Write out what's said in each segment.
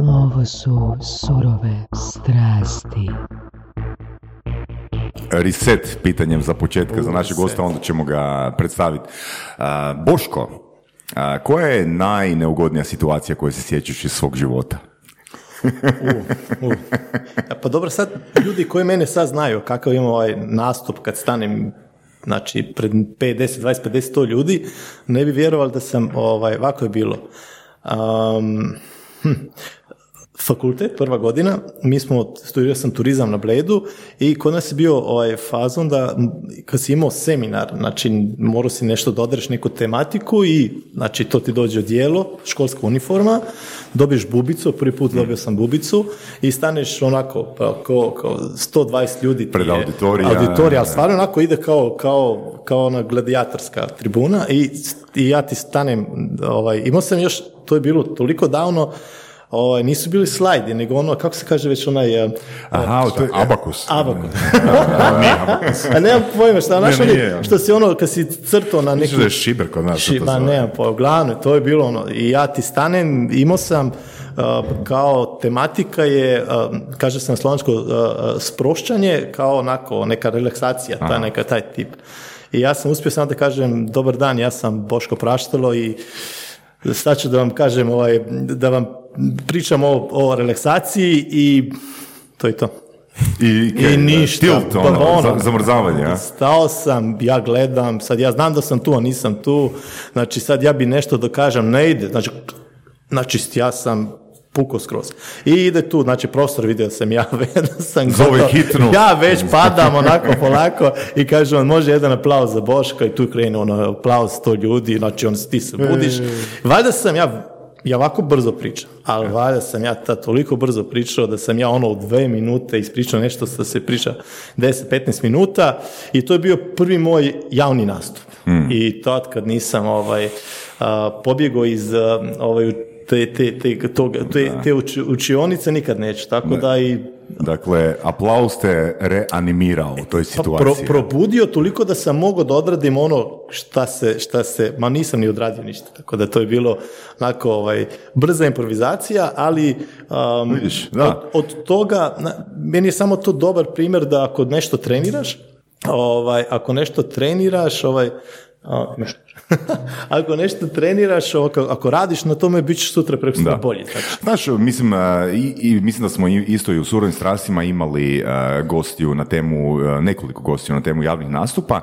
Ovo su surove strasti. Reset pitanjem za početka za našeg gosta, onda ćemo ga predstaviti. Boško, koja je najneugodnija situacija koju se sjećaš iz svog života? U, u. Ja, Pa dobro, sad ljudi koji mene sad znaju kakav imam ovaj nastup kad stanem znači pred 5, 10, 20, 50, 100 ljudi, ne bi vjerovali da sam, ovaj, ovako je bilo. Um, hm, fakultet, prva godina, mi smo, studirao sam turizam na Bledu i kod nas je bio ovaj fazon da kad si imao seminar, znači morao si nešto da odreš neku tematiku i znači to ti dođe odijelo, školska uniforma, dobiješ bubicu, prvi put dobio sam bubicu i staneš onako pa, kao, kao 120 ljudi Pred auditorija. auditorija, ali stvarno onako ide kao, kao, kao ona gladijatorska tribuna i, i ja ti stanem, ovaj, imao sam još, to je bilo toliko davno, ovaj, nisu bili slajdi, nego ono, kako se kaže već onaj... eh, Aha, to je Abakus. Abakus. A nemam pojma šta, znaš Ne, nije. što si ono, kad si crto na neki... Mislim da je šiber kod nas. Ši, to ba, zove. nemam pojma, glavno, to je bilo ono, i ja ti stanem, imao sam uh, kao tematika je, uh, kaže sam slovensko, uh, uh, sprošćanje, kao onako, neka relaksacija, ta, neka, taj tip. I ja sam uspio samo da kažem, dobar dan, ja sam Boško Praštalo i sad ću da vam kažem, ovaj, da vam pričam o, o relaksaciji i to je to. I, I ništa. Tilt, Pa ono, ono. za- zamrzavanje, a? Stao sam, ja gledam, sad ja znam da sam tu, a nisam tu, znači sad ja bi nešto dokažem, ne ide, znači, znači ja sam puko skroz. I ide tu, znači prostor vidio sam ja, da sam Zove hitnu. Ja već padam onako polako i kaže on, može jedan aplauz za Boška i tu krene ono aplauz sto ljudi, znači on ti se budiš. Valjda sam ja ja ovako brzo pričam, ali valjda sam ja tad toliko brzo pričao da sam ja ono u dve minute ispričao nešto što se priča 10-15 minuta i to je bio prvi moj javni nastup. I tad kad nisam ovaj, pobjegao iz ovaj, te, te, te, toga, te, te uči- učionice nikad neću, tako da i Dakle, aplauz te reanimirao u toj pa situaciji. pro, probudio toliko da sam mogao da odradim ono šta se, šta se, ma nisam ni odradio ništa, tako da to je bilo onako ovaj, brza improvizacija, ali um, Vidiš, da. od, od toga, na, meni je samo to dobar primjer da ako nešto treniraš, ovaj, ako nešto treniraš, ovaj, a, nešto. ako nešto treniraš, ako, ako radiš na tome, bit ćeš sutra preko Da. Znači. Znaš, mislim, i, i mislim da smo isto i u surovim strastima imali a, gostiju na temu, a, nekoliko gostiju na temu javnih nastupa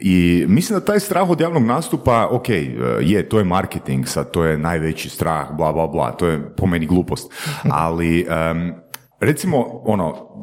i mislim da taj strah od javnog nastupa, ok, a, je, to je marketing, sad to je najveći strah, bla, bla, bla, to je po meni glupost, ali em, recimo, ono,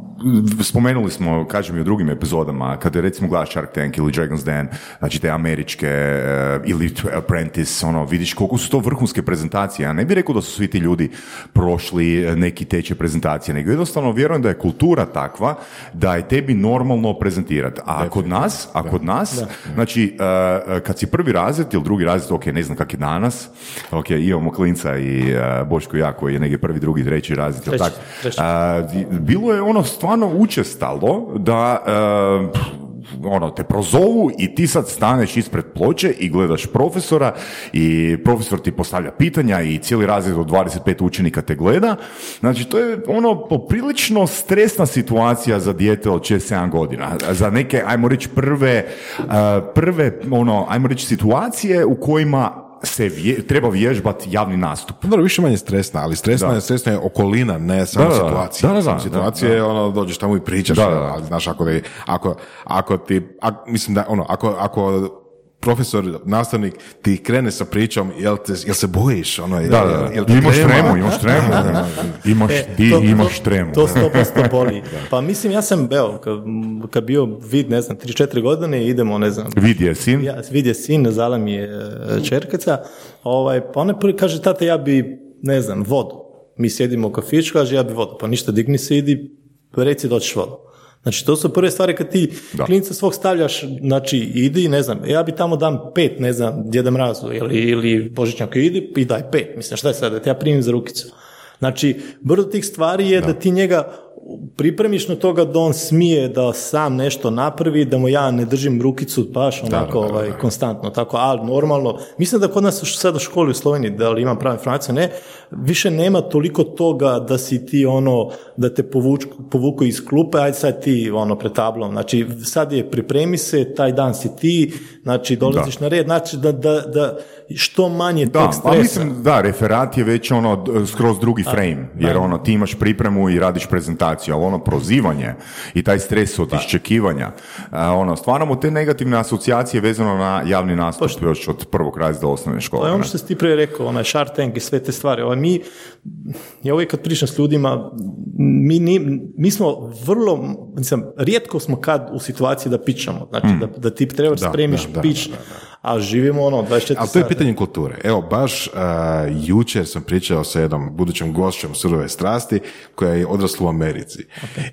spomenuli smo, kažem i u drugim epizodama, kada recimo gledaš Shark Tank ili Dragon's Den, znači te američke eh, ili Apprentice, ono, vidiš koliko su to vrhunske prezentacije. Ja ne bih rekao da su svi ti ljudi prošli eh, neki tečaj prezentacije, nego jednostavno vjerujem da je kultura takva da je tebi normalno prezentirati. A kod nas, a kod nas, znači, eh, kad si prvi razred ili drugi razred, ok, ne znam kak je danas, ok, imamo klinca i Boško i ja koji je negdje prvi, drugi, treći razred, Treći, tak? treći. A, di- bilo je ono stvarno učestalo da e, ono, te prozovu i ti sad staneš ispred ploče i gledaš profesora i profesor ti postavlja pitanja i cijeli razred od 25 učenika te gleda. Znači, to je ono poprilično stresna situacija za dijete od 6-7 godina. Za neke, ajmo reći, prve, a, prve, ono, ajmo reći, situacije u kojima se vje- treba vježbati javni nastup. Pa Dobro, više manje stresna, ali stresna, Da. je, stresna je okolina, ne samo Da, situacija. Da, da, da, situacija da. je ono, dođeš tamo i pričaš, Da, da, da. ali znaš, ako, ako, ako ti, ak- mislim da, ono, ako, ako profesor, nastavnik ti krene sa pričom, jel, te, jel se bojiš? Ono, jel, Da, da, da. jel ti Imaš trema? tremu, imaš tremu. Imaš, E, ti to- imaš to- tremu. To 100% boli. Pa mislim, ja sam, evo, kad, kad bio vid, ne znam, 3-4 godine, idemo, ne znam, Vidi je sin. ja, vid je sin, Zala mi je e, čerkica, ovaj, pa ona prvi kaže, tata, ja bi, ne znam, vodu. Mi sjedimo u kafiću, kaže, ja bi vodu. Pa ništa, digni se, idi, reci da hoćeš vodu. Znači, to su prve stvari kad ti Da. klinca svog stavljaš, znači, idi, ne znam, ja bi tamo dam pet, ne znam, Djeda Mrazu ili, ili Božićnjaka, idi i daj pet. Mislim, šta je sad, da te ja primim za rukicu. Znači, brdo tih stvari je da, ti njega pripremiš na toga da on smije da sam nešto napravi, da mu ja ne držim rukicu baš onako ovaj, konstantno, tako, ali normalno, mislim da kod nas sada u školi u Sloveniji, da li imam prave informacije, ne, više nema toliko toga da si ti ono, da te povuč, povuku iz klupe, ajde sad ti ono pred tablom, znači sad je pripremi se, taj dan si ti, znači dolaziš na red, znači da, da, da što manje Da, tog a stresa. mislim, da, referat je već ono skroz drugi frame, jer ono, ti imaš pripremu i radiš prezentaciju, ali ono prozivanje i taj stres od iščekivanja, ono, stvaramo te negativne asocijacije vezano na javni nastup još od prvog razreda osnovne škole. To je ono što si ti prije rekao, onaj Shark Tank i sve te stvari. Ovaj, mi, ja uvijek kad pričam s ljudima, mi, ni, mi smo vrlo, mislim, rijetko smo kad u situaciji da pičamo, znači da, da ti trebaš Da, spremiš da, da, pić, a živimo ono 24 Ali to je sata. pitanje kulture. Evo, baš uh, jučer sam pričao sa jednom budućom gošćom surove strasti koja je odrasla u Americi.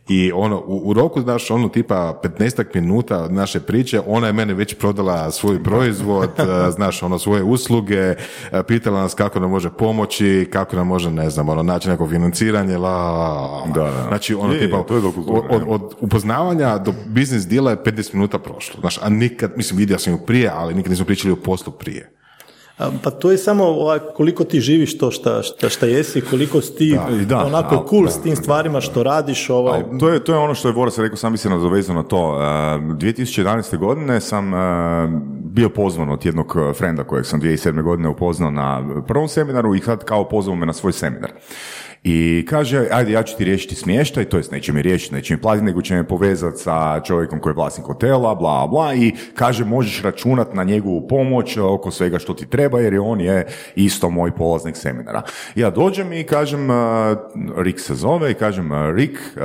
I ono, u, u roku, znaš, ono tipa 15 minuta od naše priče, ona je mene već prodala svoj proizvod, uh, znaš, ono, svoje usluge, uh, pitala nas kako nam može pomoći, kako nam može, ne znam, ono, naći neko financiranje, la, la, la, la. Da, da. Znači, ono, Je, tipa, to je kulture, od, od upoznavanja do biznis dila je 15 minuta prošlo. Znaš, a nikad, mislim, vidio sam ju prije, ali nikad nismo pričali o poslu prije. Pa to je samo ovaj, koliko ti živiš to šta, šta, šta jesi, koliko si ti i da, onako al- cool da, s tim stvarima što radiš. Ovaj, Ali To je, to je ono što je Boras rekao, sam bi se nadovezao na to. Uh, 2011. godine sam uh, bio pozvan od jednog frenda kojeg sam 2007. godine upoznao na prvom seminaru i sad kao pozvao me na svoj seminar. I kaže, ajde, ja ću ti riješiti smještaj, to jest neće mi riješiti, neće mi platiti, nego će me povezati sa čovjekom koji je vlasnik hotela, bla, bla, i kaže, možeš računati na njegovu pomoć oko svega što ti treba, jer je on je isto moj polaznik seminara. Ja dođem i kažem, uh, Rik se zove, i kažem, uh, Rik, uh,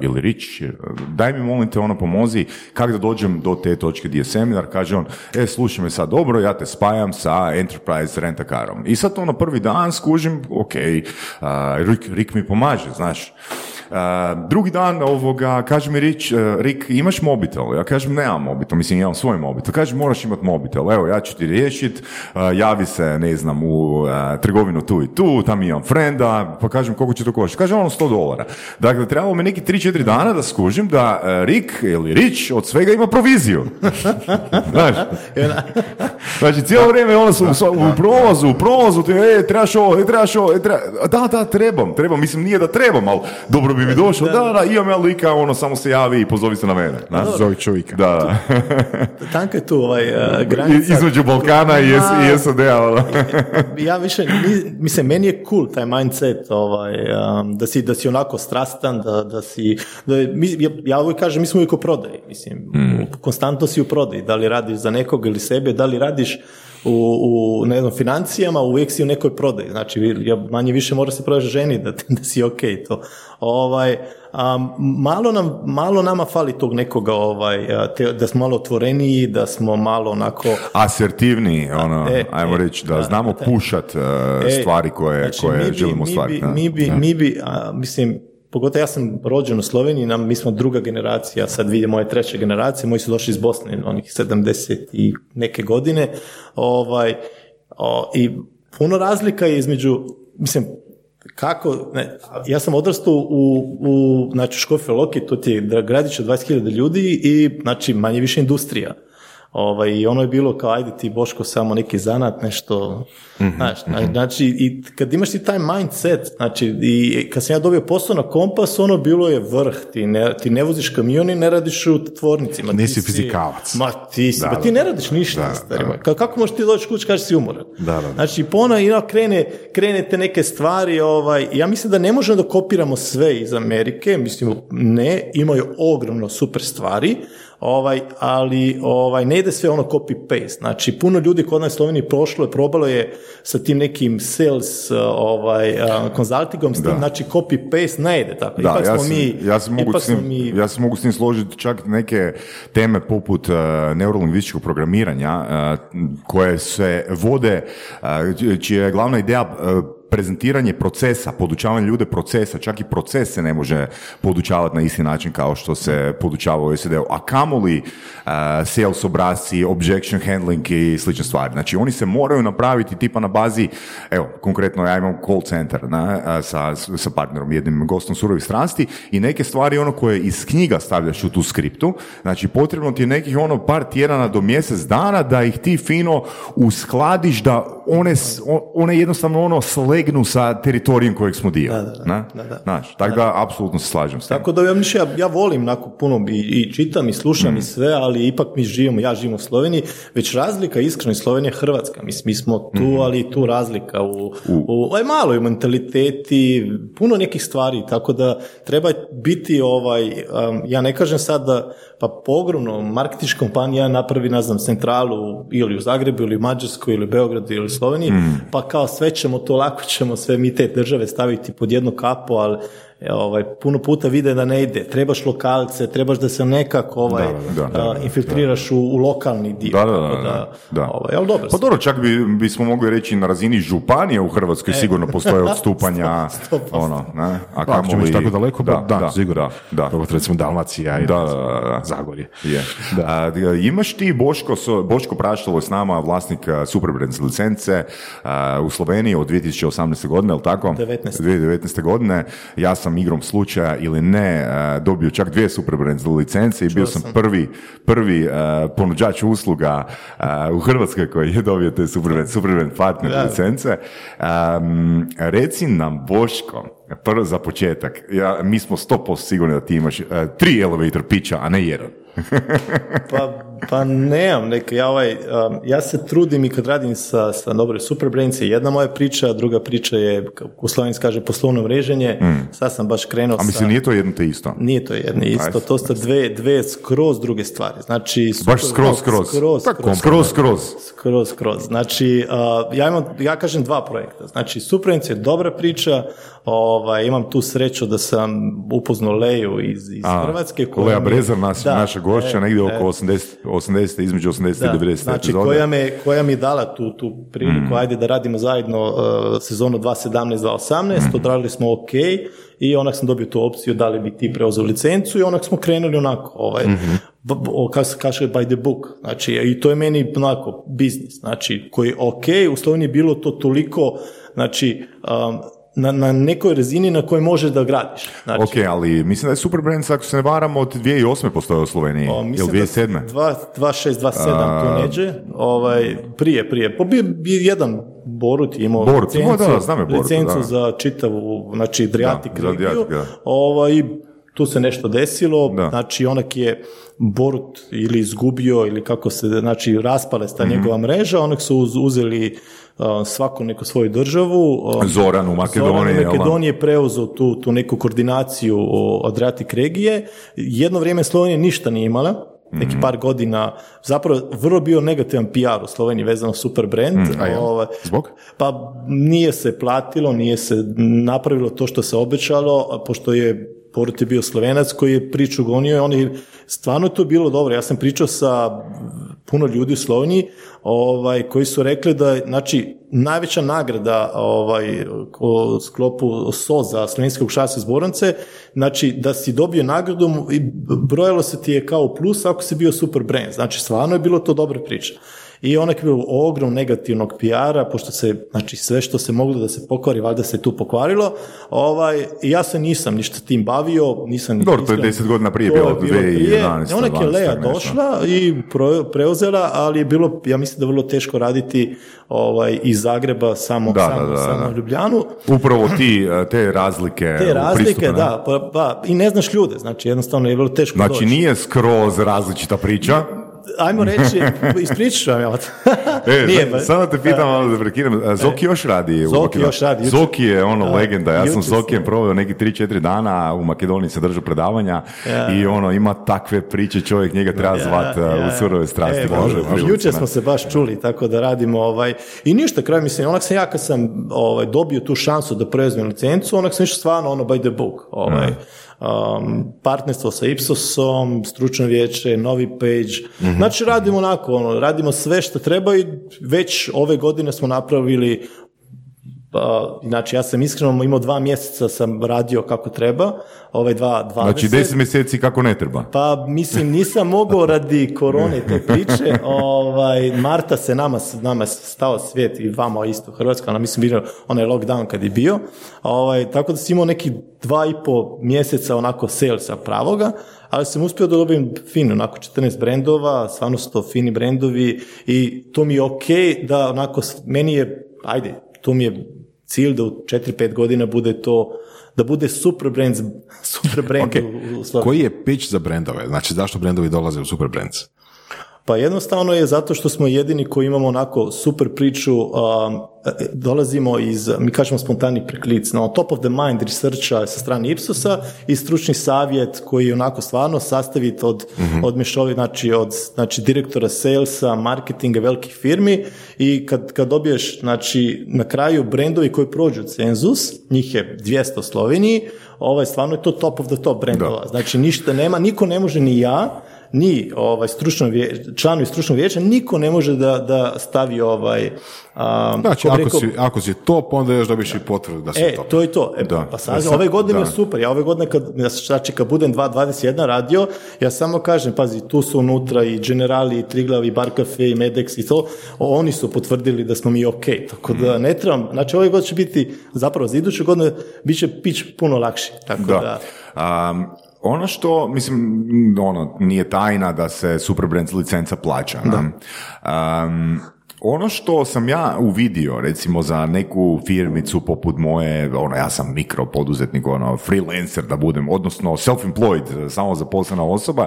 ili Rič, uh, daj mi molim te ono pomozi, kako da dođem do te točke gdje je seminar, kaže on, e, slušaj me sad dobro, ja te spajam sa Enterprise Rentakarom. I sad ono prvi dan skužim, ok, uh, Rik, Rik mi pomaže, znaš. Drugi dan ovoga, kaže mi Rič, uh, Rik, imaš mobitel? Ja kažem, nemam mobitel, mislim, imam svoj mobitel. Kaže, moraš imati mobitel, evo, ja ću ti riješit, javi se, ne znam, u uh, trgovinu tu i tu, tam imam frenda, pa kažem, koliko će to koštati? Kaže, ono, 100 dolara. Dakle, trebalo mi neki 3-4 dana da skužim da uh, Rik ili Rič od svega ima proviziju. Znaš, Znači, cijelo vrijeme ono su u, u prolazu, u prolazu, ti, e, trebaš ovo, e, trebaš ovo, e, treba, da, da, trebam, trebam, mislim, nije da trebam, ali dobro bi mi došlo, da, da, imam ja lika, ono, samo se javi i pozovi se na mene. znaš. Zovi čovjeka. Da, da. Tanka je tu ovaj, uh, I- granica. Između Balkana i, i SAD-a, ono. ja više, mi- mislim, meni je cool taj mindset, ovaj, um, da, si, da si onako strastan, da, da si, da mi, ja, ja uvijek kažem, mi smo uvijek u prodaji, mislim, konstantno si u prodaji, da li radiš za nekog ili sebe, da li radiš u, u ne znam, financijama, uvijek si u nekoj prodaji, znači, manje više mora se prodaš ženi, da, da si ok to. Ovaj, a, malo, nam, malo nama fali tog nekoga, ovaj, te, da smo malo otvoreniji, da smo malo onako... Asertivni, ono, E, ajmo e, reći, da, da, znamo pušat uh, E, stvari koje, znači, koje mi bi- želimo mi ostvariti. bi- da. Mi bi, mi bi a, mislim, pogotovo ja sam rođen u Sloveniji, nam, mi smo druga generacija, sad vidi moje treće generacije, moji su došli iz Bosne, onih 70 i neke godine, ovaj, o, i puno razlika je između, mislim, kako, ne, ja sam odrastao u, u znači, Škofje Loki, to ti je gradić od 20.000 ljudi i, znači, manje više industrija. Ovaj, I ono je bilo kao, ajde ti Boško samo neki zanat, nešto, znaš, znači, i kad imaš ti taj mindset, znači, i kad sam ja dobio posao na kompas, ono bilo je vrh, ti ne, ti ne voziš kamion i ne radiš u tvornici. Ma, ti Nisi si- fizikalac. Ma ti si, Da, ma da. ti ne radiš ništa, Da, stari da. Kako možeš ti doći kući kažeš si umoran? Da, da, da. Znači, pono i ono krene, krenete neke stvari, ovaj, ja mislim da ne možemo da kopiramo sve iz Amerike, mislim, ne, imaju ogromno super stvari, ovaj, ali ovaj, ne ide sve ono copy-paste. Znači, puno ljudi kod nas Sloveniji prošlo je, probalo je sa tim nekim sales ovaj, a, consultingom, s tim, Da. znači copy-paste ne ide tako. Da, ipak ja smo mi, ja se mogu s mi, ja se mogu s tim složiti čak neke teme poput uh, neurolingvističkog programiranja uh, koje se vode, uh, čija je glavna ideja uh, prezentiranje procesa, podučavanje ljude procesa, čak i proces se ne može podučavati na isti način kao što se podučava u SED-u, a kamoli uh, sales obrasci, objection handling i slične stvari. Znači oni se moraju napraviti tipa na bazi, evo, konkretno ja imam call center na, a, sa, sa partnerom, jednim gostom surovi strasti i neke stvari ono koje iz knjiga stavljaš u tu skriptu, znači potrebno ti je nekih ono par tjedana do mjesec dana da ih ti fino uskladiš da one, one jednostavno ono slegnu sa teritorijem kojeg smo dio. Da, da, da. na? Da, da. Znaš, tako da apsolutno se slažem s tim. Tako da ja, ja, ja volim nakon puno i, i čitam i slušam Mm. i sve, ali ipak mi živimo, ja živim u Sloveniji, već razlika iskreno iz Slovenije je Hrvatska. Mi, mi smo tu, Mhm. ali tu razlika u, u, aj malo i u mentaliteti, puno nekih stvari, tako da treba biti ovaj, um, ja ne kažem sad da pa pogromno marketička kompanija napravi, ne znam, centralu ili u Zagrebu ili u Mađarskoj ili u Beogradu ili u Sloveniji, Mm. pa kao sve ćemo to, lako ćemo sve mi te države staviti pod jednu kapu, ali ovaj, puno puta vide da ne ide. Trebaš lokalce, trebaš da se nekako ovaj, Da, da, da, infiltriraš u, u lokalni dio. Da, da, da, Tako da, da. Ovaj, ali dobro. Pa dobro, čak bi, bismo mogli reći na razini županije u Hrvatskoj sigurno postoje odstupanja, ono, ne? A Ako ćemo kamoli- ići tako daleko, da, da, sigurno. Da, da. Poput recimo Dalmacija i Da, da, da, da. Zagorje. A, imaš ti Boško, so- Boško Praštalo s nama, vlasnik Superbrands licence a, u Sloveniji od 2018. godine, je li tako? 19. 2019. godine. Ja sam igrom slučaja ili ne a, dobio čak dvije Superbrands licence i bio sam, sam. prvi, prvi a, ponuđač usluga a, u Hrvatskoj koji je dobio te Superbrand, Superbrand partner licence. Am, reci nam, Boško, prvo za početak, ja, mi smo 100% sigurni da ti imaš e, tri elevator pitcha, a ne jedan. Pa, pa nemam neke, ja, ovaj, um, ja se trudim i kad radim sa, sa Dobre Superbrains je jedna moja priča, druga priča je, kako u Sloveniji se kaže, poslovno mreženje. Sad sam baš krenuo Mm. A mislim, sa... nije to jedno te isto. Nije to jedno isto, to su dve, dve skroz druge stvari. Znači, Baš super- skroz, skroz. skroz, Tako, skroz, skroz, skroz. skroz. Znači, uh, ja imam, ja kažem dva projekta. Znači, Superbrains je dobra priča, ovaj, imam tu sreću da sam upoznao Leju iz, iz A, Hrvatske. koja mi- Brezar, nas, Da, naša gošća, e, negdje e, oko 80, 80, između 80 da, i 90 znači koja me, koja mi je dala tu, tu priliku, Mm. ajde da radimo zajedno uh, sezonu 2017-2018, Mm. odradili smo ok i onak sam dobio tu opciju da li bi ti preuzeo licencu i onak smo krenuli onako, ovaj, Mhm. b- b- o, kako se kaže by the book, znači i to je meni onako biznis, znači koji je ok, u Sloveniji je bilo to toliko, znači um, na, na nekoj razini na kojoj možeš da gradiš. Znači, Ok, ali mislim da je Superbrands, ako se ne varam, od 2008. postoje u Sloveniji. O, Ili mislim 2007. da 2, 2, 6, 2, 7 to neđe, ovaj, prije, prije. Pa bio bi jedan Borut je imao Borut, licencu, da, da, znam je Boruta, licencu da. za čitavu, znači Adriatic Da, za. Adriatic, da. Ovaj, tu se nešto desilo, Da. znači onak je Borut ili izgubio ili kako se, znači raspale se ta Mhm. njegova mreža, onak su uz- uzeli uh, svaku neku svoju državu. uh, Zoran u Makedoniji, Zoran u? Makedoniji je preuzeo tu, tu neku koordinaciju Adriatic regije. Jedno vrijeme Slovenija ništa nije imala, neki Mhm. par godina, zapravo vrlo bio negativan PR u Sloveniji vezano super brand. Mhm. a jel? Ovaj, Zbog? Pa nije se platilo, nije se napravilo to što se obećalo, pošto je Borut je bio slovenac koji je priču gonio i on je, stvarno je to bilo dobro. Ja sam pričao sa puno ljudi u Sloveniji ovaj, koji su rekli da, znači, najveća nagrada ovaj, u sklopu SO za slovenske ušarske zbornice, znači da si dobio nagradu i brojalo se ti je kao plus ako si bio super brand. Znači, stvarno je bilo to dobra priča. I onak je bilo ogrom negativnog PR-a, pošto se, znači sve što se moglo da se pokvari, valjda se tu pokvarilo. Ovaj, ja se nisam ništa tim bavio, nisam Dobro, to je 10 godina prije bilo, je 2011, Onak je 12, Lea tak nešto. došla i preuzela, ali je bilo, ja mislim da je vrlo teško raditi ovaj, iz Zagreba samo, Da, samo, da, da, samo Ljubljanu. Upravo ti, e, te razlike Te razlike, pristupu, da, pa, pa, i ne znaš ljude, znači jednostavno je vrlo teško Znači doći. nije skroz različita priča. Ajmo reći, ispričat ću vam ja. E, Nije, samo te pitam, malo da prekinem. a Zoki još radi Zoki još radi, jučer- Zoki je ono legenda. Ja sam Zokijem proveo neki 3-4 dana u Makedoniji se držao predavanja i ono ima takve priče, čovjek njega treba zvat uh, u surove strasti. E, privući, Jučer smo se baš čuli, tako da radimo ovaj, i ništa, kraj mislim, onak sam ja kad sam ovaj, dobio tu šansu da preuzmem licencu, onak sam išao stvarno ono by the book, ovaj, um, partnerstvo sa Ipsosom, stručno vijeće, novi page, Mhm. znači radimo onako, ono, radimo sve što treba i već ove godine smo napravili znači, ja sam iskreno imao dva mjeseca sam radio kako treba, ovaj dva, dva Znači 10 mjeseci kako ne treba. Pa mislim nisam mogao radi korone te priče. Ovaj Marta se nama nama stao svijet i vama isto Hrvatska, ona mislim bio onaj lockdown kad je bio. Ovaj tako da sam imao neki dva i po mjeseca onako salesa pravoga, ali sam uspio da dobijem fino, onako 14 brendova, stvarno su to fini brendovi i to mi je ok da onako, meni je, ajde, to mi je cilj da u 4-5 godina bude to da bude super brand, super brand Okay. u, u. Koji je pitch za brendove? Znači, zašto brendovi dolaze u super brands? Pa jednostavno je zato što smo jedini koji imamo onako super priču, um, dolazimo iz, mi kažemo spontani priklic, na top of the mind researcha sa strane Ipsosa i stručni savjet koji je onako stvarno sastavit od, od mešovi, znači od znači, direktora salesa, marketinga velikih firmi. I kad, kad dobiješ znači, na kraju brendovi koji prođu cenzus, njih je 200 u Sloveniji, ovaj, stvarno je to top of the top brendova. Znači ništa nema, niko ne može ni ja, ni ovaj stručno vije, članovi stručnog vijeća, niko ne može da, da stavi ovaj a, Znači, ako, rekao- si, ako si top, onda još dobiš i potvrdu da si E, top. to je to. E, Da. Pa sad, E, sad- ove godine da. je super. Ja ove godine, kad, znači, kad budem 2.21 radio, ja samo kažem, pazi, tu su unutra i Generali, i Triglav, i Bar Cafe, i Medex i to, oni su potvrdili da smo mi ok. Tako da ne trebam, znači ove godine će biti, zapravo za iduću godinu, bit će pić puno lakši. Tako da, Da. Um, ono što, mislim, ono, nije tajna da se Superbrands licenca plaća. Um, ono što sam ja uvidio, recimo za neku firmicu poput moje, ono, ja sam mikropoduzetnik, ono, freelancer da budem, odnosno self-employed, samo zaposlena osoba,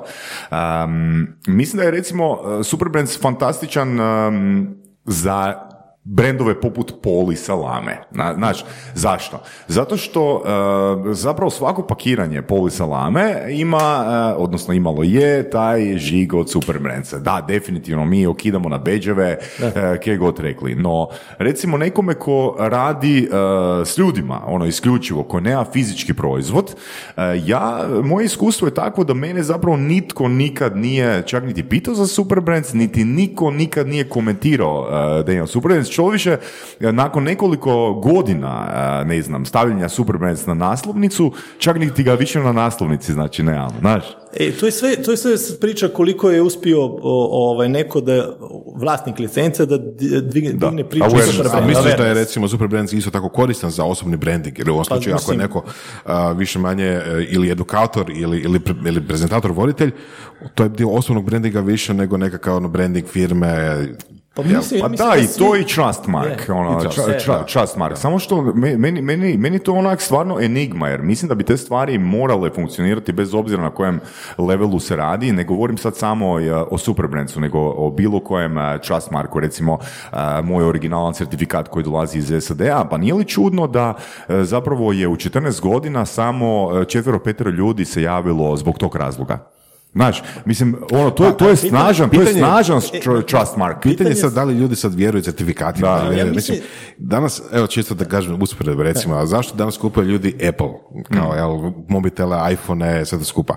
um, mislim da je recimo Superbrands fantastičan um, za brendove poput Poli salame. Na, znaš, zašto? Zato što e, zapravo svako pakiranje Poli salame ima, e, odnosno imalo je taj žig od Superbrandsa. Da, definitivno mi okidamo na beđeve, e, kje god rekli. No, recimo nekome ko radi s ljudima, ono isključivo, ko nema fizički proizvod, ja, moje iskustvo je takvo da mene zapravo nitko nikad nije čak niti pitao za Superbrands, niti niko nikad nije komentirao da ima Superbrands. Štoviše, e, nakon nekoliko godina, e, ne znam, stavljanja Superbrands na naslovnicu, čak niti ga više na naslovnici, znači nemamo, znaš. E, to je sve, to je sve priča koliko je uspio o, ovaj, neko da, vlasnik licence da di- digne, Da. digne priču. A misliš da je recimo Superbrands isto tako koristan za osobni branding? Ili u ovom Pa, slučaju ako je neko a, više manje e, ili edukator ili, ili, pre- ili prezentator, voditelj, to je dio osobnog brandinga više nego nekakav ono branding firme. Pa mislim, ja Pa mislim da, i svi- to i trust mark, Je. ono, I trust, da. trust mark. Samo što me- meni, meni, meni to onak stvarno enigma, jer mislim da bi te stvari morale funkcionirati bez obzira na kojem levelu se radi. Ne govorim sad samo e, o Superbrandsu, nego o bilo kojem e, trust marku, recimo e, moj originalan certifikat koji dolazi iz SAD-a, pa nije li čudno da e, zapravo je u 14 godina samo e, četvero petero ljudi se javilo zbog tog razloga? Znaš, mislim, ono, to, je- to je pitanje- snažan, to je pitanje- snažan tr- trust mark. Pitanje je sad da li ljudi sad vjeruju certifikatima. Da, ja mislim- mislim, danas, evo čisto da kažem usporedbu recimo, a zašto danas kupuju ljudi Apple, kao jel, mobitele, iPhone, sve to skupa.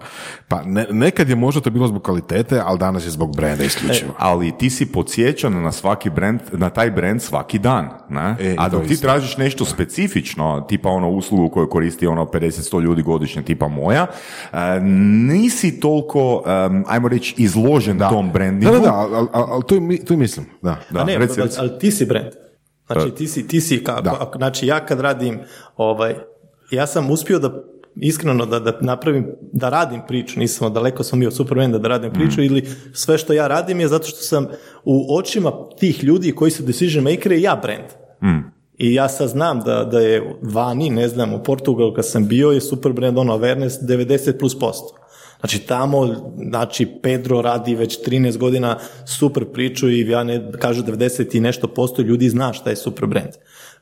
Pa ne- nekad je možda to bilo zbog kvalitete, ali danas je zbog brenda isključivo. ali ti si podsjećan na svaki brand, na taj brand svaki dan, ne? E, A dok ti tražiš nešto specifično, tipa ono uslugu koju koristi ono 50-100 ljudi godišnje, tipa moja, e, nisi toliko, em, ajmo reći, izložen tom Da, brandingu. da, da, ali al, al, to, mi- to i mislim, da. Da, A ne, reci, ali, reci. ali ti si brand. Znači, ti si, ti si kako, Da. ako- znači ja kad radim, ovaj, ja sam uspio da iskreno da, da napravim, da radim priču, nisam daleko sam bio od Supermana da radim priču Mm. ili sve što ja radim je zato što sam u očima tih ljudi koji su decision makeri ja brand. Mm. I ja sad znam da, da je vani, ne znam, u Portugalu kad sam bio je super brand ono awareness 90 plus posto. Znači tamo, znači Pedro radi već 13 godina super priču i ja ne kažu 90 i nešto posto ljudi zna šta je super brand.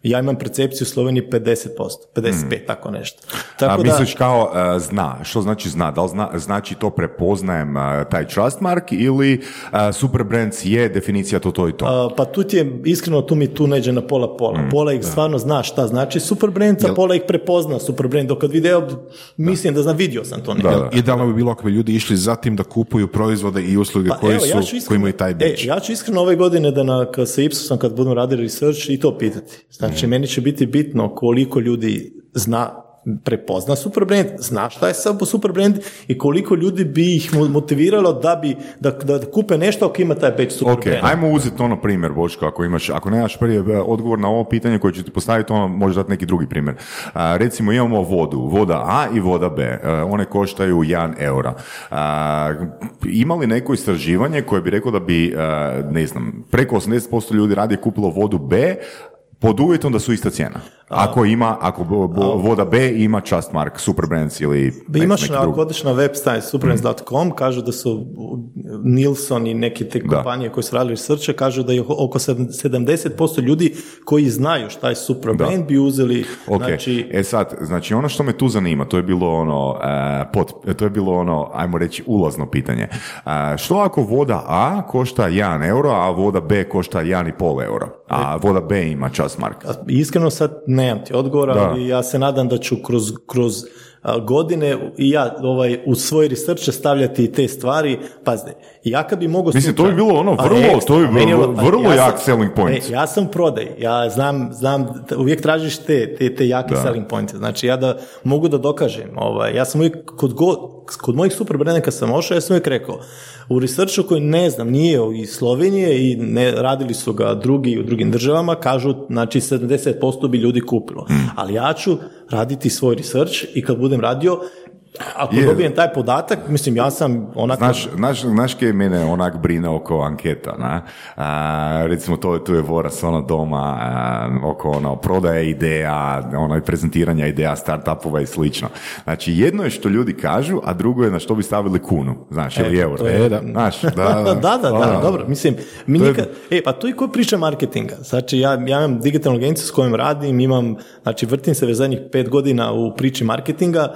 Ja imam percepciju u Sloveniji 50%, 55, tako nešto. Tako Mm. A da, misliš kao e, zna, što znači zna? Da li zna, znači to prepoznajem e, taj trust mark ili uh, Superbrands je definicija to, to i to? pa tu ti je, iskreno, tu mi tu neđe na pola pola. Mm, pola ih stvarno zna šta znači super brand, a pola ih prepozna super brand. Dok kad video, mislim da znam, vidio sam to. Da, da. Idealno bi bilo ako bi ljudi išli za tim da kupuju proizvode i usluge Pa koji, evo, ja su, ću iskreno- koji imaju taj E, beč. ja ću iskreno ove godine da na, kad sa Ipsosom, kad budem radili research i to pitati. Znači, Znači, meni će biti bitno koliko ljudi zna prepozna super brand, zna šta je super brand i koliko ljudi bi ih mo- motiviralo da bi da, da kupe nešto ako ima taj badge super Ok, brand. ajmo uzeti ono primjer, Boško, ako imaš, ako nemaš prvi e, odgovor na ovo pitanje koje ću ti postaviti, ono možeš dati neki drugi primjer. A, recimo imamo vodu, voda A i voda B, E, one koštaju 1 eura. A, ima li neko istraživanje koje bi reklo da bi, e, ne znam, preko 80% ljudi radije kupilo vodu B, pod uvjetom da su ista cijena. Ako ima, ako bo- bo- voda B ima Just Mark, Superbrands ili Ba nek- imaš neki ako odeš na superbrands.com, kažu da su Nilsson i neke te kompanije koje su radili researche, kažu da je oko sedam- 70% ljudi koji znaju šta je super brand bi uzeli, Ok, znači, e sad, znači ono što me tu zanima, to je bilo ono, e, pot- to je bilo ono, ajmo reći, ulazno pitanje. E, što ako voda A košta 1 euro, a voda B košta 1,5 euro, a voda B ima čas mark? Iskreno sad nemam ti odgovora, Da. ali ja se nadam da ću kroz, kroz godine i ja ovaj, u svoj research stavljati i te stvari. Pazite, ja kad bi mogao... Mislim, to bi bilo ono vrlo- ekstra, to bi vrlo- ono- vrlo ja jak sam- selling point. E, ja sam prodaj, ja znam, znam, uvijek tražiš te, te, te jake Da. selling pointe. Znači, ja da mogu da dokažem. Ovaj, ja sam uvijek, kod, go, kod mojih super brenda kad sam ošao, ja sam uvijek rekao, u researchu koji ne znam, nije iz Slovenije i ne radili su ga drugi u drugim državama, kažu, znači 70% bi ljudi kupilo. Hmm. Ali ja ću raditi svoj research i kad budem radio, ako Je. dobijem taj podatak, mislim, ja sam onako... Znaš, znaš, znaš kaj mene onak brine oko anketa, na? A, recimo to, tu je Voras ono doma a, oko ono prodaje ideja, ono prezentiranja ideja startupova i slično. Znači jedno je što ljudi kažu, a drugo je na što bi stavili kunu, znaš, ili euro. je- E, da, znaš, da, Da, da, da, da, dobro, mislim, mi To je- nikad, e, pa tu i ko priča marketinga, znači ja, ja imam digitalnu agenciju s kojom radim, imam, znači vrtim se već zadnjih pet godina u priči marketinga,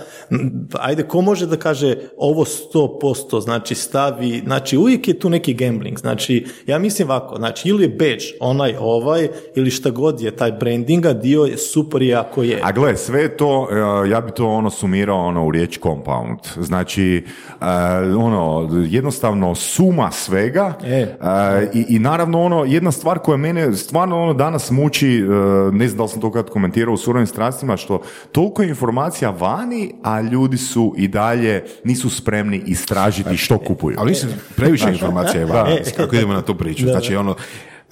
ajde, ko može da kaže ovo 100%, znači stavi, znači uvijek je tu neki gambling, znači ja mislim ovako, znači ili je badge onaj ovaj, ili šta god je taj brandinga, dio je super je ako je. A gle, sve to, e, ja bi to ono sumirao ono u riječ compound. Znači, e, ono, jednostavno suma svega E. e, i, i naravno ono, jedna stvar koja mene stvarno ono danas muči, ne znam da li sam to kad komentirao u surovim strastima, što toliko je informacija vani, a ljudi su i dalje nisu spremni istražiti što kupuju. Ali mislim, previše informacija je van, E. kako idemo na tu priču. Znači, ono,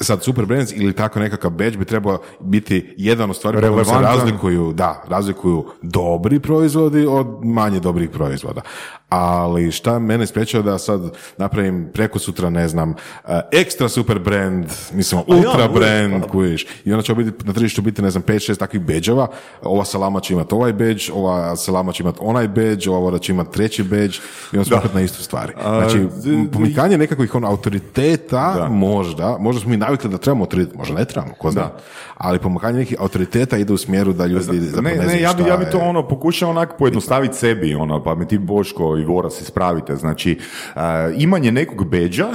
sad super brands ili tako nekakav badge bi trebao biti jedan od stvari kojima se razlikuju, da, razlikuju dobri proizvodi od manje dobrih proizvoda. Ali šta mene sprečava da sad napravim preko sutra, ne znam, eh, ekstra super brand, mislim, ja, ultra uvijek, brand, pa. kužiš. I onda će biti, na tržištu biti, ne znam, 5-6 takvih bedževa. Ova salama će imati ovaj bedž, ova salama će imati onaj bedž, ova će imati treći bedž i onda smo na istu stvari. Znači, pomikanje nekakvih ono, autoriteta, Da. možda, možda smo mi navikli da trebamo autoritet, možda ne trebamo, ko zna. Ali pomikanje nekih autoriteta ide u smjeru da ljudi zapravo Ne, ne, ne, ja bi, ja bi to je. ono pokušao onak pojednostaviti sebi, ono, pa mi ti Boško i Voras ispravite. Znači, uh, imanje nekog beđa, uh,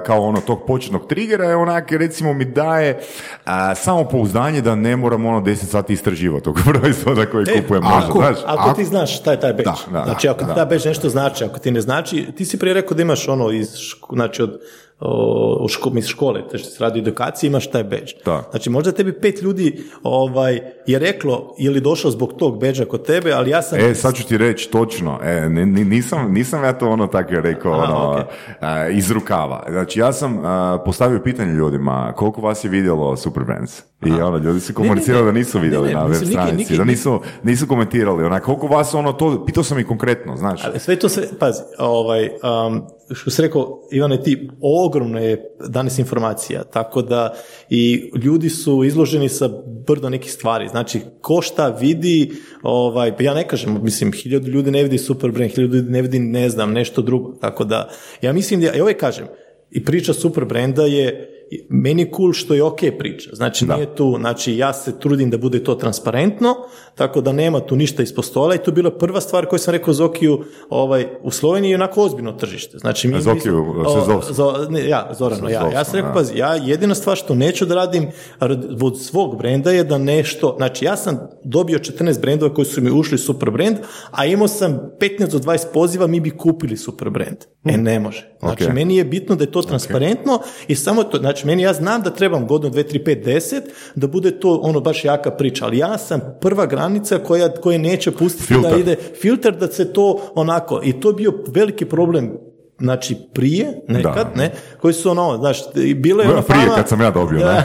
kao ono tog početnog trigera je onak, recimo mi daje uh, samopouzdanje da ne moram ono 10 sati istraživati tog proizvoda koji E, kupujem možda, ako- znaš? Ako, Ako- ti znaš šta je taj Da, da, znači ako da. ti taj badge nešto znači, ako ti ne znači, ti si prije rekao da imaš ono iz, znači od o, od ško, iz škole, te što se radi o edukaciji, imaš taj badge. Da. Znači možda tebi pet ljudi ovaj, je reklo ili došlo zbog tog badgea kod tebe, ali ja sam... E, sad ću ti reći točno, e, ni- ni- nisam, nisam ja to ono tako rekao Aha, ono, ok. a, iz rukava. Znači, ja sam a, postavio pitanje ljudima, koliko vas je vidjelo Super Brands? I ono, ljudi su komunicirali ne, da nisu ne, vidjeli ne, na web niki- stranici, niki- da nisu, nisu komentirali. Onak, koliko vas ono, to, pitao sam i konkretno, znaš. Ali sve to sve, pazi, ovaj, um, što si rekao, Ivane, ti ogromno je danas informacija, tako da i ljudi su izloženi sa brdo nekih stvari, znači ko šta vidi, ovaj, pa ja ne kažem, mislim, hiljadu ljudi ne vidi Superbrand, hiljadu ljudi ne vidi, ne znam, nešto drugo, tako da, ja mislim da, ja uvijek kažem, i priča Superbranda je meni je cool što je ok priča. Znači, nije tu, znači ja se trudim da bude to transparentno, tako da nema tu ništa ispod stola i to je bila prva stvar koju sam rekao Zokiju, ovaj, u Sloveniji je onako ozbiljno tržište. Znači, mi, Zokiju, mi smo- se o. Zo- ne, ja, Zorano, ja. Ja sam rekao, da. pazi, ja jedina stvar što neću da radim rad- od svog brenda je da nešto, znači ja sam dobio 14 brendova koji su mi ušli super brand, a imao sam 15 do 20 poziva, mi bi kupili super brand. E, ne može. Znači, Ok. meni je bitno da je to transparentno i samo to, znači Znači, meni ja znam da trebam godinu, dve, tri, pet, deset, da bude to ono baš jaka priča, ali ja sam prva granica koja, koja neće pustiti Filter. da ide filter da se to onako, i to je bio veliki problem znači prije, nekad, Da. ne, koji su ono, znaš, bilo je Ono prije fama- kad sam ja dobio, ne?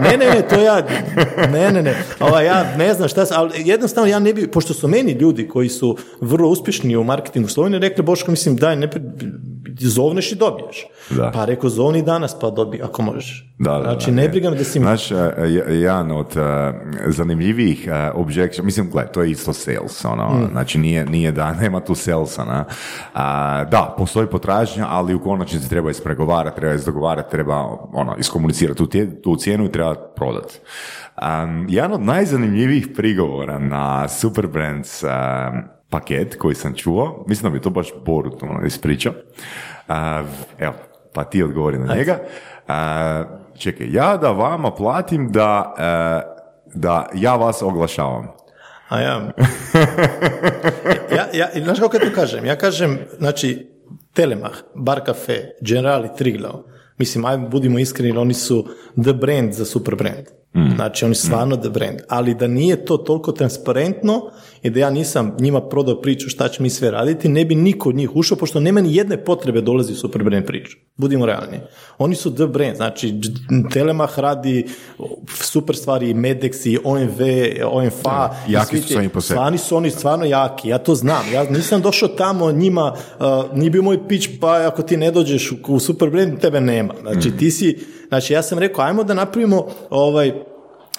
ne, ne, ne, to ja, ne, ne, ne, Ova, ja ne znam šta, sam- ali jednostavno ja ne bi, pošto su meni ljudi koji su vrlo uspješni u marketingu Slovenije, rekli, Boško, mislim, daj, ne, zovneš i dobiješ. Da. Pa rekao, zovni danas, pa dobi, ako možeš. Da, da, znači, da, ne je. briga me da si... Znaš, e, je- jedan od e, zanimljivijih uh, objection, mislim, gle, to je isto sales, ono, Mm. znači nije, nije da nema tu salesa, na. A, da, postoji potražnja, ali u konačnici treba ispregovarati, treba izdogovarati, treba ono, iskomunicirati tu, tje- tu cijenu i treba prodati. Um, jedan od najzanimljivijih prigovora na Superbrands um, paket koji sam čuo, mislim da bi to baš Borut ono, ispričao, A, evo, pa ti odgovori na njega. A, čekaj, ja da vama platim da, e, da ja vas oglašavam. A ja... ja, ja znaš kako to kažem? Ja kažem, znači, Telemach, Bar Cafe, Generali, Triglav, mislim, ajmo, budimo iskreni, oni su the brand za super brand. Znači, oni su stvarno the brand. Ali da nije to toliko transparentno i da ja nisam njima prodao priču šta će mi sve raditi, ne bi niko od njih ušao, pošto nema ni jedne potrebe dolazi u super brand priču. Budimo realni. Oni su the brand, znači Telemach radi super stvari, Medex, i OMV, OMFA. i jaki svi su sami po sebi. Stvarni su oni stvarno jaki, ja to znam. Ja nisam došao tamo njima, uh, nije bio moj pitch, pa ako ti ne dođeš u, u super brand, tebe nema. Znači, ti si, znači ja sam rekao, ajmo da napravimo ovaj,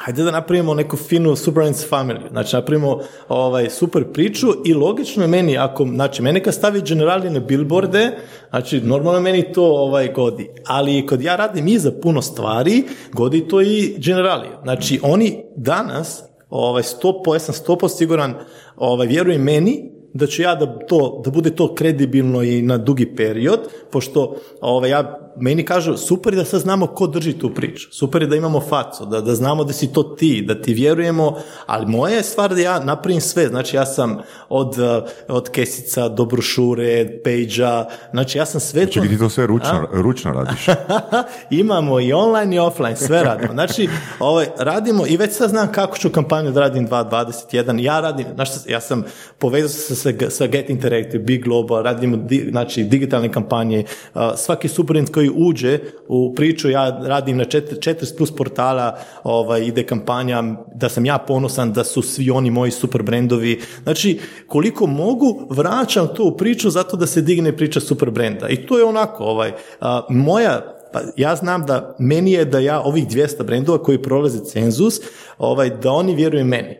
Hajde da napravimo neku finu Superman's Family, znači napravimo ovaj, super priču i logično je meni, ako, znači mene kad stavi generali na billboarde, znači normalno meni to ovaj, godi, ali kod ja radim i za puno stvari, godi to i generali. Znači oni danas, ovaj, stopo, ja sam stopo siguran, ovaj, vjeruj meni, da ću ja da, to, da bude to kredibilno i na dugi period, pošto ovaj, ja, meni kažu super je da sad znamo ko drži tu priču, super je da imamo facu, da, da znamo da si to ti, da ti vjerujemo, ali moja je stvar da ja napravim sve, znači ja sam od, eh, od kesica do brošure, pejđa, znači ja sam sve to... Čekaj, ti to sve ručno, ručno radiš. Imamo i online i offline, sve radimo. Znači, ovaj, radimo i već sad znam kako ću kampanju da radim 2.21. Ja radim, šta, ja sam povezao se sa, sa Get Interactive, Big Global, radimo di, znači, digitalne kampanje. a, svaki koji uđe u priču, ja radim na 40 plus portala, ovaj, ide kampanja, da sam ja ponosan, da su svi oni moji super brendovi. Znači, koliko mogu, vraćam to u priču zato da se digne priča super brenda. I to je onako, ovaj, a, moja pa ja znam da meni je da ja ovih 200 brendova koji prolaze cenzus, ovaj, da oni vjeruju meni.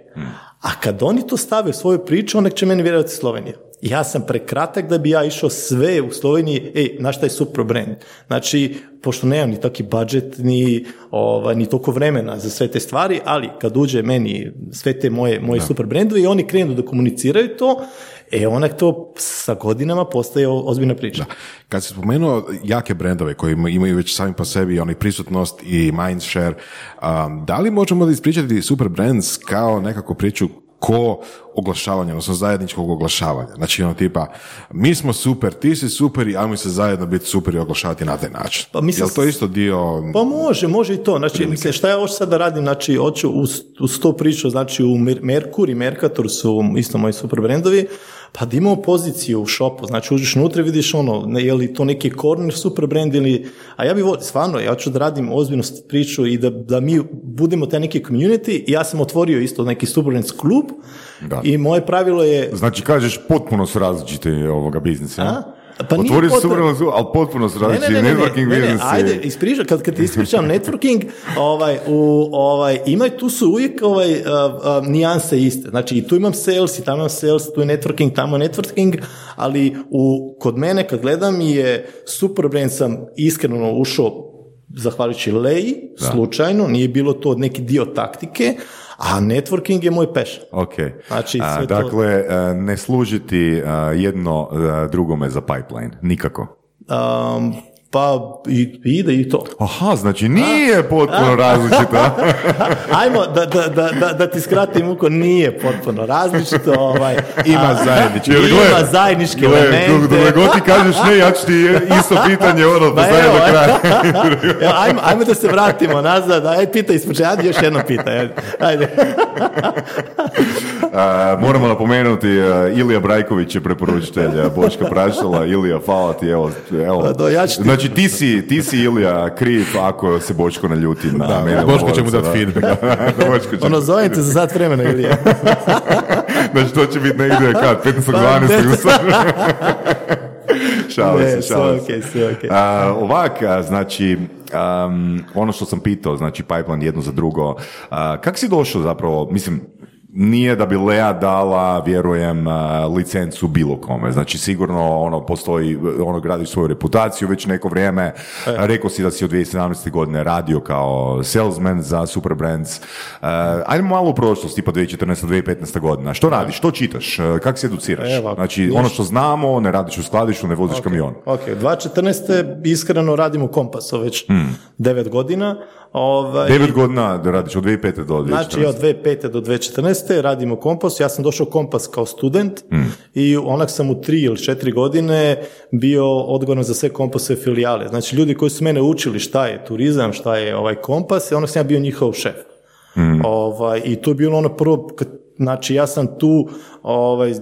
A kad oni to stave u svoju priču, onda će meni vjerovati Slovenija. Ja sam prekratak da bi ja išao sve u Sloveniji, ej, znaš šta je super brand? Znači, pošto nemam ni taki budžet, ni, ovaj, ni toliko vremena za sve te stvari, ali kad uđe meni sve te moje, moje super brendovi i oni krenu da komuniciraju to, e, onda to sa godinama postaje ozbiljna priča. Kad si spomenuo jake brendove koji ima- imaju već sami po sebi oni prisutnost i mindshare, um, da li možemo da ispričati super brands kao nekakvu priču ko oglašavanja, odnosno zajedničkog oglašavanja. Znači ono tipa, mi smo super, ti si super i ajmo se zajedno biti super i oglašavati na taj način. Pa mislim- Jel to isto dio... Pa može, može i to. Znači, mislim, šta ja hoću sad da radim, znači, hoću uz, uz to priču, znači, u Mer- Merkur i Mercator su isto moji super brendovi, pa da imamo poziciju u shopu, znači, uđeš unutra vidiš ono, ne, je li to neki corner super brand ili, a ja bi volio, stvarno, ja ću da radim ozbiljnu priču i da, da mi budemo taj neki community i ja sam otvorio isto neki super brands klub Da. i moje pravilo je, Znači, kažeš, potpuno su različiti ovoga biznisa. A? Pa Otvori potpuno- suvereno su, ali potpuno su različiti networking ne, ne, biznisi. ajde, ispričam, kad, kad ti ispričam networking, ovaj, u, ovaj, ima, tu su uvijek ovaj, uh, uh, nijanse iste. Znači, i tu imam sales, i tamo imam sales, tu je networking, tamo je networking, ali u, kod mene, kad gledam, je super brand sam iskreno ušao zahvaljujući Leji, slučajno, nije bilo to neki dio taktike, a networking je moj passion. Ok. Znači, A, sve to- dakle, a, ne služiti a, jedno a, drugome za pipeline. Nikako. Um, Pa i, ide i to. Aha, znači nije potpuno različito. Ajmo, da, da, da, da, da ti skratim uko, nije potpuno različito. Ovaj, Ima zajednički. Ima zajedničke elemente. god ti kažeš ne, ja ću ti isto pitanje ono, postaviti evo, do kraja. ajmo, ajmo da se vratimo nazad, aj pitaj ispočetka, još jedno pitaj, ajde. A, moramo napomenuti, a, Ilija Brajković je preporučitelj a, Boška Prašala. Ilija, hvala ti, evo. evo. Pa do, ja ti- Znači, ti si, ti si Ilija kriv ako se Boško naljuti na Da, mene. Boško će mu dati da. feedback. Će- Ono, zovem te za sat vremena, Ilija. Znači, to će biti negdje kad, 15.12. Šalim se, šalim se. okej, sve okej. A, ovak, znači, am, ono što sam pitao, znači pipeline jedno za drugo, a, kak si došao zapravo, mislim, nije da bi Lea dala, vjerujem, a, licencu bilo kome. Znači, sigurno ono postoji, ono gradiš svoju reputaciju već neko vrijeme. E. Rekao si da si od 2017. godine radio kao salesman za Super Brands. A, ajmo malo u prošlost, tipa 2014. 2015. godina. Što radiš? Što čitaš? A, Kak se educiraš? Evo, znači, ono što znamo, ne radiš u skladištu, ne voziš kamion. Ok, 2014. iskreno radim u Kompasu već Hmm. 9 godina. Ovaj, 9 godina radiš od 2005. do 2014. Znači od 2005. do 2014. radim u Kompasu, ja sam došao Kompas kao student Hmm. i onak sam u tri ili četiri godine bio odgovoran za sve Kompasove filijale. Znači ljudi koji su mene učili šta je turizam, šta je ovaj Kompas, onak sam ja bio njihov šef. Hmm. Ovaj, I to je bilo ono prvo, kad- znači ja sam tu ovaj,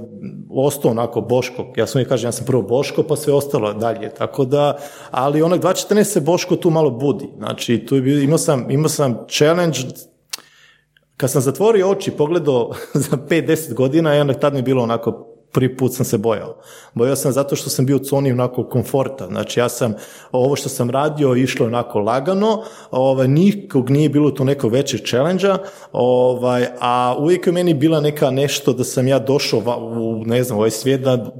ostao onako Boško, ja sam kažem ja sam prvo Boško pa sve ostalo dalje, tako da, ali onak 2014 se Boško tu malo budi, znači tu je bio, imao sam, imao sam challenge kad sam zatvorio oči pogledao za 5-10 godina, i onda tad mi je bilo onako, prvi put sam se bojao. Bojao sam zato što sam bio u zoni onako komforta. Znači ja sam, ovo što sam radio išlo onako lagano, ovaj, nikog nije bilo tu nekog većeg challenge ovaj, a uvijek je meni bila neka nešto da sam ja došao u, ne znam, ovaj svijet da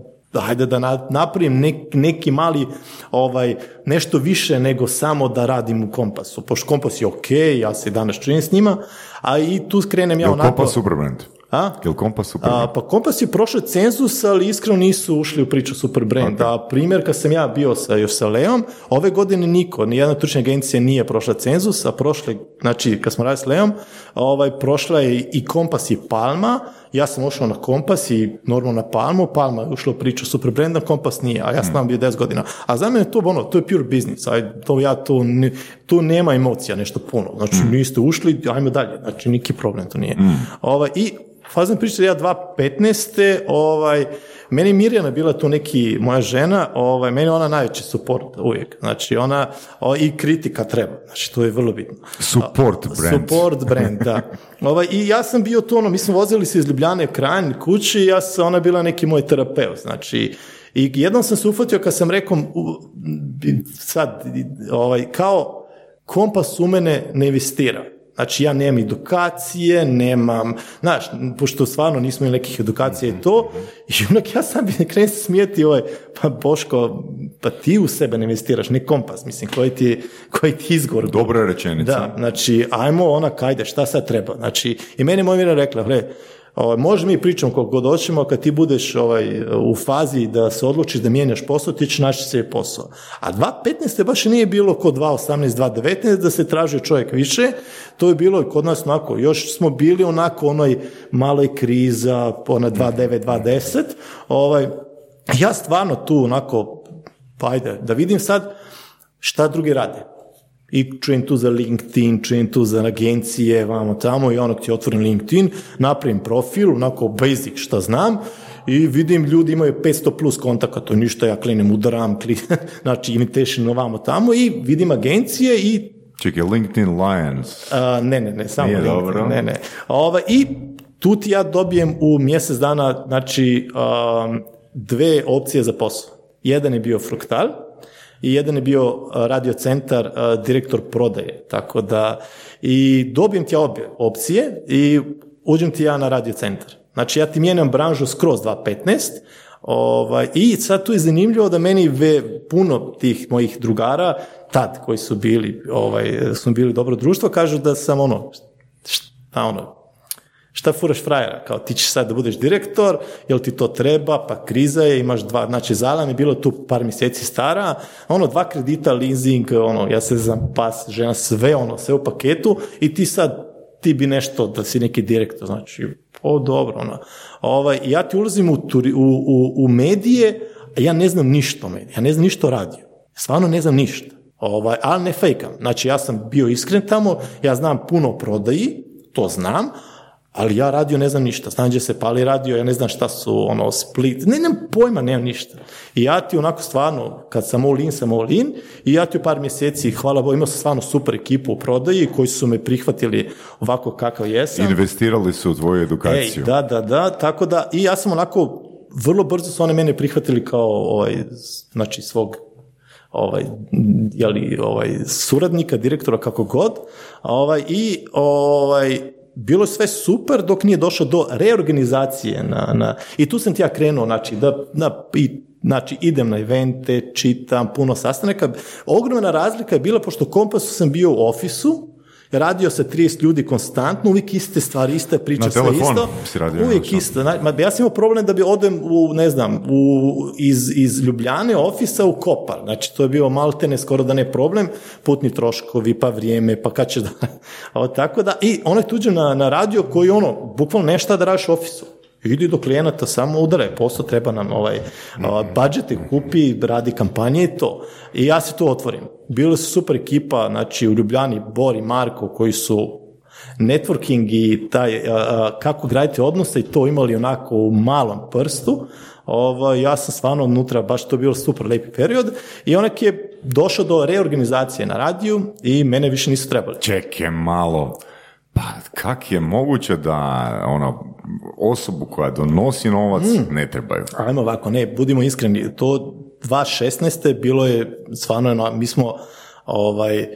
hajde da na- napravim nek- neki mali ovaj nešto više nego samo da radim u kompasu. Pošto kompas je ok, ja se danas čujem s njima, a i tu skrenem ja onako... Kompas Superbrand? A? Jel Kompas Superbrand? A, pa Kompas je prošao cenzus, ali iskreno nisu ušli u priču Super Brand. A primjer, kad sam ja bio sa, još sa Leom, ove godine niko, nijedna tučna agencija nije prošla cenzus, a prošle, znači kad smo radili s Leom, ovaj, prošla je i Kompas i Palma, ja sam ušao na Kompas i normalno na Palmu, Palma je ušla u priču Super Branda, Kompas nije, a ja sam tamo bio 10 godina. A za mene je to ono, to je pure business, aj, to ja tu, ne- tu nema emocija nešto puno, znači niste ušli, ajmo dalje, znači neki problem to nije. Ovaj, I fazan priča, ja 2015. Ovaj, meni Mirjana bila tu neki, moja žena, ovaj, meni ona najveći support uvijek. Znači ona, o, i kritika treba, znači to je vrlo bitno. Support brand. Support brand, da. Ovaj, I ja sam bio tu, ono, mi smo vozili se iz Ljubljane u Kranj kući ja sam, ona je bila neki moj terapeut, znači, i jednom sam se ufatio kad sam rekao, sad, ovaj, kao kompas u mene ne investira. Znači ja nemam edukacije, nemam, znaš, pošto stvarno nismo imali nekih edukacija i to, i onak ja sam bi krenuo se smijeti, ovaj, pa Boško, pa ti u sebe ne investiraš, ne kompas, mislim, koji ti, koji ti izgovor. Dobra rečenica. Da, znači, ajmo onak, ajde, šta sad treba? Znači, i meni je moj rekla, gle, ovaj, može mi pričamo koliko god hoćemo, kad ti budeš ovaj, u fazi da se odlučiš da mijenjaš posao, ti ćeš naći se posao. A 2015. baš nije bilo kod 2018, 2019 da se traži čovjek više, to je bilo i kod nas onako, još smo bili onako onoj maloj kriza, ona 29, 2010, ovaj, ja stvarno tu onako, pa ajde, da vidim sad šta drugi rade. I čujem tu za LinkedIn, čujem tu za agencije, vamo tamo i onog ti otvorim LinkedIn, napravim profil, onako basic šta znam i vidim ljudi imaju 500 plus kontakata, to ništa, ja klinem, udaram, kli, znači imitation ovamo tamo i vidim agencije i Čekaj, LinkedIn Lions. a, ne, ne, ne, samo Nije LinkedIn, dobro. ne, ne. Ova, I tu ti ja dobijem u mjesec dana, znači, um, dve opcije za posao. Jedan je bio Fruktal i jedan je bio radio centar, direktor prodaje. Tako da, i dobijem ti obje opcije i uđem ti ja na radio centar. Znači, ja ti mijenjam branžu skroz 2.15, Ovaj, I sad tu je zanimljivo da meni ve, puno tih mojih drugara, tad koji su bili, ovaj, su bili dobro društvo, kažu da sam ono, šta ono, Šta furaš frajera? Kao ti ćeš sad da budeš direktor, jel ti to treba, pa kriza je, imaš dva, znači Zala mi je bilo tu par mjeseci stara, ono dva kredita, leasing, ono, ja se znam, pas, žena, sve ono, sve u paketu i ti sad, ti bi nešto, da si neki direktor, znači, o dobro, ono, ovaj, ja ti ulazim u, u, u, u medije, a ja ne znam ništa o mediji, ja ne znam ništa o radiju, stvarno ne znam ništa, ovaj, ali ne fejkam, znači ja sam bio iskren tamo, ja znam puno o prodaji, to znam, ali ja radio ne znam ništa, znam gdje se pali radio, ja ne znam šta su ono split, ne nemam pojma, nemam ništa. I ja ti onako stvarno, kad sam all in, sam all in i ja ti u par mjeseci, hvala Bogu, imao sam stvarno super ekipu u prodaji koji su me prihvatili ovako kakav jesam. Investirali su u tvoju Ej, edukaciju. da, da, da, tako da, i ja sam onako, vrlo brzo su one mene prihvatili kao, ovaj, znači, svog ovaj, jeli, ovaj, suradnika, direktora, kako god, ovaj, i ovaj, bilo je sve super dok nije došlo do reorganizacije na, na, i tu sam ti ja krenuo, znači, da, da, i, znači, idem na evente, čitam, puno sastanaka. Ogromna razlika je bila, pošto Kompasu sam bio u ofisu, radio sa 30 ljudi konstantno, uvijek iste stvari, ista priča, Na sve isto. si radio, uvijek isto. Ma, ja sam imao problem da bi odem u, ne znam, u, iz, iz Ljubljane ofisa u Kopar. Znači, to je bio maltene skoro da ne problem, putni troškovi, pa vrijeme, pa kad će da... A, tako da, i onaj tuđe na, na radio koji ono, bukvalno nešta da radiš u ofisu. Idi do klijenata, samo udare, posao treba nam ovaj, a, budžete kupi, radi kampanje i to. I ja se tu otvorim. Bili su super ekipa, znači u Ljubljani, Bori, Marko, koji su networking i taj, a, a, kako graditi odnose i to imali onako u malom prstu, ovaj, ja sam stvarno unutra, baš to je bilo super lepi period i onak je došao do reorganizacije na radiju i mene više nisu trebali. Čekaj malo. Pa kak je moguće da ono, osobu koja donosi novac Mm. ne trebaju? Ajmo ovako, ne, budimo iskreni, to 2016. bilo je stvarno, mi smo, ovaj,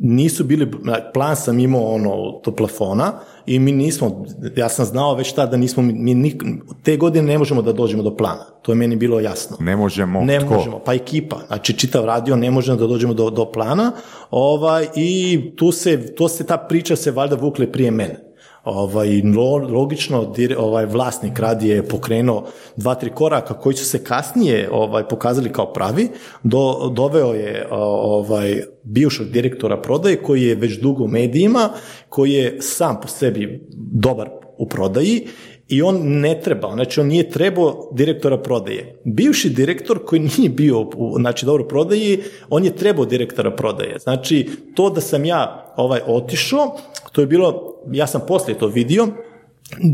nisu bili, plan sam imao ono, do plafona i mi nismo, ja sam znao već tada da nismo, mi nik- te godine ne možemo da dođemo do plana, to je meni bilo jasno. Ne možemo. Ne Tko? možemo, pa ekipa, znači čitav radio ne možemo da dođemo do, do plana ovaj, i tu se, to se, ta priča se valjda vukle prije mene. Ovaj, lo- logično, ovaj, vlasnik radije je pokrenuo dva, tri koraka koji su se kasnije ovaj, pokazali kao pravi, do, doveo je ovaj, bivšeg direktora prodaje koji je već dugo u medijima, koji je sam po sebi dobar u prodaji i on ne treba, znači on nije trebao direktora prodaje. Bivši direktor koji nije bio u, znači dobro prodaji, on je trebao direktora prodaje. Znači to da sam ja ovaj otišao, to je bilo, ja sam poslije to vidio,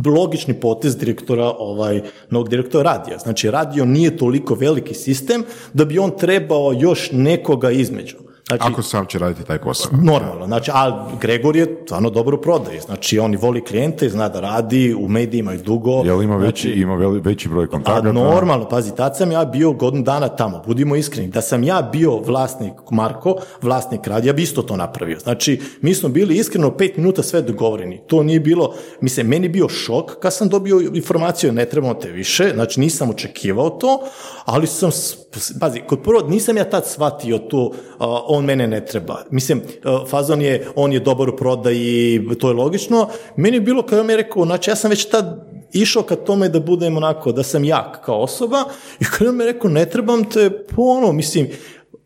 logični potez direktora, ovaj, novog direktora radija. Znači, radio nije toliko veliki sistem da bi on trebao još nekoga između. Znači, Ako sam će raditi taj posao. Normalno, znači, a Gregor je stvarno dobro prodaje, znači on voli klijente, zna da radi, u medijima i dugo. Jel ima veći, znači, ima veli- veći broj a kontakata? normalno, pazi, tad sam ja bio godinu dana tamo, budimo iskreni, da sam ja bio vlasnik Marko, vlasnik radija, bi isto to napravio. Znači, mi smo bili iskreno pet minuta sve dogovoreni. To nije bilo, mislim, meni bio šok kad sam dobio informaciju, ne trebamo te više, znači nisam očekivao to, ali sam, pazi, kod prvo, nisam ja tad shvatio to, a, on mene ne treba. Mislim, a, fazon je, on je dobar u prodaji, to je logično. Meni je bilo, kao mi je rekao, znači ja sam već tad išao ka tome da budem onako, da sam jak kao osoba i kada mi je rekao ne trebam te, ono, mislim,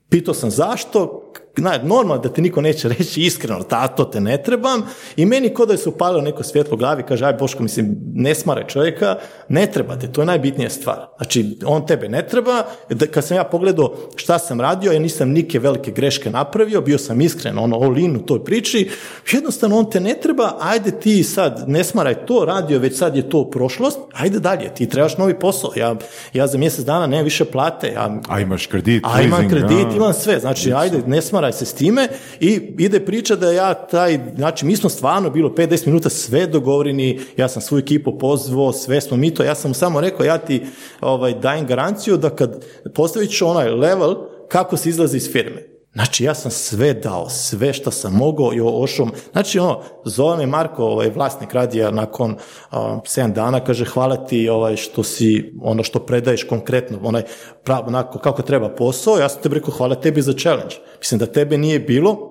pitao sam zašto, Zna, normalno da ti niko neće reći iskreno, tato te ne trebam. I meni ko da je se upalilo neko svjetlo u glavi, kaže, aj Boško, mislim, ne smare čovjeka, ne treba te, to je najbitnija stvar. Znači, on tebe ne treba, da, kad sam ja pogledao šta sam radio, ja nisam nike velike greške napravio, bio sam iskren, ono, all in u toj priči, jednostavno on te ne treba, ajde ti sad, ne smaraj to, radio već sad je to prošlost, ajde dalje, ti trebaš novi posao, ja, ja za mjesec dana nemam više plate, ja A imaš kredit, a imam kredit, imam sve, znači ajde, ne smaraj se s time i ide priča da ja taj, znači mi smo stvarno bilo 5-10 minuta sve dogovoreni, ja sam svoju ekipu pozvao, sve smo mi to, ja sam samo rekao, ja ti ovaj, dajem garanciju da kad postavit ću onaj level, kako se izlazi iz firme. Znači, ja sam sve dao, sve što sam mogao i ošom. Znači, ono, zove me Marko, ovaj, vlasnik radija, nakon a, 7 dana, kaže, hvala ti ovaj, što si, ono što predaješ konkretno, onaj, prav, onako, kako treba posao, ja sam tebi rekao, hvala tebi za challenge. Mislim da tebe nije bilo,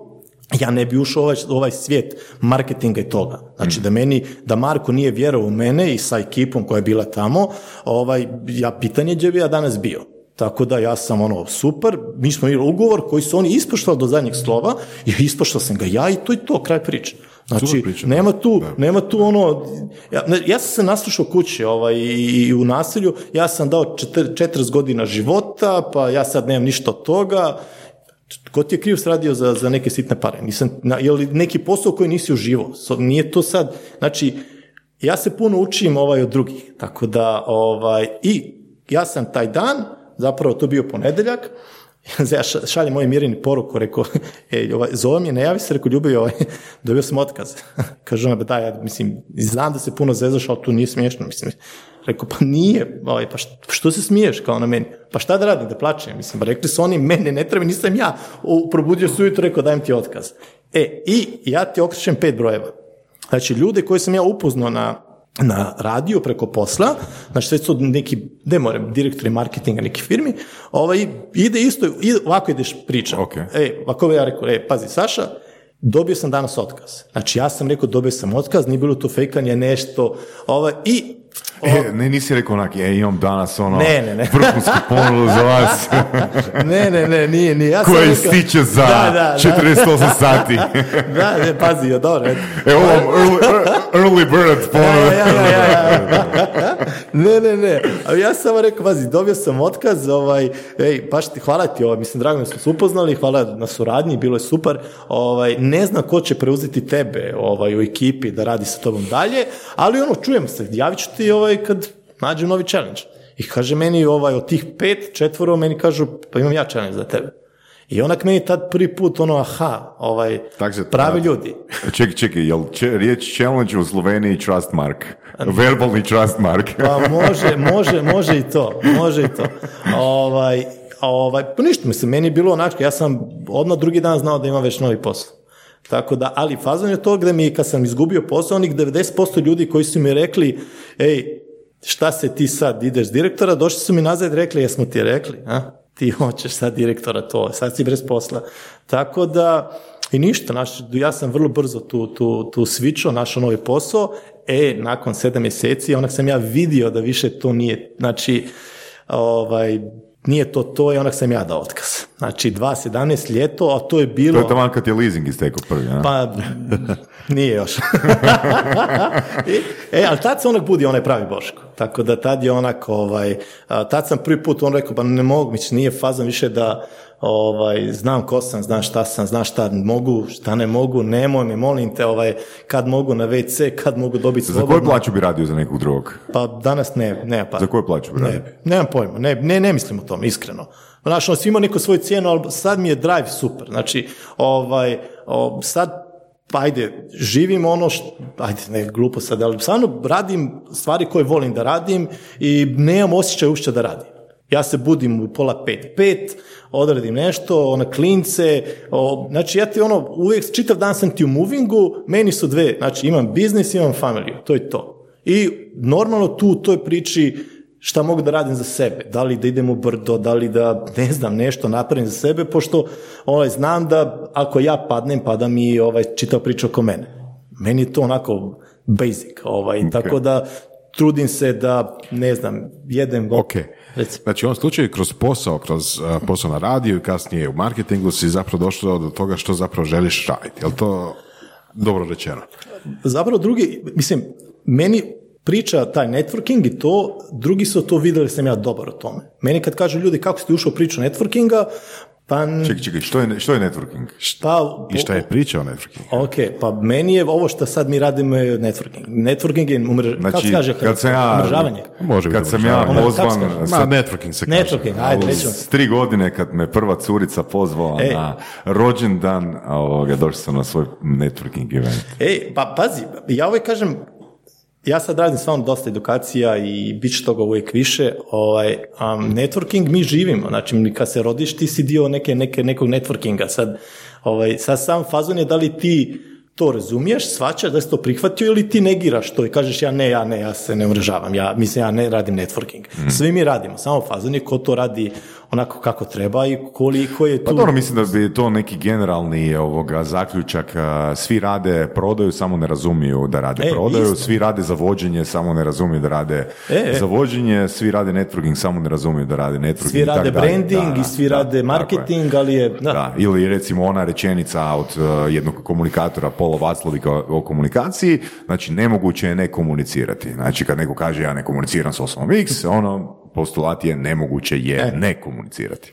ja ne bi ušao u ovaj, ovaj svijet marketinga i toga. Znači da meni, da Marko nije vjerovao u mene i sa ekipom koja je bila tamo, ovaj, ja pitanje gdje bi ja danas bio. Tako da ja sam ono super, mi smo imali ugovor koji su oni ispoštovali do zadnjeg slova i ispoštovao sam ga ja i to je to, kraj priče. Znači, priča, nema tu, Da. nema tu ono, ja, ja sam se naslušao kući ovaj, i, i u naselju, ja sam dao četir- 40 godina života, pa ja sad nemam ništa od toga, ko ti je kriv radio za, za neke sitne pare? Nisam, na, je li neki posao koji nisi uživao? So, nije to sad, znači, ja se puno učim ovaj od drugih, tako da, ovaj, i ja sam taj dan, zapravo to bio ponedeljak, ja ša- šaljem moj Mirini poruku, rekao, e, ovaj, zove me, ne javi se, rekao, ljubi, ovaj, dobio sam otkaz. Kaže ona, da, ja, mislim, znam da se puno zezaš, ali tu nije smiješno, mislim, Rekao, pa nije, ovaj, pa što, što se smiješ kao na meni? Pa šta da radim, da plaćem? Mislim, pa rekli su oni, mene ne treba, nisam ja. U, probudio se ujutro, rekao, dajem ti otkaz. E, i ja ti okrećem pet brojeva. Znači, ljude koje sam ja upoznao na, na radiju preko posla, znači sve su neki, ne moram, direktori marketinga nekih firmi, ovaj, ide isto, ide, ovako ideš priča. Ok. E, ovako bi ja rekao, e, pazi, Saša, dobio sam danas otkaz. Znači, ja sam rekao, dobio sam otkaz, nije bilo tu fejkanje, nešto, ovaj, i E, ne, nisi rekao onak, e, imam danas ono, Ne, ne, ne. vrhunsku ponudu za vas, ne, ne, ne, nije, nije. Ja koje rekao- stiče za Da, da, da. 48 sati. Da, ne, pazi, jo, dobro. E, ovo early, early bird ponuda. Ja, ja, ja, ja. ne, ne, ne. A ja sam samo rekao, pazi, dobio sam otkaz, ovaj, ej, baš ti, hvala ti, ovaj, mislim, drago mi smo se upoznali, hvala na suradnji, bilo je super. Ovaj, ne znam ko će preuzeti tebe ovaj, u ekipi da radi sa tobom dalje, ali ono, čujem se, javit ću ti ovaj, kad nađem novi challenge. I kaže meni, ovaj, od tih pet, četvoro, meni kažu, pa imam ja challenge za tebe. I onak meni tad prvi put ono, aha, ovaj, Tak se- pravi da. ljudi. Čekaj, čekaj, jel če, riječ challenge u Sloveniji trust mark? Verbalni trust mark. Pa može, može, može i to, može i to. Ovaj, ovaj, pa ništa, mislim, meni je bilo onako, ja sam odmah drugi dan znao da imam već novi posao. Tako da, ali fazon je to gde mi, kad sam izgubio posao, onih 90% ljudi koji su mi rekli, ej, šta se ti sad ideš direktora, došli su mi nazad i rekli, jesmo ti rekli, a? ti hoćeš sad direktora to, sad si bez posla. Tako da, i ništa, naš, ja sam vrlo brzo tu, tu, tu svičao, našao novi posao, e, nakon sedam mjeseci, onak sam ja vidio da više to nije, znači, ovaj, nije to to i onak sam ja dao otkaz. Znači, 2.17 ljeto, a to je bilo... To je tamo kad je leasing istekao prvi, a? Pa, nije još. I- e, ali tad se onak budi onaj pravi Boško. Tako da tad je onak, ovaj, tad sam prvi put on rekao, pa ne mogu, mislim, nije fazan više da ovaj, znam ko sam, znam šta sam, znam šta mogu, šta ne mogu, nemoj me, molim te, ovaj, kad mogu na WC, kad mogu dobiti Za koju slobodno. plaću bi radio za nekog drugog? Pa danas ne, nema pa. Za koju plaću bi radio? Ne, nemam pojma, ne, ne, ne mislim o tom, iskreno. Znaš, ono, svi ima neku svoju cijenu, ali sad mi je drive super. Znači, ovaj, o, sad, pa ajde, živim ono što, ajde, ne, glupo sad, ali stvarno radim stvari koje volim da radim i nemam osjećaj uopće da radim. Ja se budim u pola pet, pet, odradim nešto, ona klince, o, znači ja ti ono, uvijek čitav dan sam ti u movingu, meni su dve, znači imam biznis, imam familiju, to je to. I normalno tu u toj priči šta mogu da radim za sebe, da li da idem u brdo, da li da, ne znam, nešto napravim za sebe, pošto ovaj, znam da ako ja padnem, pada mi ovaj, čitav priča oko mene. Meni je to onako basic, ovaj, tako da trudim se da, ne znam, jedem. Ok. Reci. Znači, u ovom slučaju, kroz posao, kroz uh, posao na radiju i kasnije u marketingu si zapravo došao do toga što zapravo želiš raditi. Je to dobro rečeno? Zapravo drugi, mislim, meni priča taj networking i to, drugi su to vidjeli sam ja dobar u tome. Meni kad kažu ljudi kako ste ušao u priču networkinga, pa... Čekaj, čekaj, što je, što je networking? pa I šta je priča o networkingu? Ok, pa meni je ovo što sad mi radimo je networking. Networking je kako Znači, se kaže, kad sam ja, umrežavanje. Može biti kad sam ja. Kako pozvan? Ma, networking se kaže. Networking, ajde, rećemo. s tri godine kad me prva curica pozvala E. na rođendan, ovoga, došao sam na svoj networking event. Ej, pa pazi, ja uvijek kažem, ja sad radim stvarno dosta edukacija i bit će toga uvijek više. Ovaj, um, networking mi živimo, znači kad se rodiš ti si dio neke, neke, nekog networkinga. Sad, ovaj, sad sam fazon je da li ti to razumiješ, svačaš da si to prihvatio ili ti negiraš to i kažeš ja ne, ja ne, ja se ne umrežavam, ja, mislim ja ne radim networking. Svi mi radimo, samo fazon je ko to radi onako kako treba i koliko je tu... Pa dobro, mislim da bi to neki generalni ovoga, zaključak, svi rade prodaju, samo ne razumiju da rade E, prodaju, isto. svi rade za vođenje, samo ne razumiju da rade E, e. za vođenje, svi rade networking, samo ne razumiju da rade networking. Svi rade branding i svi da, rade je. marketing, ali je... Da, Da, ili recimo ona rečenica od uh, jednog komunikatora Pola Vaclovika o komunikaciji, znači nemoguće je ne komunicirati. Znači kad neko kaže ja ne komuniciram s osobom X, ono postulat je nemoguće je E. ne komunicirati.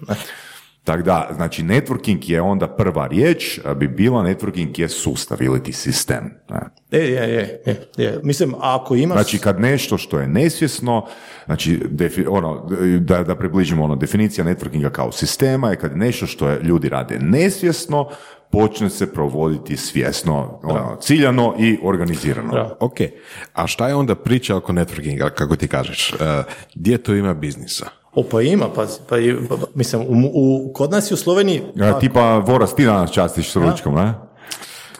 Tako da, znači networking je onda prva riječ, bi bila networking je sustav ili ti sistem. ne. E, je, je, je, je. Mislim, ako imaš... Znači kad nešto što je nesvjesno, znači defi- ono, da, da približimo ono, definicija networkinga kao sistema je kad nešto što je, ljudi rade nesvjesno, počne se provoditi svjesno, ono, ciljano i organizirano. Da. Ok, a šta je onda priča oko networkinga, kako ti kažeš? E, gdje tu ima biznisa? O, pa ima, pa, pa, i- pa- pa- mislim, u, u, kod nas je u Sloveniji... A, tipa, Voras, ti danas častiš s ručkom, ne?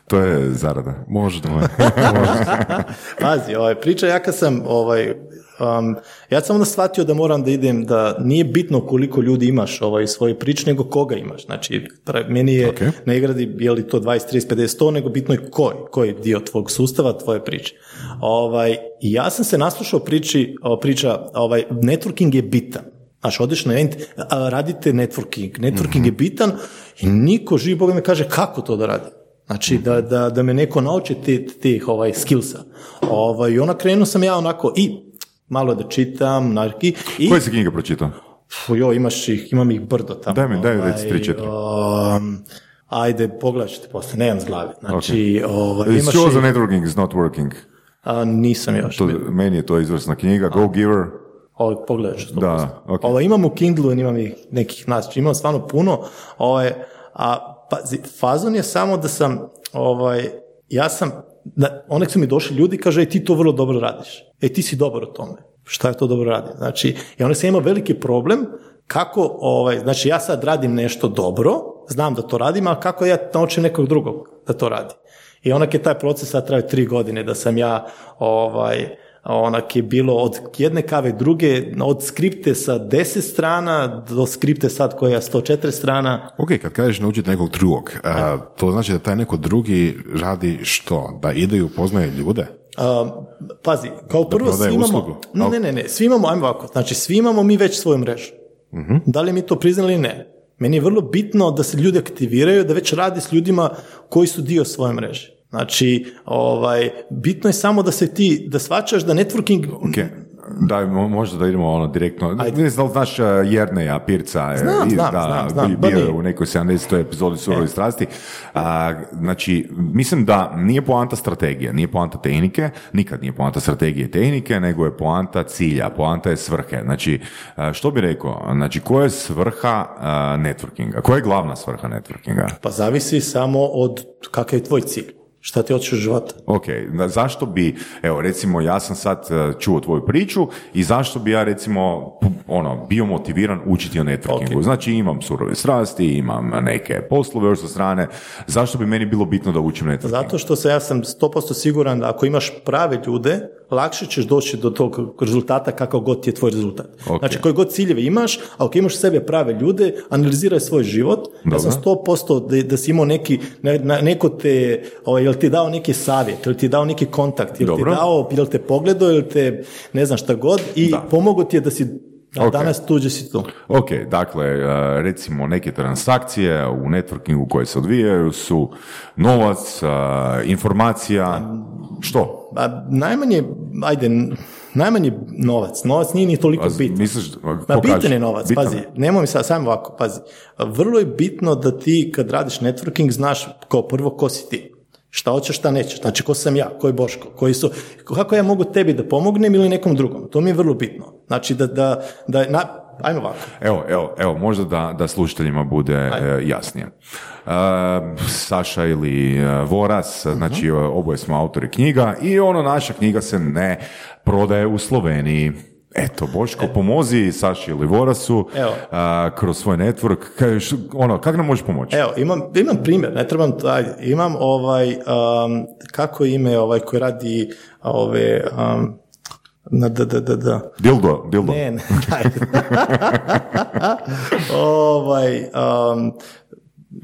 To je zarada. Možda. Pazi, ovaj, priča, ja kad sam, ovaj, um, ja sam onda shvatio da moram da idem, da nije bitno koliko ljudi imaš ovaj, svoje priče, nego koga imaš. Znači, pra- meni je Ok. ne igradi je li to 20, 30, 50, 100, nego bitno je koji, koji je dio tvog sustava, tvoje priče. Ovaj, i ja sam se naslušao priči, priča, ovaj, networking je bitan. Znaš, odeš na ent, a, radite networking. Networking je bitan i niko živ Boga me kaže kako to da radim. Znači, da, da, da me neko nauči tih, tih ovaj, skillsa. Ovaj, I onda krenuo sam ja onako i malo da čitam, znači, i... Koje si knjige pročitao? Jo, imaš ih, imam ih brdo tamo. Daj mi, daj ovaj, tri, četiri. um, ajde, pogledat ću ti poslije, nemam glave. Znači, ovaj, imaš Što ih- za networking is not working? a, nisam još. To, meni je to izvrsna knjiga, Go Giver. Ovaj, pogledat ću 100%. Da, ok. Ovaj, imam u Kindlu, imam ih nekih, znači, imam stvarno puno, ovaj, a pazi, fazon je samo da sam, ovaj, ja sam, da, onek su mi došli ljudi, kaže, e, ti to vrlo dobro radiš, e, ti si dobar u tome. Šta je to dobro radi? Znači, i onda sam imao veliki problem kako, ovaj, znači ja sad radim nešto dobro, znam da to radim, ali kako ja naučim nekog drugog da to radi. I onak je taj proces sad trajao tri godine, da sam ja, ovaj, onak je bilo od jedne kave druge, od skripte sa 10 strana do skripte sad koja je 104 strana. Ok, kad kažeš naučiti nekog drugog, a, to znači da taj neko drugi radi što? Da ide i upoznaje ljude? Um, pazi, kao prvo svi imamo, uslugu. ne, ne, ne, ne, svi imamo, ajmo ovako, znači svi imamo mi već svoju mrežu. Da li mi to priznali ili ne? Meni je vrlo bitno da se ljudi aktiviraju, da već radi s ljudima koji su dio svoje mreže. Znači, ovaj, bitno je samo da se ti, da shvaćaš da networking Ok, da, mo- možda da idemo ono direktno. Ne znam znaš uh, Jerneja Pirca. e, Znam, i- znam, da, znam, znam, bi- Bio je u nekoj 70. epizodi Surovi strasti. A, znači, mislim da nije poanta strategije, nije poanta tehnike, nikad nije poanta strategije tehnike, nego je poanta cilja, poanta je svrhe. Znači, što bi rekao, znači, koja je svrha networkinga? Koja je glavna svrha networkinga? pa zavisi samo od kakav je tvoj cilj. Šta ti hoćeš u životu? Ok, zašto bi, evo recimo ja sam sad e, čuo tvoju priču i zašto bi ja recimo ono, bio motiviran učiti o networkingu. Ok. Znači imam surove strasti, imam neke poslove još sa strane, zašto bi meni bilo bitno da učim networking? Zato što se ja sam 100% siguran da ako imaš prave ljude, lakše ćeš doći do tog rezultata kakav god ti je tvoj rezultat. Ok. Znači koji god ciljeve imaš, ako imaš sebe prave ljude, analiziraj svoj život. Ja sam 100% da, da si imao neki, ne- na- neko te, ovaj, jel ti dao neki savjet, jel ti dao neki kontakt, jel Dobro. ti dao, jel te pogledao, jel te ne znam šta god i Da. pomogu ti je da si a Ok. danas tuđe si tu. Ok, dakle, e, recimo neke transakcije u networkingu koje se odvijaju su novac, e, informacija, što? A najmanje, ajde, najmanje novac. Novac nije ni toliko A z- bitan. misliš, Ma bitan je novac, Bitan? pazi, nemoj mi sad, samo ovako, pazi. Vrlo je bitno da ti kad radiš networking znaš kao prvo ko si ti. Šta hoćeš, šta nećeš. Znači, ko sam ja, ko je Boško, koji su, kako ja mogu tebi da pomognem ili nekom drugom. To mi je vrlo bitno. Znači, da, da, da na, ajmo ovako. Evo, evo, evo, možda da, da slušateljima bude e, jasnije. E, Saša ili e, Voras, znači Mhm. e, oboje smo autori knjiga i ono, naša knjiga se ne prodaje u Sloveniji. Eto, Boško, pomozi Saši ili Vorasu Evo. a, kroz svoj network. Kaj, š- ono, kako nam možeš pomoći? Evo, imam, imam primjer, ne trebam taj, imam ovaj, um, kako ime ovaj koji radi ove, um, Na da, da, da, da. Dildo, dildo. Ne, ne, ovaj, um,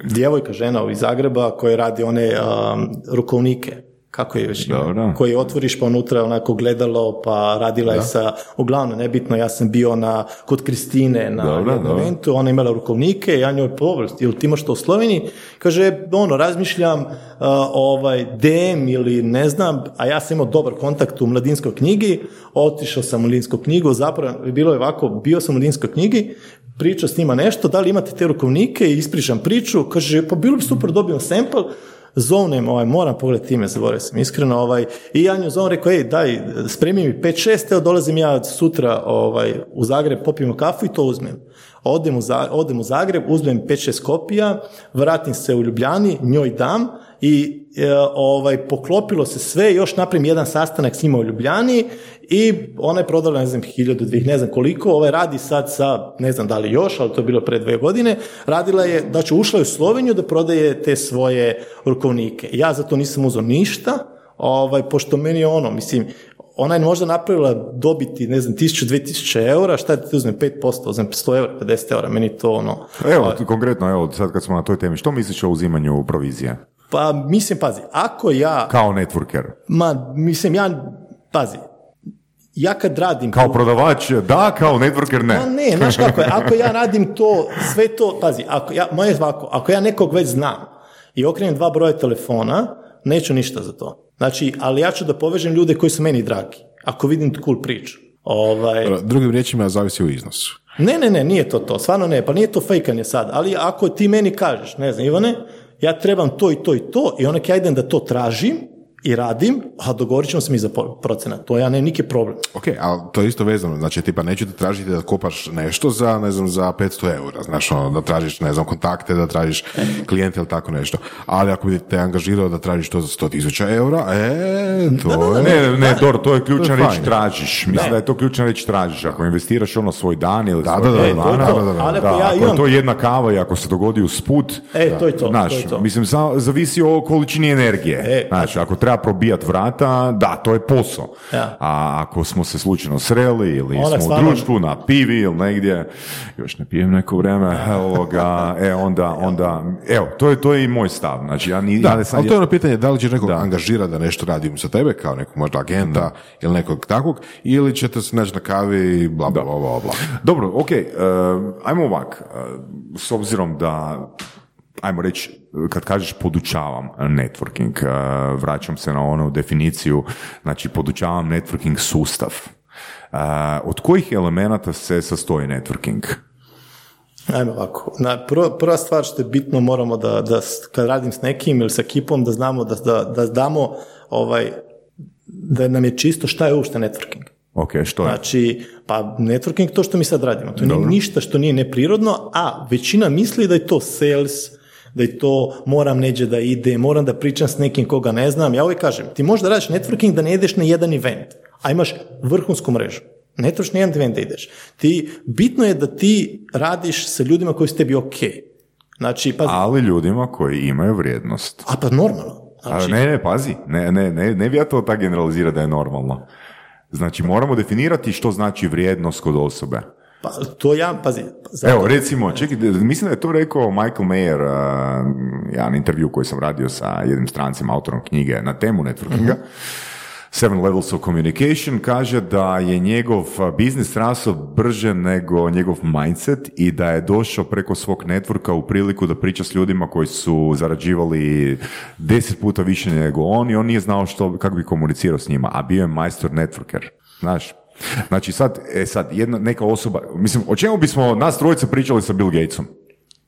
djevojka, žena iz Zagreba koja radi one um, rukovnike, kako je već? Dobro. koje otvoriš pa unutra onako gledalo pa radila je sa, uglavnom nebitno ja sam bio na, kod Kristine na Dobro, jednom dobro. eventu, ona je imala rukovnike, ja njoj povrst, ili ti imaš to u Sloveniji, kaže, ono, razmišljam uh, ovaj, DM ili ne znam, a ja sam imao dobar kontakt u mladinskoj knjigi, otišao sam u mladinsku knjigu, zapravo bilo je ovako, bio sam u mladinskoj knjigi, pričao s njima nešto, da li imate te rukovnike i ispričam priču, kaže, pa bilo bi super, dobijem sample, zovnem, ovaj, moram pogledati ime, zaboravio sam iskreno, ovaj, i ja nju zovem, rekao, ej, daj, spremi mi 5-6, evo dolazim ja sutra ovaj, u Zagreb, popijemo kafu i to uzmem. Odem u, odem u Zagreb, uzmem 5-6 kopija, vratim se u Ljubljani, njoj dam i e, ovaj, poklopilo se sve, još napravim jedan sastanak s njima u Ljubljani i ona je prodala, ne znam, hiljadu, dvih, ne znam koliko, ovaj radi sad sa, ne znam da li još, ali to je bilo pre dve godine, radila je, da će ušla u Sloveniju da prodaje te svoje rukovnike. Ja za to nisam uzeo ništa, ovaj, pošto meni je ono, mislim, ona je možda napravila dobiti, ne znam, 1000-2000 eura, šta ti uzmem, 5%, uzmem 100 eura, 50 eura, meni to ono... Evo, tu konkretno, evo, sad kad smo na toj temi, što misliš o uzimanju provizije? Pa, mislim, pazi, ako ja, Kao networker. ma, mislim, ja, pazi, ja kad radim... Kao prodavač, da, kao networker ne. Pa ne, znaš kako je, ako ja radim to, sve to, pazi, ako ja, moje je ovako, ako ja nekog već znam i okrenem dva broja telefona, neću ništa za to. Znači, ali ja ću da povežem ljude koji su meni dragi, ako vidim cool priču. Ovaj, Drugim riječima zavisi o iznosu. ne, ne, ne, nije to to, stvarno ne, pa nije to fejkanje sad, ali ako ti meni kažeš, ne znam, Ivane, ja trebam to i to i to i onak ja idem da to tražim i radim, a dogovorit ćemo se mi za procenat, to ja ne, niki problem. Ok, ali to je isto vezano, znači tipa neću te tražiti da kopaš nešto za, ne znam, za 500 eura, znaš, ono, da tražiš, ne znam, kontakte, da tražiš klijente ili tako nešto. Ali ako bi te angažirao da tražiš to za 100 tisuća eura, e, to je... Ne, ne, Dor, to je ključna To je riječ tražiš. Mislim da je to ključna riječ tražiš. Ako investiraš ono svoj dan ili Da, svoj da, da, da, da, da, da, da. Da, ako je to jedna kava i ako se dogodi usput, E, to je to, znaš, to je to. mislim, za- zavisi o količini energije. E, znači, ako treba probijat vrata, da, to je posao. Ja. A ako smo se slučajno sreli ili Onda smo stvarno- u društvu na pivi ili negdje, još ne pijem neko vrijeme, ovoga, e, onda, onda, evo, to je, to je i moj stav. Znači, ja, ni, ja Da, ne sam, ali to je ono pitanje da li ćeš nekog Da. angažirati da nešto radi za tebe, kao nekog možda agenta ili nekog takvog, ili ćete se naći na kavi i bla, bla, bla, bla, bla. Dobro, ok, uh, ajmo ovak, uh, s obzirom da ajmo reći, kad kažeš podučavam networking, uh, vraćam se na onu definiciju, znači podučavam networking sustav. Uh, od kojih elemenata se sastoji networking? Ajmo ovako. Na, prva, prva stvar što je bitno moramo da, da s- kad radim s nekim ili sa ekipom da znamo da, da, da damo ovaj, da nam je čisto šta je uopšte networking. Ok, što je? Znači, pa networking to što mi sad radimo, to nije ništa što nije neprirodno, a većina misli da je to sales, da je to moram neđe da ide, moram da pričam s nekim koga ne znam. Ja uvijek kažem, ti možda radiš networking da ne ideš na jedan event, a imaš vrhunsku mrežu. Ne trebaš na jedan event da ideš. Ti, bitno je da ti radiš sa ljudima koji su tebi ok. Znači, pa, Ali ljudima koji imaju vrijednost. a pa normalno. A, Znači, ne, ne, pazi, ne, ne, ne, ne bi ja to tako generalizirati da je normalno. Znači, moramo definirati što znači vrijednost kod osobe. Pa, to ja, pazi, zato- Evo, recimo, čekaj, mislim da je to rekao Michael Mayer, uh, jedan intervju koji sam radio sa jednim strancem, autorom knjige na temu networkinga, Seven Levels of Communication, kaže da je njegov biznis rastao brže nego njegov mindset i da je došao preko svog networka u priliku da priča s ljudima koji su zarađivali deset puta više nego on i on nije znao što, kako bi komunicirao s njima, a bio je majstor networker. Znaš, Znači sad, e sad, jedna, neka osoba, mislim, o čemu bismo nas trojica pričali sa Bill Gatesom?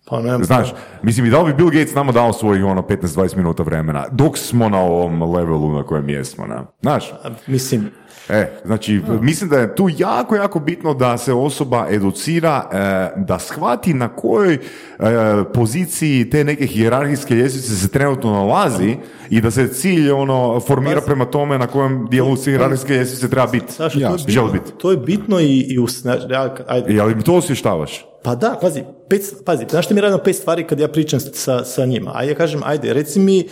pa nemam Znaš, mislim, i da li bi Bill Gates nama dao svojih ono 15-20 minuta vremena, dok smo na ovom levelu na kojem jesmo, na. Znaš, Mislim, e, znači, mislim da je tu jako, jako bitno da se osoba educira, e, da shvati na kojoj e, poziciji te neke hijerarhijske ljestvice se trenutno nalazi i da se cilj ono formira prema tome na kojem dijelu hijerarhijske ljestvice treba biti. Saša, to, je bitno, to je bitno i, i u, ja, ajde, ali mi to osvještavaš? Pa da, pazi, pet, pazi, znaš što mi radimo pet stvari kad ja pričam sa, sa njima? A ja kažem, ajde, reci mi,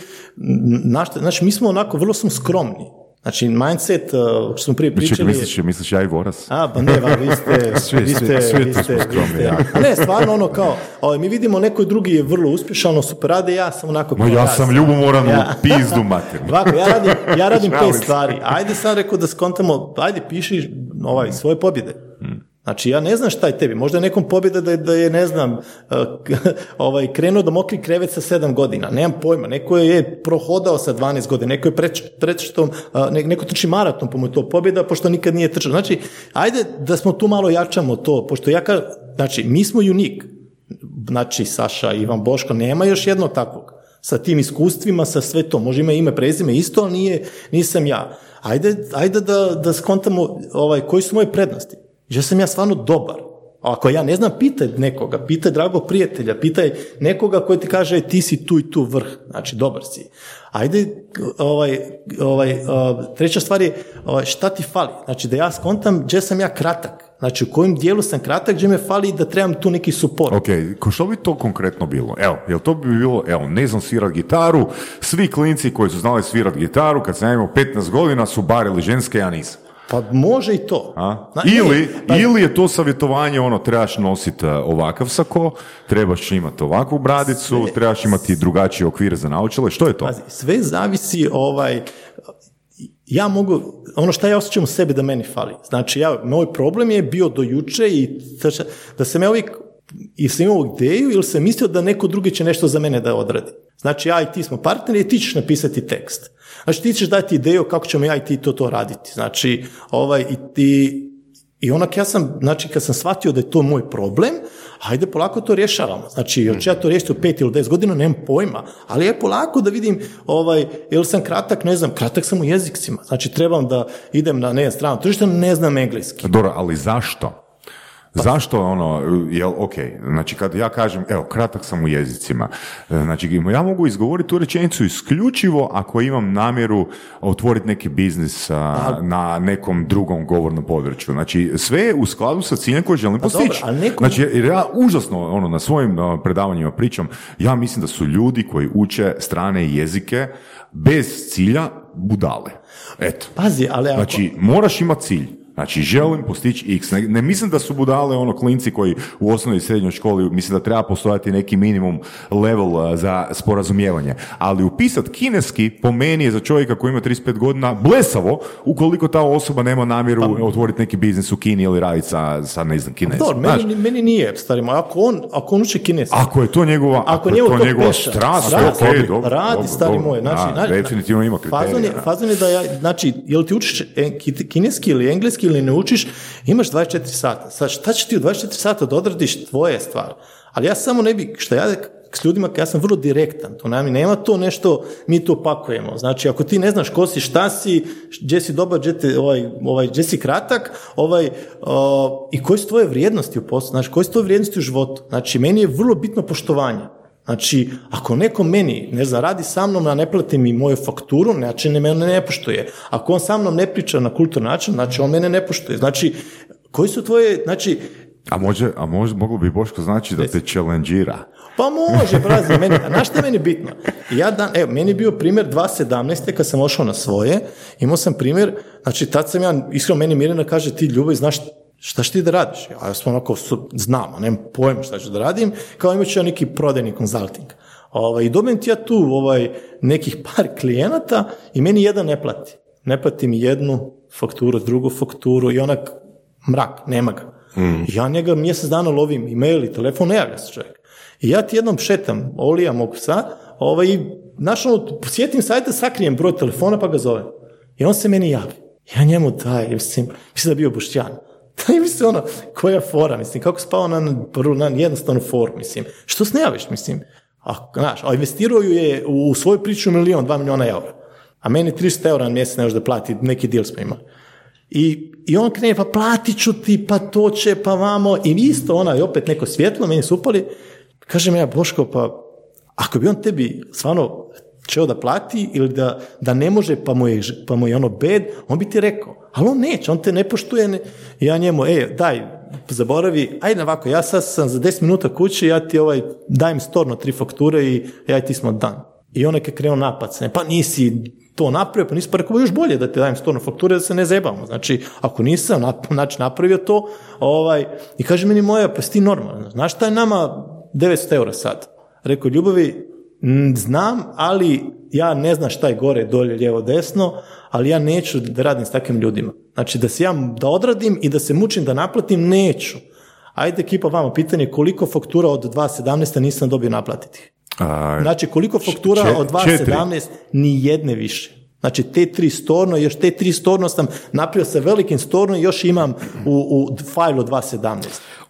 naš, znaš, mi smo onako, vrlo smo skromni. Znači, mindset, uh, što smo prije Čekaj, pričali... misliš, misliš ja i Voras? A, pa ne, va, vi ste, Svi- vi ste, svi vi ste, vi ste- jako. A ne, stvarno ono kao, ovaj, mi vidimo neko drugi je vrlo uspješan, ono super rade, ja sam onako Ma ja sam ljubomoran u pizdu materinu. Ovako, ja radim, ja radim pet stvari. Ajde sad rekao da skontamo, ajde piši ovaj, svoje pobjede. Znači, ja ne znam šta je tebi. Možda je nekom pobjeda da je, da je ne znam, uh, ovaj, krenuo da mokri krevet sa sedam godina. Nemam pojma. Neko je prohodao sa 12 godina. Neko je preč, prečetom, uh, ne- neko trči maraton, pa mu to pobjeda, pošto nikad nije trčao. Znači, ajde da smo tu malo jačamo to, pošto ja kažem, znači, mi smo unik. Znači, Saša, Ivan Boško, nema još jednog takvog. Sa tim iskustvima, sa sve to. Može ima ime, prezime isto, ali nije, nisam ja. Ajde, ajde da, da skontamo ovaj, koji su moje prednosti. Že sam ja stvarno dobar. A Ako ja ne znam, pitaj nekoga, pitaj dragog prijatelja, pitaj nekoga koji ti kaže ti si tu i tu vrh, znači dobar si. Ajde, ovaj, ovaj, treća stvar je ovaj, šta ti fali, znači da ja skontam gdje sam ja kratak, znači u kojem dijelu sam kratak, gdje me fali da trebam tu neki suport. Ok, što bi to konkretno bilo? Evo, jel to bi bilo, evo, ne znam svirat gitaru, svi klinci koji su znali svirat gitaru, kad sam ja imao 15 godina su barili ženske, ja nisam. Pa može i to. A? Ne, Ili, pa- ili je to savjetovanje ono, trebaš nositi ovakav sako, trebaš imati ovakvu bradicu, Sve- trebaš imati drugačije okvire za naočale, što je to? Pazi, sve zavisi ovaj, ja mogu, ono što ja osjećam u sebi da meni fali. Znači, ja, moj problem je bio do juče i da sam ja uvijek i sam imao ideju ili sam mislio da neko drugi će nešto za mene da odradi. Znači, ja i ti smo partneri i ti ćeš napisati tekst. Znači, ti ćeš dati ideju kako ćemo ja i ti to to raditi. Znači, ovaj, i ti, i onak ja sam, znači kad sam shvatio da je to moj problem, ajde polako to rješavamo. Znači, hoću ja to riješiti u pet ili deset godina, nemam pojma, ali je polako da vidim, ovaj, jel sam kratak, ne znam, kratak sam u jezicima. Znači, trebam da idem na, ne znam, strano tržište, ne znam engleski. Dobro, ali zašto? Zašto ono, jel, ok, znači kad ja kažem, evo, kratak sam u jezicima, e, znači ja mogu izgovoriti tu rečenicu isključivo ako imam namjeru otvoriti neki biznis a, na nekom drugom govornom području. Znači sve je u skladu sa ciljem koji želim postići. dobro, Znači jer ja užasno ono, na svojim predavanjima pričam, ja mislim da su ljudi koji uče strane jezike bez cilja budale. Eto. Pazi, ali ako, Znači, moraš imati cilj. Znači, želim postići x. Ne, ne mislim da su budale ono klinci koji u osnovnoj i srednjoj školi, mislim da treba postojati neki minimum level uh, za sporazumijevanje. Ali upisat kineski po meni je za čovjeka koji ima 35 godina blesavo ukoliko ta osoba nema namjeru otvoriti neki biznis u Kini ili raditi sa, sa ne znam, kineskim. dobro, Znaš, meni, meni nije, stari moj, ako on, ako on uči kineski, ako je to njegova, Ako je njemu to to njegova peša, strast, radi, ok, dobro, radi, dobro, stari dobro. moj, znači, Da, znači, definitivno ima kriterija. Fazon je, da. fazon je da ja, znači, jel ti učiš kineski ili engleski ili ne učiš, imaš 24 sata. Sad, šta će ti u 24 sata da odradiš tvoje stvar? Ali ja samo ne bi, što ja s ljudima, ja sam vrlo direktan, to nam nema to nešto, mi to pakujemo. Znači, ako ti ne znaš ko si, šta si, gdje si dobar, gdje, te, ovaj, ovaj, gdje si kratak, ovaj, o, i koje su tvoje vrijednosti u poslu, znači, koje su tvoje vrijednosti u životu. Znači, meni je vrlo bitno poštovanje. Znači, ako neko meni, ne znam, radi sa mnom, a ne plati mi moju fakturu, znači ne mene ne poštuje. Ako on sa mnom ne priča na kulturan način, znači on mene ne poštuje. Znači, koji su tvoje, znači, A može, a može, moglo bi Boško znači da te challengeira. pa može, brazi, meni, a znaš šta je meni bitno? Ja dan, evo, meni je bio primjer 2017. kad sam ošao na svoje, imao sam primjer, znači tad sam ja, iskreno meni Mirjana kaže, ti ljubav, znaš šta ćeš ti da radiš? Ja sam onako, znam, a nemam pojma šta ću da radim, kao imat ću ja neki prodajni konzulting. Ovaj, I dobijem ti ja tu ovaj, nekih par klijenata i meni jedan ne plati. Ne plati mi jednu fakturu, drugu fakturu i onak mrak, nema ga. Ja njega mjesec dana lovim, e-mail i telefon, ne javlja se čovjek. I ja ti jednom šetam, olija mog psa, ovaj, i znaš, ono, sjetim sajta, sakrijem broj telefona pa ga zovem. I on se meni javi. Ja njemu daj, mislim, mislim da je bio Boštjan. Daj mi se ono, koja fora, mislim, kako spao na, na jednostavnu foru, mislim. Što se mislim? A, znaš, a investirao ju je u svoju priču milion, dva miliona eura. A meni 300 eura mjesec ne da plati, neki deal smo imali. I, I on krene, pa platit ću ti, pa to će, pa vamo. I isto ona, i opet neko svjetlo, meni su upali. Kažem ja, Boško, pa ako bi on tebi stvarno čeo da plati ili da, da ne može, pa mu, je, pa mu je ono bed, on bi ti rekao. Ali on neće, on te ne poštuje. Ne. Ja njemu, e, daj, zaboravi, ajde ovako, ja sad sam za 10 minuta kući, ja ti ovaj, dajem storno tri fakture i ja ti smo dan. I onaj je krenuo napad, se, pa nisi to napravio, pa nisi pa rekao, još bolje da ti dajem stvarno fakture da se ne zebamo. Znači, ako nisam znači, napravio to, ovaj, i kaže meni moja, pa si ti normalno. Znaš šta je nama 900 eura sad? Rekao, ljubavi, "m, znam, ali ja ne znam šta je gore, dolje, lijevo, desno, ali ja neću da radim s takvim ljudima. Znači, da se ja, da odradim i da se mučim da naplatim, neću. Ajde, ekipa, vama pitanje koliko faktura od 2.17. nisam dobio naplatiti. A, Znači, koliko faktura če- od četiri. 2.17, ni jedne više. Znači, te tri storno, još te tri storno sam napravio sa velikim storno i još imam u, u fajlu 2.17.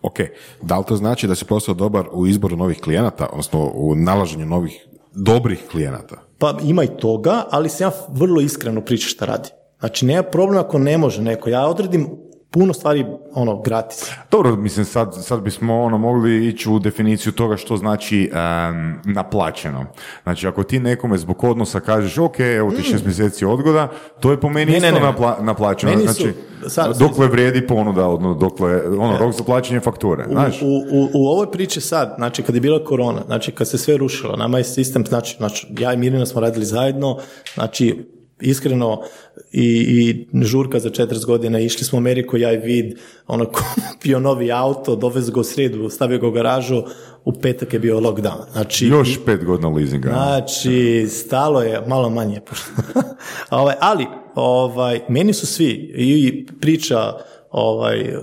Ok, da li to znači da si postao dobar u izboru novih klijenata, odnosno u nalaženju novih dobrih klijenata? Pa ima i toga, ali sam ja vrlo iskreno pričam šta radi. Znači, nema problema ako ne može neko. Ja odredim puno stvari ono, gratis. Dobro, mislim, sad, sad bismo ono, mogli ići u definiciju toga što znači em, naplaćeno. Znači, ako ti nekome zbog odnosa kažeš, ok, evo ti šest mjeseci odgoda, to je po meni Ne, ne, isto ne. napla- naplaćeno. Meni su- znači, sad- dokle vrijedi ponuda, odnosno dokle, ono, rok za plaćanje fakture, U, znaš? u, u, u ovoj priči sad, znači kad je bila korona, znači kad se sve rušilo, nama je sistem, znači, znači ja i Mirina smo radili zajedno, znači iskreno i, i žurka za 40 godina, išli smo u Ameriku, ja i Vid, ono, kupio novi auto, dovez ga u srijedu, stavio ga u garažu, u petak je bio lockdown. Znači, Još pet godina leasinga. Znači, stalo je malo manje. ovaj, ali, ovaj, meni su svi, i priča ovaj,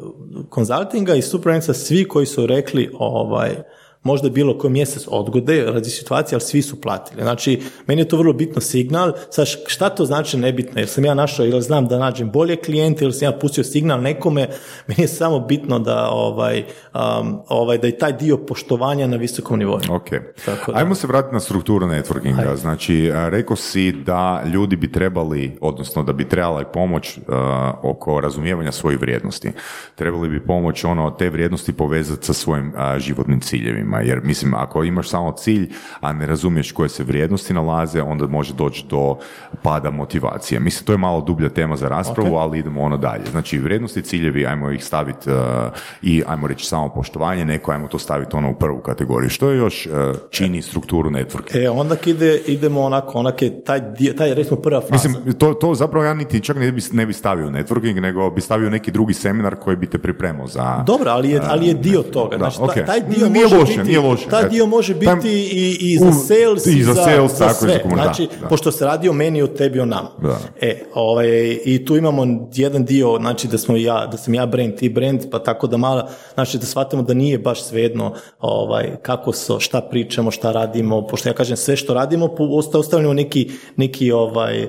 konzultinga i Superensa, svi koji su rekli ovaj, možda bilo koji mjesec odgode radi situacije, ali svi su platili. Znači, meni je to vrlo bitno signal. Sad, šta to znači nebitno? Jer sam ja našao, ili znam da nađem bolje klijente, ili sam ja pustio signal nekome, meni je samo bitno da, ovaj, um, ovaj, da je taj dio poštovanja na visokom nivou. Ok. Tako da. Ajmo se vratiti na strukturu networkinga. Znači, a, rekao si da ljudi bi trebali, odnosno da bi trebala pomoć a, oko razumijevanja svojih vrijednosti. Trebali bi pomoć ono, te vrijednosti povezati sa svojim a, životnim ciljevima. Jer, mislim, ako imaš samo cilj, a ne razumiješ koje se vrijednosti nalaze, onda može doći do pada motivacije. Mislim, to je malo dublja tema za raspravu, ali idemo ono dalje. Znači, vrijednosti, ciljevi, ajmo ih staviti a, i ajmo reći samo poštovanje, neko ajmo to staviti ono u prvu kategoriju. Što je još a, čini strukturu networka? E, onda ide, idemo onako, onak je taj taj recimo prva faza. Mislim, to, to zapravo ja niti čak ne bi, ne bi stavio networking, nego bi stavio neki drugi seminar koji bi te pripremao za... Dobro, ali je, ali je dio toga. Da, Znači, ta- ok. taj dio Nije može loše, biti, nije loše. Taj dio može biti Tam- i, i za sales, i za sales, za tako, za sve. komunikaciju, Znači, da. pošto se radi o meni, o tebi, o nama. Da. E, ovaj, i tu imamo jedan dio, znači da smo ja, da sam ja brand, ti brand, pa tako da malo, znači da shvatimo da nije baš svejedno ovaj, kako so, šta pričamo, šta radimo, pošto ja kažem sve što radimo, ostavljamo neki, neki ovaj, um,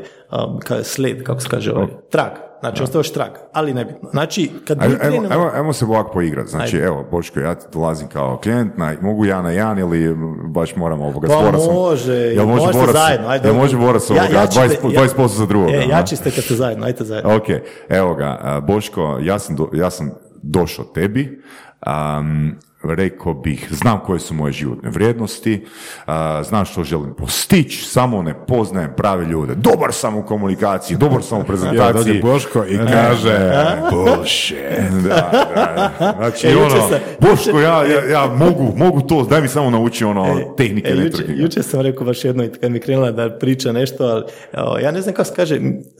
ka- sled, kako se kaže, ovaj, trag. Znači, ostaviš trag, ali nebitno. Znači, kad mi ajmo, krenemo- ajmo, ajmo se ovako poigrati. Znači, Ajde. evo, Boško, ja ti dolazim kao klijent, na, mogu ja na jedan ili baš moramo ovoga Pa može, Jel može možete Boras, zajedno, ajde. jel može Boras Ja- ovoga, jači 20, ste- ja- 20% za drugoga? E, jači ste kad ste zajedno, ajte zajedno. Ok, evo ga, Boško, ja sam, do- ja sam došao tebi, um, rekao bih, znam koje su moje životne vrijednosti, znam što želim postići, samo ne poznajem prave ljude. Dobar sam u komunikaciji, dobar sam u Ja, prezentaciji. dođe Boško i kaže, bullshit. Da, da. Znači, E, ono, sam- Boško, ja, ja, ja mogu, mogu to, daj mi samo nauči ono, E, tehnike e, juče, sam rekao baš jedno, kad mi krenula da priča nešto, ali o, ja ne znam kako se kaže,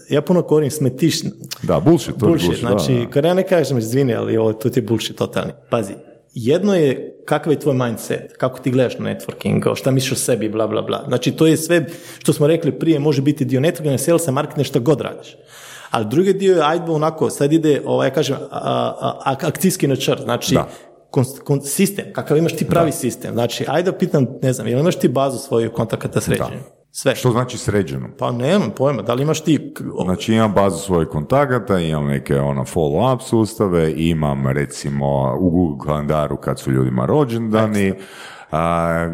ja puno korim smetiš, Da, bullshit, to je bullshit, bullshit, znači, da, da. kad ja ne kažem, izvini, ali ovo, to ti je bullshit totalni. Pazi, jedno je kakav je tvoj mindset, kako ti gledaš na networking, šta misliš o sebi, bla, bla, bla. Znači, to je sve što smo rekli prije, može biti dio networkinga, salesa, marketinga, što god radiš. Ali drugi dio je, ajde onako, sad ide, ovaj, ja kažem, a, a, akcijski načrt, znači, Da. kon- kon- sistem, kakav imaš ti pravi sistem. Znači, ajde da pitam, ne znam, jel imaš ti bazu svoju kontakata sređenja? Sve. Što znači sređeno? Pa nemam pojma, da li imaš ti... Znači imam bazu svojih kontakata, imam neke ono follow-up sustave, imam recimo u Google kalendaru kad su ljudima rođendani, a,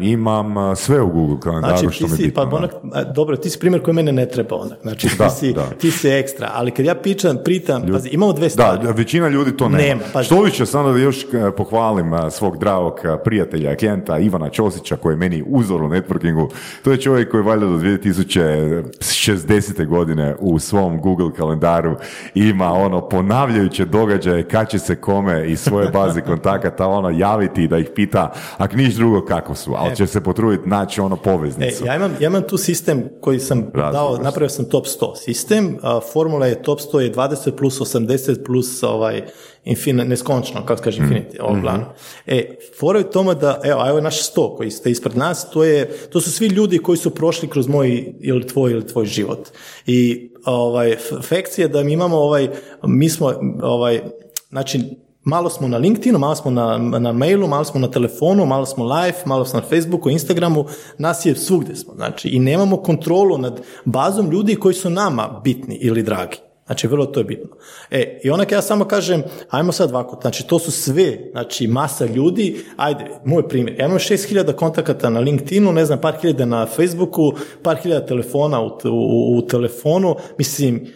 imam a, sve u Google kalendaru Znači, što ti mi je si, bitno. pa onak, a, dobro, ti si primjer koji mene ne treba onak. Znači, Da, ti, si, da. ti si ekstra, ali kad ja pičam, pritam, pazi, imamo dve stvari. da, većina ljudi to nema. Nema, pa- Što više, samo da još e, pohvalim a, svog dragog a, prijatelja, klijenta Ivana Ćosića, koji je meni uzor u networkingu. To je čovjek koji valjda do 2060. godine u svom Google kalendaru ima ono ponavljajuće događaje kad će se kome iz svoje baze kontakata ono javiti da ih pita, ako niš drugo kako su, ali će se potruditi naći ono E, poveznicu. ja, imam, ja imam tu sistem koji sam dao, vrsta. napravio sam top 100 sistem, a, formula je top 100 je 20 plus 80 plus ovaj, infin, neskončno, kako kaže infinity, ovo plano. E, fora je tome da, evo, evo je naš 100 koji ste ispred nas, to, je, to su svi ljudi koji su prošli kroz moj ili tvoj ili tvoj život. I ovaj, fekcija da mi imamo ovaj, mi smo ovaj, znači Malo smo na LinkedInu, malo smo na, na mailu, malo smo na telefonu, malo smo live, malo smo na Facebooku, Instagramu, nas je svugdje smo. Znači, i nemamo kontrolu nad bazom ljudi koji su nama bitni ili dragi. Znači, vrlo to je bitno. E, i onak ja samo kažem, ajmo sad ovako, znači, to su sve, znači, masa ljudi, ajde, moj primjer, ja imam 6000 kontakata na LinkedInu, ne znam, par hiljada na Facebooku, par hiljada telefona u, u, u telefonu, mislim,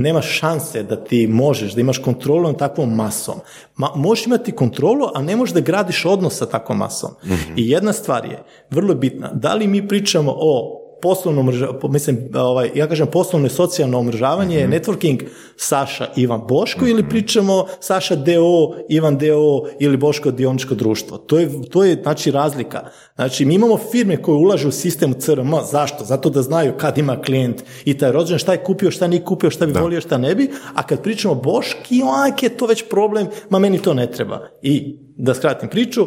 nema šanse da ti možeš, da imaš kontrolu nad takvom masom. Ma, možeš imati kontrolu, a ne možeš da gradiš odnos sa takvom masom. I jedna stvar je, vrlo bitna, da li mi pričamo o poslovnom, umreža- mislim, ovaj, ja kažem poslovno i socijalno umrežavanje, networking Saša Ivan Boško ili pričamo Saša DO, Ivan DO ili Boško dioničko društvo. To je, to je znači razlika. Znači mi imamo firme koje ulažu u sistem CRM, zašto? Zato da znaju kad ima klijent i taj rođen šta je kupio, šta nije kupio, šta bi volio, šta ne bi, a kad pričamo Boški, ajke, to već problem, ma meni to ne treba. I da skratim priču,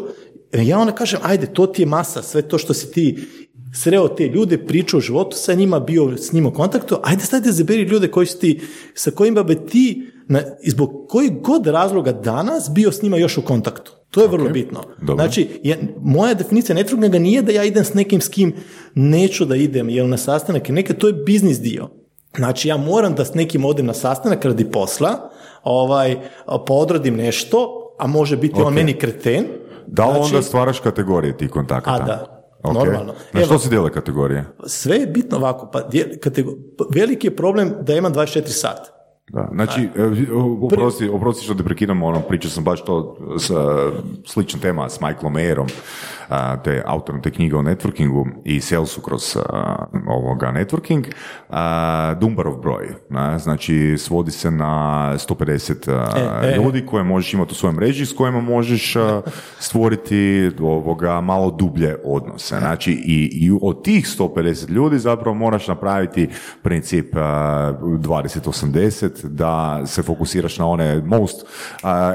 ja onda kažem, ajde, to ti je masa, sve to što si ti sreo te ljude, pričao o životu sa njima, bio s njima u kontaktu, ajde sad izaberi ljude koji su ti, sa kojima bi ti, na, zbog kojih god razloga danas bio s njima još u kontaktu. To je vrlo bitno. dobro. Znači, ja, moja definicija networkinga nije da ja idem s nekim s kim neću da idem, jel na sastanak, neka to je biznis dio. Znači, ja moram da s nekim odem na sastanak radi posla, ovaj, pa odradim nešto, a može biti on Ok. meni kreten. Da li Znači, onda stvaraš kategorije tih kontakata? A, da. Ok. Normalno. Na Evo- što se dijele kategorije? Sve je bitno ovako, pa dje- katego- pa veliki je problem da imam 24 sata. Da, znači, e, oprosti, oprosti što te prekidam, ono, pričao sam baš to s, e, slična tema s Michaelom Mayerom, a, te autorom te knjige o networkingu i salesu kroz a, ovoga networking, a, Dumbarov broj, na, znači svodi se na 150 a, E, e. ljudi koje možeš imati u svojoj mreži s kojima možeš stvoriti ovoga malo dublje odnose. Znači i, i od tih 150 ljudi zapravo moraš napraviti princip a, 20-80 da se fokusiraš na one most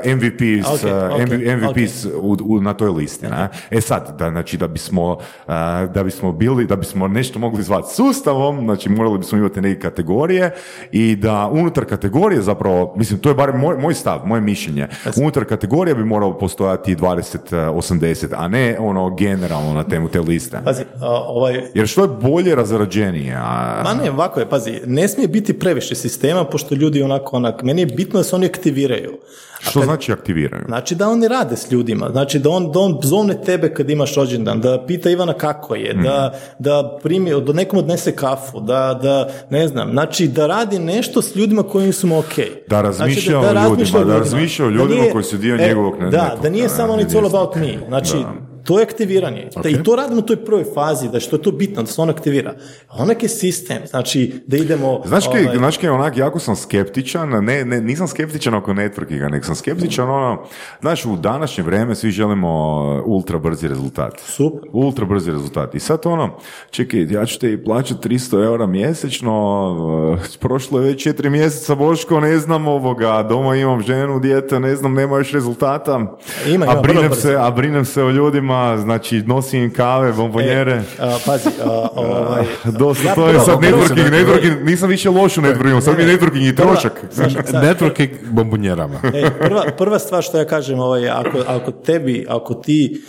MVPs, Ok, a, ok, MV- MVPs u, u- na toj listi. Ne? E sad, da, znači da bismo, a, da bismo bili, da bismo nešto mogli zvati sustavom, znači morali bismo imati neke kategorije i da unutar kategorije zapravo, mislim, to je bar moj, moj stav, moje mišljenje, unutar kategorije bi moralo postojati 20-80, a ne ono generalno na temu te liste. Pazi, a, ovaj, Jer što je bolje razrađenije, a... ma ne, ovako je, pazi, ne smije biti previše sistema, pošto ljudi onako, onak, meni je bitno da se oni aktiviraju. Što znači aktiviraju? Znači da oni rade s ljudima, znači da on, da on zovne tebe kad imaš rođendan, da pita Ivana kako je, da, da primi, da nekom odnese kafu, da, da, ne znam, znači da radi nešto s ljudima koji su mu ok. Da razmišlja Znači, o ljudima, da razmišlja o ljudima koji su dio njegovog ne- Da, nekog, da nije samo it's all about me, znači to je aktiviranje. Da, I to radimo u toj prvoj fazi, da što je to bitno, da se on aktivira. Onak je sistem, znači da idemo... Znaš kaj, ovaj, znaš kaj, onak, jako sam skeptičan, ne, ne, nisam skeptičan oko networkinga, nego sam skeptičan ono, znaš, u današnje vrijeme svi želimo ultra brzi rezultat. Super. Ultra brzi rezultat. I sad ono, čekaj, ja ću te plaćati 300 eura mjesečno, eh, prošlo je već četiri mjeseca, Boško, ne znam ovoga, doma imam ženu, dijete, ne znam, nema još rezultata. Ima, a ima, brinem vrlo brzo. se, a brinem se o ljudima, znači nosim im kave, bombonjere. E, a, pazi, a, ovaj, Dosta, ja to je sad networking, networking, nisam više loš u networkingu, sad mi je networking i trošak. Znaš, Networking bombonjerama. E, prva, prva stvar što ja kažem, ovaj, ako, ako tebi, ako ti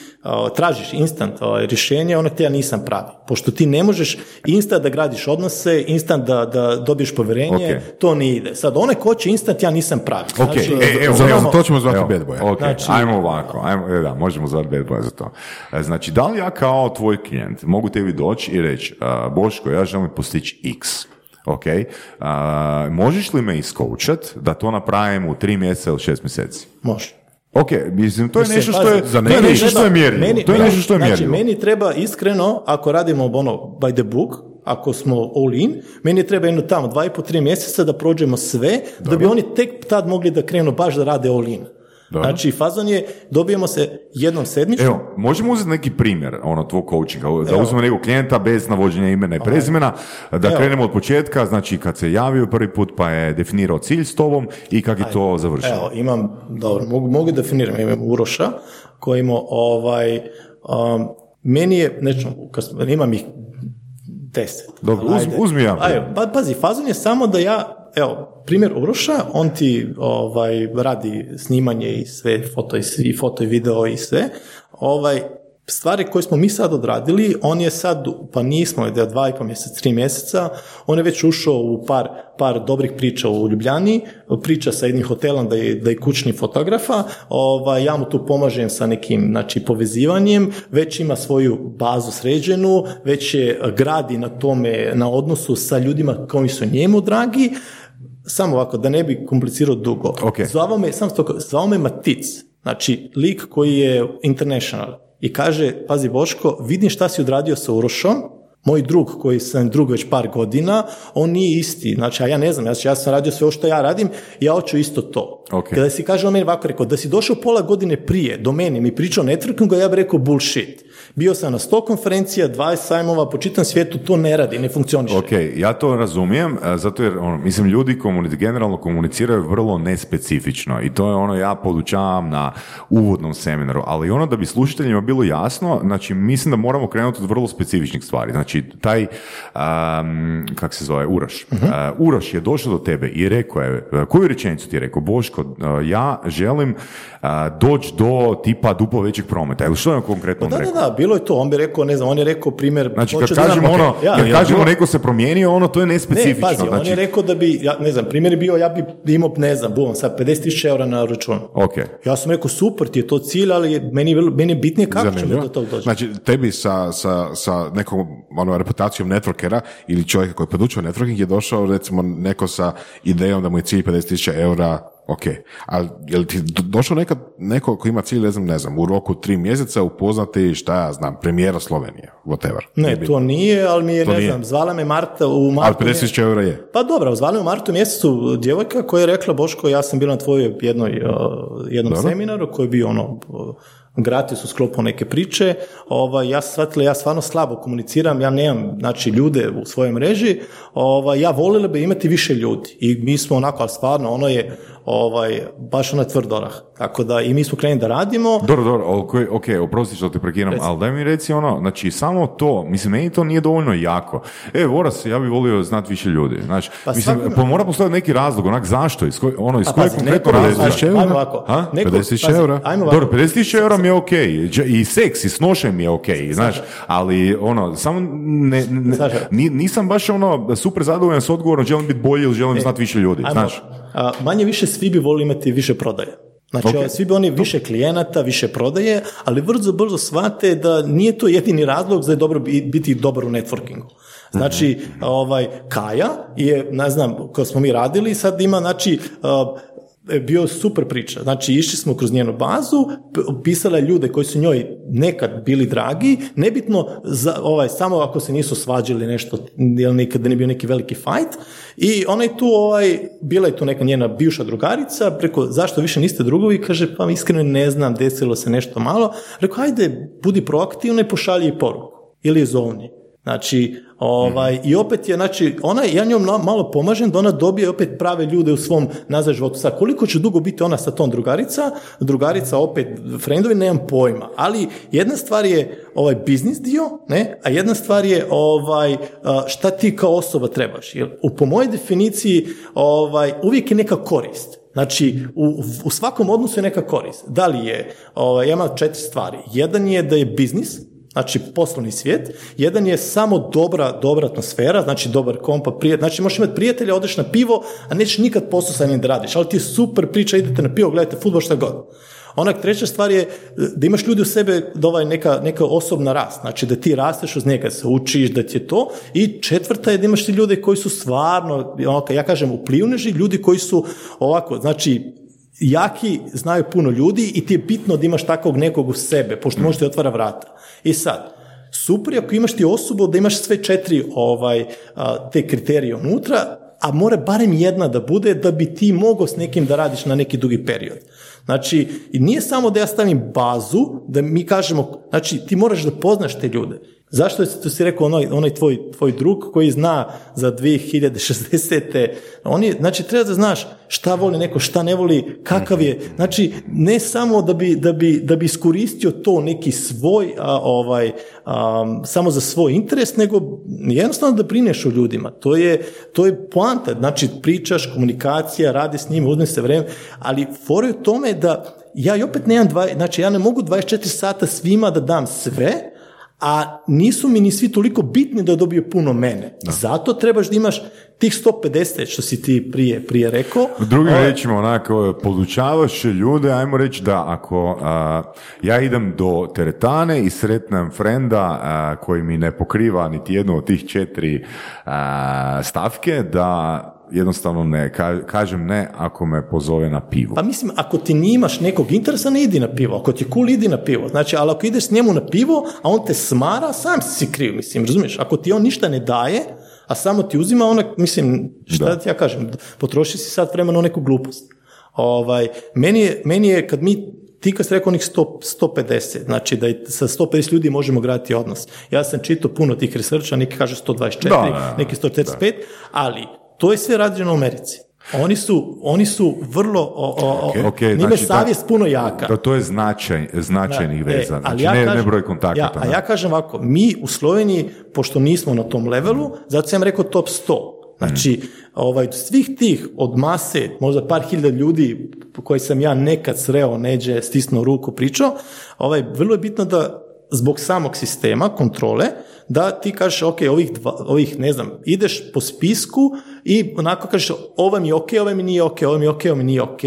tražiš instant ovaj, rješenje, onda ti ja nisam pravi. Pošto ti ne možeš instant da gradiš odnose, instant da, da dobiješ povjerenje, Ok. to ne ide. Sad, onaj ko će instant, ja nisam pravi. Ok, Znači, e, evo, Za- evo, to ćemo zvati evo, bad boya. ok, Znači- ajmo ovako, ajmo, e, da, možemo zvati bad boy za to. E, Znači, da li ja kao tvoj klijent mogu tebi doći i reći, a, Boško, ja želim postići x, ok, a, možeš li me iskoučat da to napravim u tri mjeseca ili šest mjeseci? Može. Ok, mislim, to je nešto što je, za nešto što je mjerljivo. Meni- to je nešto što je znači, mjerljivo. meni treba iskreno, ako radimo ono by the book, ako smo all in, meni treba jedno tamo dva i po tri mjeseca da prođemo sve, da bi oni tek tad mogli da krenu baš da rade all in. Dobro. Znači, fazon je, dobijemo se jednom sedmično, Evo, možemo uzeti neki primjer, ono, tvog coachinga, da uzmemo nekog klijenta bez navođenja imena i prezimena, da Evo. krenemo od početka, znači kad se javio prvi put pa je definirao cilj s tobom i kako je to završilo. Evo, imam, dobro, mogu, mogu definirati, imam Uroša koji ima ovaj, um, meni je, smo- imam ih deset. Dobro, uz- uzmi jedan Ajde, pa, pazi, fazon je samo da ja, evo, primjer Uroša, on ti ovaj, radi snimanje i sve, foto i, s- i foto i video i sve, ovaj, stvari koje smo mi sad odradili, on je sad, pa nismo, da dva i pol mjeseca, tri mjeseca, on je već ušao u par, par dobrih priča u Ljubljani, priča sa jednim hotelom da je, da je kućni fotografa, ovaj, ja mu tu pomažem sa nekim znači, povezivanjem, već ima svoju bazu sređenu, već je gradi na tome, na odnosu sa ljudima koji su njemu dragi, samo ovako, da ne bi komplicirao dugo. Ok. Zvao me, sam stoko, zvao me Matic, znači lik koji je international i kaže, pazi Boško, vidim šta si odradio sa Urošom, moj drug koji sam drug već par godina, on nije isti, znači, a ja ne znam, ja, ja sam radio sve ovo što ja radim, ja hoću isto to. Ok. Kada si kaže on meni ovako rekao, da si došao pola godine prije do mene, mi pričao networkingu, ja bih rekao bullshit. Bio sam na 100 konferencija, 20 sajmova, po čitam svijetu, to ne radi, ne funkcioniše. Ok, ja to razumijem, e, zato jer ono, mislim ljudi komuni- generalno komuniciraju vrlo nespecifično i to je ono ja podučavam na uvodnom seminaru, ali ono da bi slušateljima bilo jasno, znači mislim da moramo krenuti od vrlo specifičnih stvari. Znači taj, um, kak se zove, Uroš. Uh, Uroš je došao do tebe i rekao je, e, koju rečenicu ti je rekao, Boško, e, ja želim e, doći do tipa duplo većeg prometa. Ili što je on konkretno Da, rekao? da, da, bilo je to, on bi rekao, ne znam, on je rekao primjer... Znači, kad da kažemo, ono, Ja, kad ja, kažemo bilo- neko se promijenio, ono, to je Ne, nespecifično. pazi, on znači, je rekao da bi, ja, ne znam, primjer je bio, ja bi imao, ne znam, bum, sad 50.000 eura na računu. Ok. Ja sam rekao, super, ti je to cilj, ali je- meni, je bilo- meni je bitnije kako ćemo Zanimljivo. do tog doći. Znači, tebi sa, sa, sa nekom ono, reputacijom networkera ili čovjeka koji podučuje networking je došao recimo neko sa idejom da mu je cilj 50.000 eura, ok. A je li ti do- došao nekad neko koji ima cilj, ne znam, ne znam, u roku tri mjeseca upoznati, šta ja znam, premijera Slovenije, whatever. Ne, bitno. to nije, ali mi je, To ne nije. znam, zvala me Marta u Ali Martu. 50.000 eura je. Pa dobro, zvala me u martu mjesecu djevojka koja je rekla, Boško, ja sam bila na tvojoj jednoj, jednom Dobro. seminaru koji je bio ono, gratis u sklopu neke priče, ovaj, ja sam shvatila, ja stvarno slabo komuniciram, ja nemam znači, ljude u svojoj mreži, ovaj, ja volila bi imati više ljudi i mi smo onako, ali stvarno, ono je ovaj, baš onaj tvrd orah. Tako da i mi smo krenuli da radimo, Dobro, dobro, ok, ok, oprosti što te prekidam, ali daj mi reci ono, znači samo to, mislim, meni to nije dovoljno jako. E, Voras, ja bih volio znati više ljudi, znači, Pa mislim, svakome- pa mora postojati neki razlog, onak zašto, iz koj, ono, iz pazi, konkretno razloga? ajmo ovako, Ha? neko- 50.000 pazi, eura. Ajmo ovako. Dobro, 50.000 eura mi je ok, i seks i snošaj mi je ok, znaš, ali ono, samo ne, ne- nisam baš ono super zadovoljan s odgovorom, želim biti bolji ili želim znati više ljudi, E, znaš. a, manje više svi bi volili imati više prodaje. Znači, Ok. ovo, svi bi oni više klijenata, više prodaje, ali brzo, brzo shvate da nije to jedini razlog za je dobro bi- biti dobar u networkingu. Znači, ovaj, Kaja je, ne znam, ko smo mi radili, sad ima, znači, bio super priča. Znači, išli smo kroz njenu bazu, pisala je ljude koji su njoj nekad bili dragi, nebitno za, ovaj, samo ako se nisu svađali nešto, jel nikad nije bio neki veliki fight, i ona je tu, ovaj, bila je tu neka njena bivša drugarica, preko zašto više niste drugovi, kaže, pa iskreno ne znam, desilo se nešto malo, rekao, ajde, budi proaktivna i pošalji poruku, ili je zovni. Znači, ovaj, i opet je, znači, ona, ja njom malo pomažem da ona dobije opet prave ljude u svom nazad životu. Sad, koliko će dugo biti ona sa tom drugarica, drugarica opet, friendovi, nemam pojma. Ali jedna stvar je ovaj biznis dio, ne, a jedna stvar je ovaj, šta ti kao osoba trebaš. Jer u, po mojoj definiciji ovaj, uvijek je neka korist. Znači, u, u svakom odnosu je neka korist. Da li je, ovaj, ja imam četiri stvari. Jedan je da je biznis, znači poslovni svijet, jedan je samo dobra, dobra atmosfera, znači dobar kompa, prijatelj, znači možeš imati prijatelja, odeš na pivo, a nećeš nikad posao sa njim da radiš, ali ti je super priča, idete na pivo, gledajte futbol, šta god. Onak treća stvar je da imaš ljudi u sebe da ovaj neka, neka osobna rast, znači da ti rasteš uz njega, se učiš, da ti je to. I četvrta je da imaš ti ljude koji su stvarno, ja kažem uplivneži, ljudi koji su ovako, znači jaki, znaju puno ljudi i ti je bitno da imaš takvog nekog u sebe, pošto može ti otvara vrata. I sad, super ako imaš ti osobu da imaš sve četiri ovaj, te kriterije unutra, a mora barem jedna da bude da bi ti mogao s nekim da radiš na neki dugi period. Znači, nije samo da ja stavim bazu, da mi kažemo, znači ti moraš da poznaš te ljude. Zašto je, to si rekao onaj, onaj tvoj, tvoj drug koji zna za 2060. On je, znači treba da znaš šta voli neko, šta ne voli, kakav je, znači ne samo da bi, da bi, da bi iskoristio to neki svoj, a, ovaj, a, samo za svoj interes, nego jednostavno da brineš o ljudima. To je, to je poanta, znači pričaš, komunikacija, radi s njima, uzme se vreme, ali fora je u tome da ja i opet nemam dva, znači ja ne mogu 24 sata svima da dam sve, a nisu mi ni svi toliko bitni da dobiju puno mene. Zato trebaš da imaš tih 150 što si ti prije, prije rekao. Drugim Ovaj, rečima, onako, podučavaš ljude, ajmo reći da ako a, ja idem do teretane i sretnem frenda a, koji mi ne pokriva niti jednu od tih četiri a, stavke, da jednostavno ne, ka- kažem ne ako me pozove na pivo. Pa mislim, ako ti nimaš nekog interesa, ne idi na pivo. Ako ti je cool, idi na pivo. Znači, ali ako ideš s njemu na pivo, a on te smara, sam si kriv, mislim, razumiješ? Ako ti on ništa ne daje, a samo ti uzima, ona, mislim, šta da. ti ja kažem, potroši si sad vremena u neku glupost. Ovaj, meni, je, meni je, kad mi ti kad si rekao onih 100, 150, znači da sa 150 ljudi možemo graditi odnos. Ja sam čitao puno tih researcha, neki kažu 124, Da, da, da. neki 145, ali to je sve rađeno u Americi. Oni su, oni su vrlo, o, o, o, Ok, njima je znači da- savjest puno jaka. Da, to je značaj, značajnih Da, e, veza, ali znači ja ne, ne kažem- broj kontakata. Ja, a da. ja kažem ovako, mi u Sloveniji, pošto nismo na tom levelu, zato sam rekao top 100. Znači, ovaj, od svih tih, od mase, možda par hiljada ljudi koji sam ja nekad sreo, neđe, stisnuo ruku, pričao, ovaj, vrlo je bitno da zbog samog sistema, kontrole, da ti kažeš, ok, ovih, dva, ovih, ne znam, ideš po spisku i onako kažeš, ovo mi je ok, ovo mi nije ok, ovo mi je ok, ovo mi nije ok,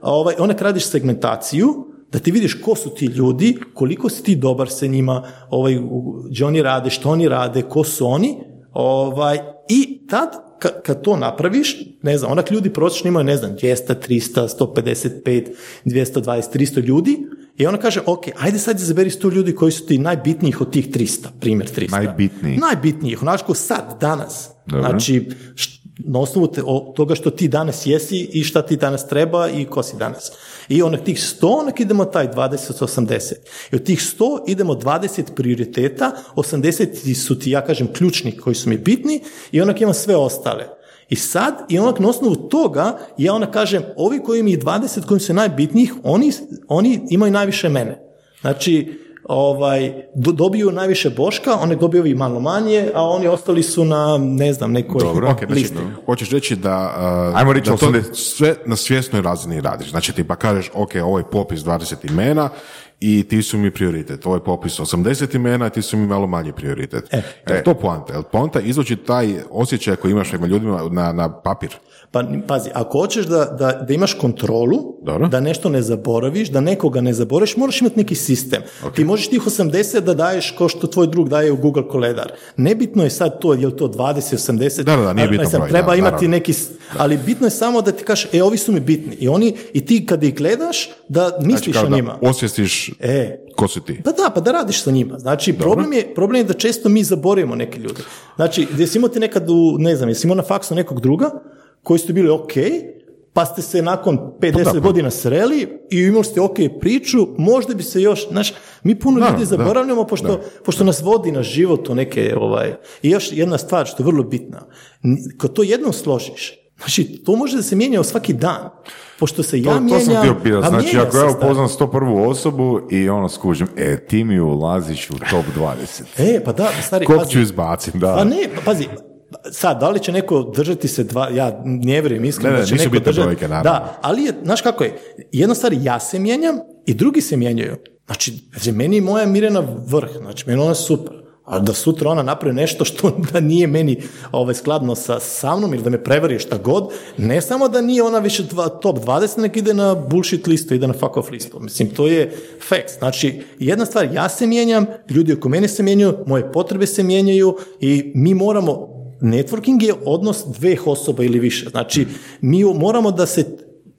a ovaj, onda kad radiš segmentaciju, da ti vidiš ko su ti ljudi, koliko si ti dobar sa njima, ovaj, gdje oni rade, što oni rade, ko su oni, ovaj, i tad ka- kad to napraviš, ne znam, onak ljudi prosječno imaju, ne znam, 200, 300, 155, 220, 300 ljudi i ona kaže, ok, ajde sad izaberi 100 ljudi koji su ti najbitnijih od tih 300, primjer 300. Najbitnijih. Najbitnijih, onako ko sad, danas. Dobro. Znači, št- na osnovu te, o, toga što ti danas jesi i šta ti danas treba i ko si danas. I onak tih 100, onak idemo taj 20 od 80. I od tih 100 idemo 20 prioriteta, 80 su ti, ja kažem, ključni koji su mi bitni i onak imam sve ostale. I sad, i onak na osnovu toga, ja onak kažem, ovi koji mi je 20 koji su najbitnijih, oni, oni imaju najviše mene. Znači, ovaj, do- dobiju najviše boška, oni dobiju ovi malo manje, a oni ostali su na, ne znam, nekoj Dobro, Ok, znači, listi. hoćeš reći da, uh, Ajmo reći da to 80. sve na svjesnoj razini radiš. Znači ti pa kažeš, ok, ovo je popis 20 imena i ti su mi prioritet. Ovo je popis 80 imena i ti su mi malo manji prioritet. E, je to poanta? Poanta izvući taj osjećaj koji imaš prema ljudima na, na papir? Pa pazi, ako hoćeš da, da, da imaš kontrolu, Dobro. da nešto ne zaboraviš, da nekoga ne zaboraviš, moraš imati neki sistem. Ti možeš tih 80 da daješ ko što tvoj drug daje u Google koledar. Nebitno je sad to, je li to 20, 80, Da, da, da, nije znam, broj, treba da, imati naravno. neki, ali bitno je samo da ti kažeš, e, ovi su mi bitni. I oni, i ti kad ih gledaš, da misliš Znači, kao o njima. da osvijestiš E, ko si ti. Pa da, pa da radiš sa njima. Znači, problem je, problem je da često mi zaboravimo neke ljude. Znači, jesi imao ti nekad u, ne znam, jesi imao na faksu nekog druga koji ste bili ok, pa ste se nakon 50 godina sreli i imali ste ok priču, možda bi se još, znaš, mi puno Da, ljudi da, zaboravljamo pošto, pošto nas vodi na život u neke, ovaj, i još jedna stvar što je vrlo bitna, kad to jednom složiš, znači, to može da se mijenja u svaki dan, pošto se ja To, to mijenjam, sam htio pitati. a Znači, ako ja upoznam 101. osobu i ono skužim, e, ti mi ulaziš u top 20. E, pa da, stari, Kog pazi. ću izbaciti? Da. Pa ne, pa pazi, sad, da li će neko držati se dva, ja ne vjerujem iskreno Ne, ne, da će nisu neko držati. brojke. Da, ali je, znaš kako je, jedna stvar, ja se mijenjam i drugi se mijenjaju. Znači, znači, meni je moja Mirjana vrh, znači, meni ona super. A da sutra ona napravi nešto što da nije meni ovaj, skladno sa, sa mnom ili da me prevari šta god, ne samo da nije ona više dva, top 20, nek ide na bullshit listu, ide na fuck off listu. Mislim, to je fact. Znači, jedna stvar, ja se mijenjam, ljudi oko mene se mijenjaju, moje potrebe se mijenjaju i mi moramo networking je odnos dveh osoba ili više. Znači, mi moramo da se,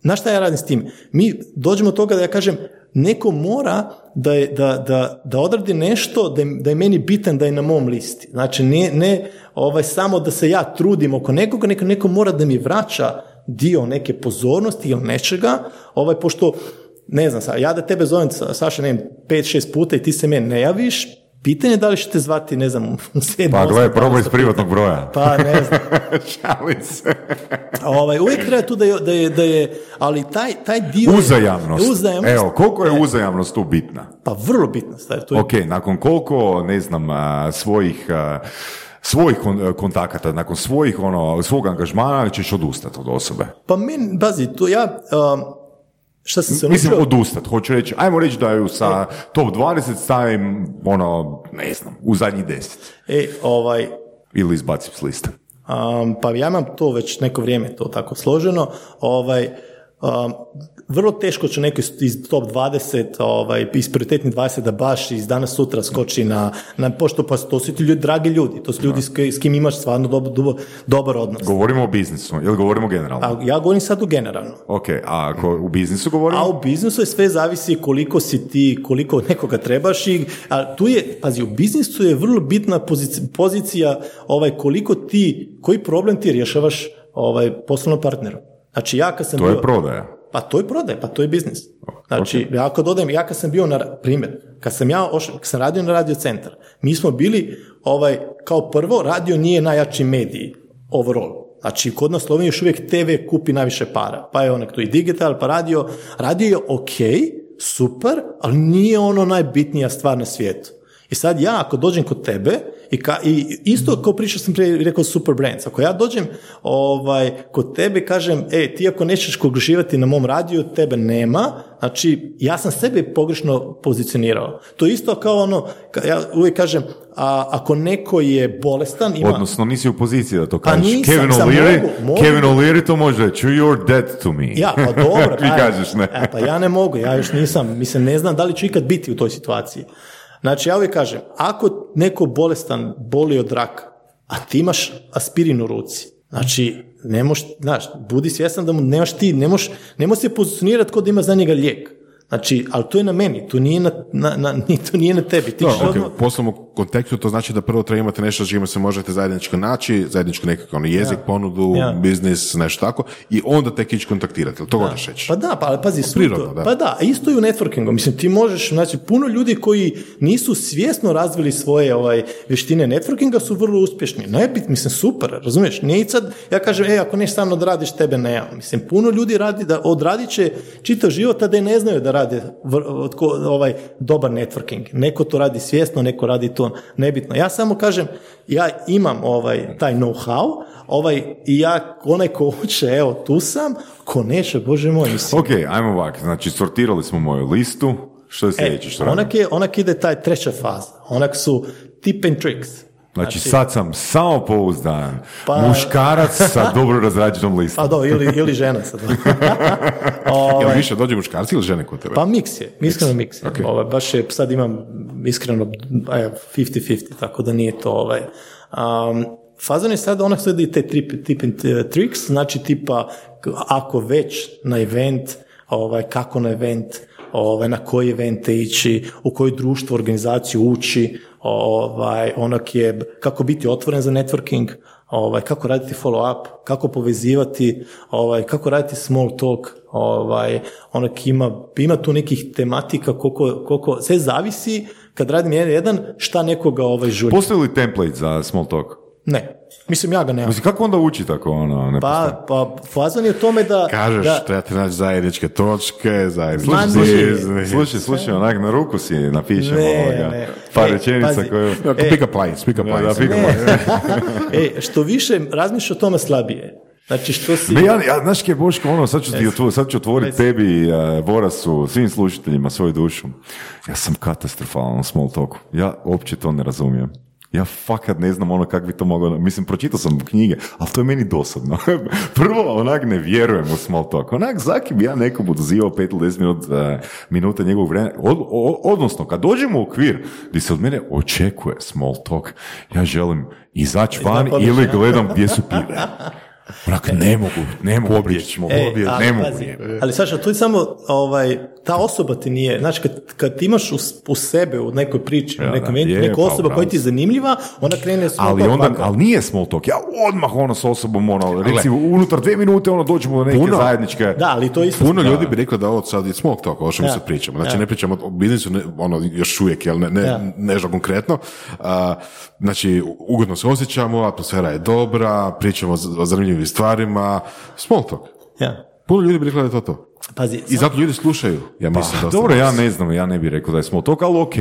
znaš šta ja radim s tim? Mi dođemo do toga da ja kažem, neko mora da, je, da, da, da odradi nešto da je, da je meni bitan da je na mom listi. Znači, ne, ne ovaj, samo da se ja trudim oko nekoga, neko, neko mora da mi vraća dio neke pozornosti ili nečega, ovaj, pošto ne znam, ja da tebe zovem, Sa- Saša, ne znam, 5-6 puta i ti se meni ne javiš, pitanje je da li ćete zvati, ne znam, u sedam, Pa gledaj, probaj iz privatnog broja. Pa ne znam. Šalim se. Ovaj, uvijek treba tu da je, da je, da je ali taj, taj dio... je- Uzajamnost. Uzajamnost. Evo, koliko je E, uzajamnost tu bitna? Pa vrlo bitno stvar. To je Ok, nakon koliko, ne znam, svojih svojih kon- kontakata, nakon svojih, ono, svog angažmana ćeš odustati od osobe. Pa meni, bazi, to ja, um, šta sam se Mislim, odustat. Hoću reći, ajmo reći da ju sa top 20 stavim, ono, ne znam, u zadnjih 10. E, ovaj, Ili izbacim s liste. um, pa ja imam to već neko vrijeme to tako složeno, ovaj, um, vrlo teško će neko iz, top 20, ovaj, iz prioritetnih 20 da baš iz danas sutra skoči na, na pošto pa to su ti ljudi, dragi ljudi, to su ljudi s, ki- s kim imaš stvarno dob, dob- dobar odnos. Govorimo o biznisu ili govorimo generalno? A ja govorim sad u generalno. Ok, a ako u biznisu govorimo? A u biznisu je sve zavisi koliko si ti, koliko nekoga trebaš i a tu je, pazi, u biznisu je vrlo bitna pozicija, pozicija ovaj, koliko ti, koji problem ti rješavaš ovaj, poslovnom partneru. Znači ja kad sam To bio... je prodaja. Pa to je prodaja, pa to je biznis. Znači, ja kad odem, ja kad sam bio na, primjer, kad sam ja oš, kad sam radio na radio centar, mi smo bili, ovaj, kao prvo, radio nije najjači mediji, overall. Znači, kod nas u Sloveniji još uvijek TV kupi najviše para, pa je onak tu i digital, pa radio, radio je ok, super, ali nije ono najbitnija stvar na svijetu. I sad ja ako dođem kod tebe i, ka, i isto kao pričao sam prije rekao super brands, ako ja dođem ovaj, kod tebe i kažem, e, ti ako nećeš kogruživati na mom radiju, tebe nema, znači ja sam sebe pogrešno pozicionirao. To je isto kao ono, ka- ja uvijek kažem, a, ako neko je bolestan, ima... Odnosno, nisi u poziciji da to Pa kažeš. nisam, Kevin O'Leary. Kevin O'Leary to može reći, you're dead to me. Ja, pa dobro. Ti kažeš ne. E, pa ja ne mogu, ja još nisam, mislim, ne znam da li ću ikad biti u toj situaciji. Znači, ja uvijek kažem, ako neko bolestan boli od raka, a ti imaš aspirin u ruci, znači, ne moš, znaš, budi svjestan da mu nemaš ti, ne moš, ne moš se pozicionirati kod da ima za njega lijek. Znači, ali to je na meni, to nije na, na, na, ni- to nije na tebi. Ti Da, ćeš ok, odmah- kontekstu to znači da prvo treba imati nešto s čime se možete zajednički naći, zajednički nekakav ono, jezik, ponudu, Ja. biznis, nešto tako, i onda tek ići kontaktirati. To hoćeš reći? Pa da, pa ali pazi, Prirodno, to- da. Pa da, isto i u networkingu. Mislim, ti možeš, znači, puno ljudi koji nisu svjesno razvili svoje ovaj, vještine networkinga su vrlo uspješni. Najbit, mislim, super, razumiješ? Nije sad, ja kažem, e, ako neš samo odradiš, tebe ne. Mislim, puno ljudi radi da odradit će čitav život, a da i ne znaju da rade vr- ovaj, dobar networking. Neko to radi svjesno, neko radi to nebitno. Ja samo kažem, ja imam ovaj, taj know-how, ovaj, i ja, onaj ko hoće, evo, tu sam, ko neće, bože moj, mislim. Ok, ajmo ovak, znači sortirali smo moju listu, što je sljedeće što radimo? onak, je, onak ide taj treća faza. Onak su tip and tricks. Znači sad sam samopouzdan, Pa- muškarac sa dobro razrađenom listom. Pa do, ili, ili žena sad. Jel Ovaj, više dođe muškarci ili žene kod tebe? pa miks je, iskreno miks je. Ovaj, baš je, sad imam iskreno aj, 50-50, tako da nije to ovaj. Um, fazon je sad onak slijedi te tip, tip and uh, tricks, znači tipa ako već na event, ovaj, kako na event, ovaj, na koji evente ići, u koje društvo, organizaciju ući, ovaj, onak je kako biti otvoren za networking, ovaj, kako raditi follow up, kako povezivati, ovaj, kako raditi small talk, ovaj, onak ima, ima tu nekih tematika koliko, koliko, sve zavisi kad radim jedan, jedan šta nekoga ovaj žuri. Postoji li template za small talk? Ne, mislim ja ga nemam. Mislim, kako onda uči tako ono? Ne? Pa, pa fazon je u tome da... Kažeš, da, trebate naći zajedničke točke, zajednički Ma, Slušaj, slušaj, slušaj, onak na ruku si napišemo Ne, ovoga, ne. par E, rečenica koje... Ako pick up lines, pick up lines. da, pick up e, što više razmišljaš o tome slabije. Znači što si... Ne, ja, ja, znaš kje, Boško, ono, sad ću, ti otvo- sad ću otvoriti tebi, uh, Borasu, svim slušateljima svoju dušu. Ja sam katastrofalan u small talku. Ja uopće to ne razumijem. Ja fakat ne znam ono kako bi to moglo, mislim, pročitao sam knjige, ali to je meni dosadno. Prvo, onak ne vjerujem u small talk. Onak, zaki bi ja nekom oduzivao 5 ili 10 minut, uh, minuta njegovog vremena. Od, odnosno, kad dođemo u okvir gdje se od mene očekuje small talk, ja želim izaći van ili gledam gdje su pive. Onak, ne mogu, ne mogu Pobjeći bjeći. ćemo, E, pobjeći. ali, ne mogu, pazi, ali Saša, to je samo, ovaj, ta osoba ti nije, znači kad, kad ti imaš u, u sebe u nekoj priči, Ja, nekom je, neku pa, osoba koja ti je zanimljiva, ona krene s Ali onda, ali nije small talk. Ja odmah ono s osobom, ono, recimo, unutar dvije minute ono dođemo do neke Puno- zajedničke... Da, ali to isto... Puno ljudi bi reklo da ovo sad je small talk, ovo što mi Ja. se pričamo. Znači Ja. ne pričamo o biznisu, ne, ono, još uvijek, jel, ne, ne, Ja. nešto konkretno. A, znači, ugodno se osjećamo, atmosfera je dobra, pričamo o zanimljivim stvarima, small talk. Ja. Puno ljudi bi reklo da je to to. Pazi, I zato ljudi slušaju, ja mislim. dosta Dobro, ja ne znam, ja ne bih rekao da je small talk, ali ok,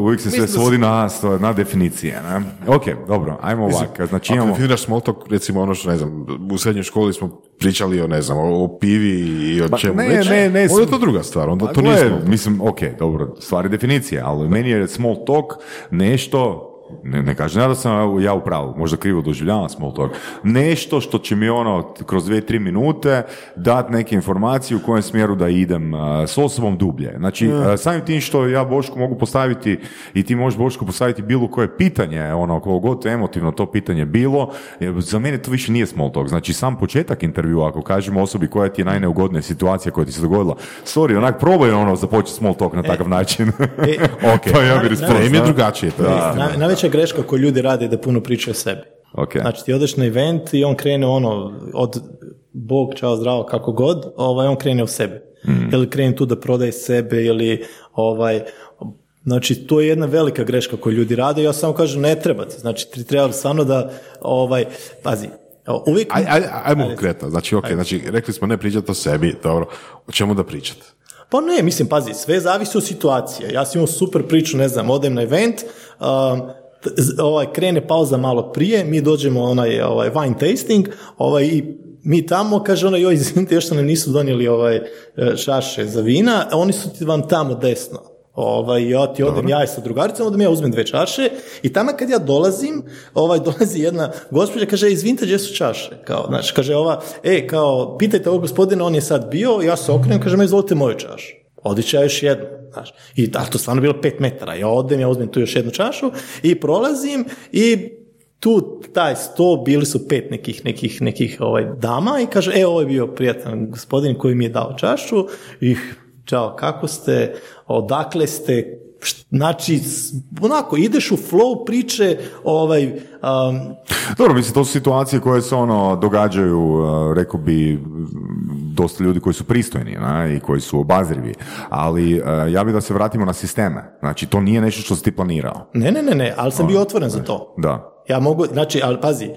uvijek se sve da svodi na, na definicije. Ne? Ok, dobro, ajmo ovako. Znači Ako imamo... definiraš small talk, recimo ono što, ne znam, u srednjoj školi smo pričali o, ne znam, o, pivi i o Pa čemu ne, već, ne, ne, onda je to druga stvar, onda Pa to nije. Mislim, ok, dobro, stvari definicije, ali meni je small talk nešto, ne, ne kažem ja da sam ja u pravu, možda krivo doživljavam small talk, nešto što će mi ono kroz dvije, tri minute dati neke informacije u kojem smjeru da idem s osobom dublje. Znači, a, samim tim što ja Bošku mogu postaviti i ti možeš Bošku postaviti bilo koje pitanje, ono, koliko god emotivno to pitanje bilo, jer za mene to više nije small talk. Znači, sam početak intervjua, ako kažemo osobi koja ti je najneugodnija situacija koja ti se dogodila, sorry, onak probaj ono započeti small talk na takav način. E, ok, to je ja bi na- drugačije. To Da. istina. Na, najveća greška koju ljudi rade je da puno pričaju o sebi. Ok. Znači ti odeš na event i on krene ono od Bog, čao, zdravo, kako god, ovaj, on krene u sebe. Mm. Ili krene tu da prodaje sebe ili ovaj, Znači, to je jedna velika greška koju ljudi rade. Ja samo kažem, ne trebate. Znači, ti treba stvarno da, ovaj, pazi, uvijek... Aj, aj, ajmo konkretno, znači, ok, znači, rekli smo ne pričati o sebi, dobro, o čemu da pričati? Pa ne, mislim, pazi, sve zavisi od situacije. Ja sam imao super priču, ne znam, odem na event, um, ovaj, krene pauza malo prije, mi dođemo onaj, ovaj, wine tasting, ovaj, i mi tamo, kaže ona, joj, izvinite, još nam nisu donijeli ovaj, e, čaše za vina, a oni su ti vam tamo desno. Ovaj, ja ti odem ja sa drugaricom, odem ja uzmem dve čaše i tamo kad ja dolazim, ovaj, dolazi jedna gospođa, kaže, izvinite, gdje su čaše? Kao, znači, kaže ova, e, kao, pitajte ovog gospodina, on je sad bio, ja se okrenem, kaže, ma izvolite moju čašu. Odići ja još jednu, znaš. I da, to stvarno bilo pet metara. Ja odem, ja uzmem tu još jednu čašu i prolazim i tu taj sto bili su pet nekih, nekih, nekih ovaj, dama i kaže, e, ovo je bio prijatan gospodin koji mi je dao čašu i čao, kako ste, odakle ste, znači, onako, ideš u flow priče, ovaj, um, Dobro, mislim, to su situacije koje se ono događaju, uh, rekao bi, dosta ljudi koji su pristojni ne, i koji su obazrivi, ali uh, ja bi da se vratimo na sisteme. Znači, to nije nešto što si ti planirao. ne, ne, ne, ne, ali sam bio otvoren za to. Da. Ja mogu, znači, ali pazi,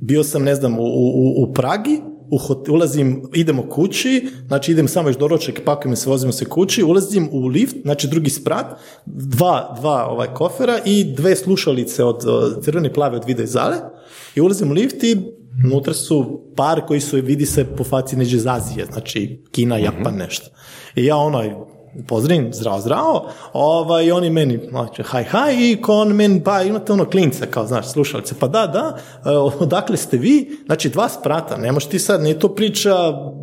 bio sam, ne znam, u, u, u Pragi, u hot- ulazim, idemo kući, znači idem samo još doručak, pakujemo se, vozimo se kući, ulazim u lift, znači drugi sprat, dva, dva ovaj kofera i dve slušalice od crvene plave od Vida i Zale i ulazim u lift i unutra su par koji su, vidi se po faci neđe iz Azije, znači Kina, Japan, nešto. I ja onaj, pozdravim, zdravo, zdravo, ovaj, oni meni, znači, haj, haj, i ko on meni, pa imate ono klinca, kao, znaš, slušalice, pa da, da, e, odakle ste vi, znači, dva sprata, ne možeš ti sad, nije to priča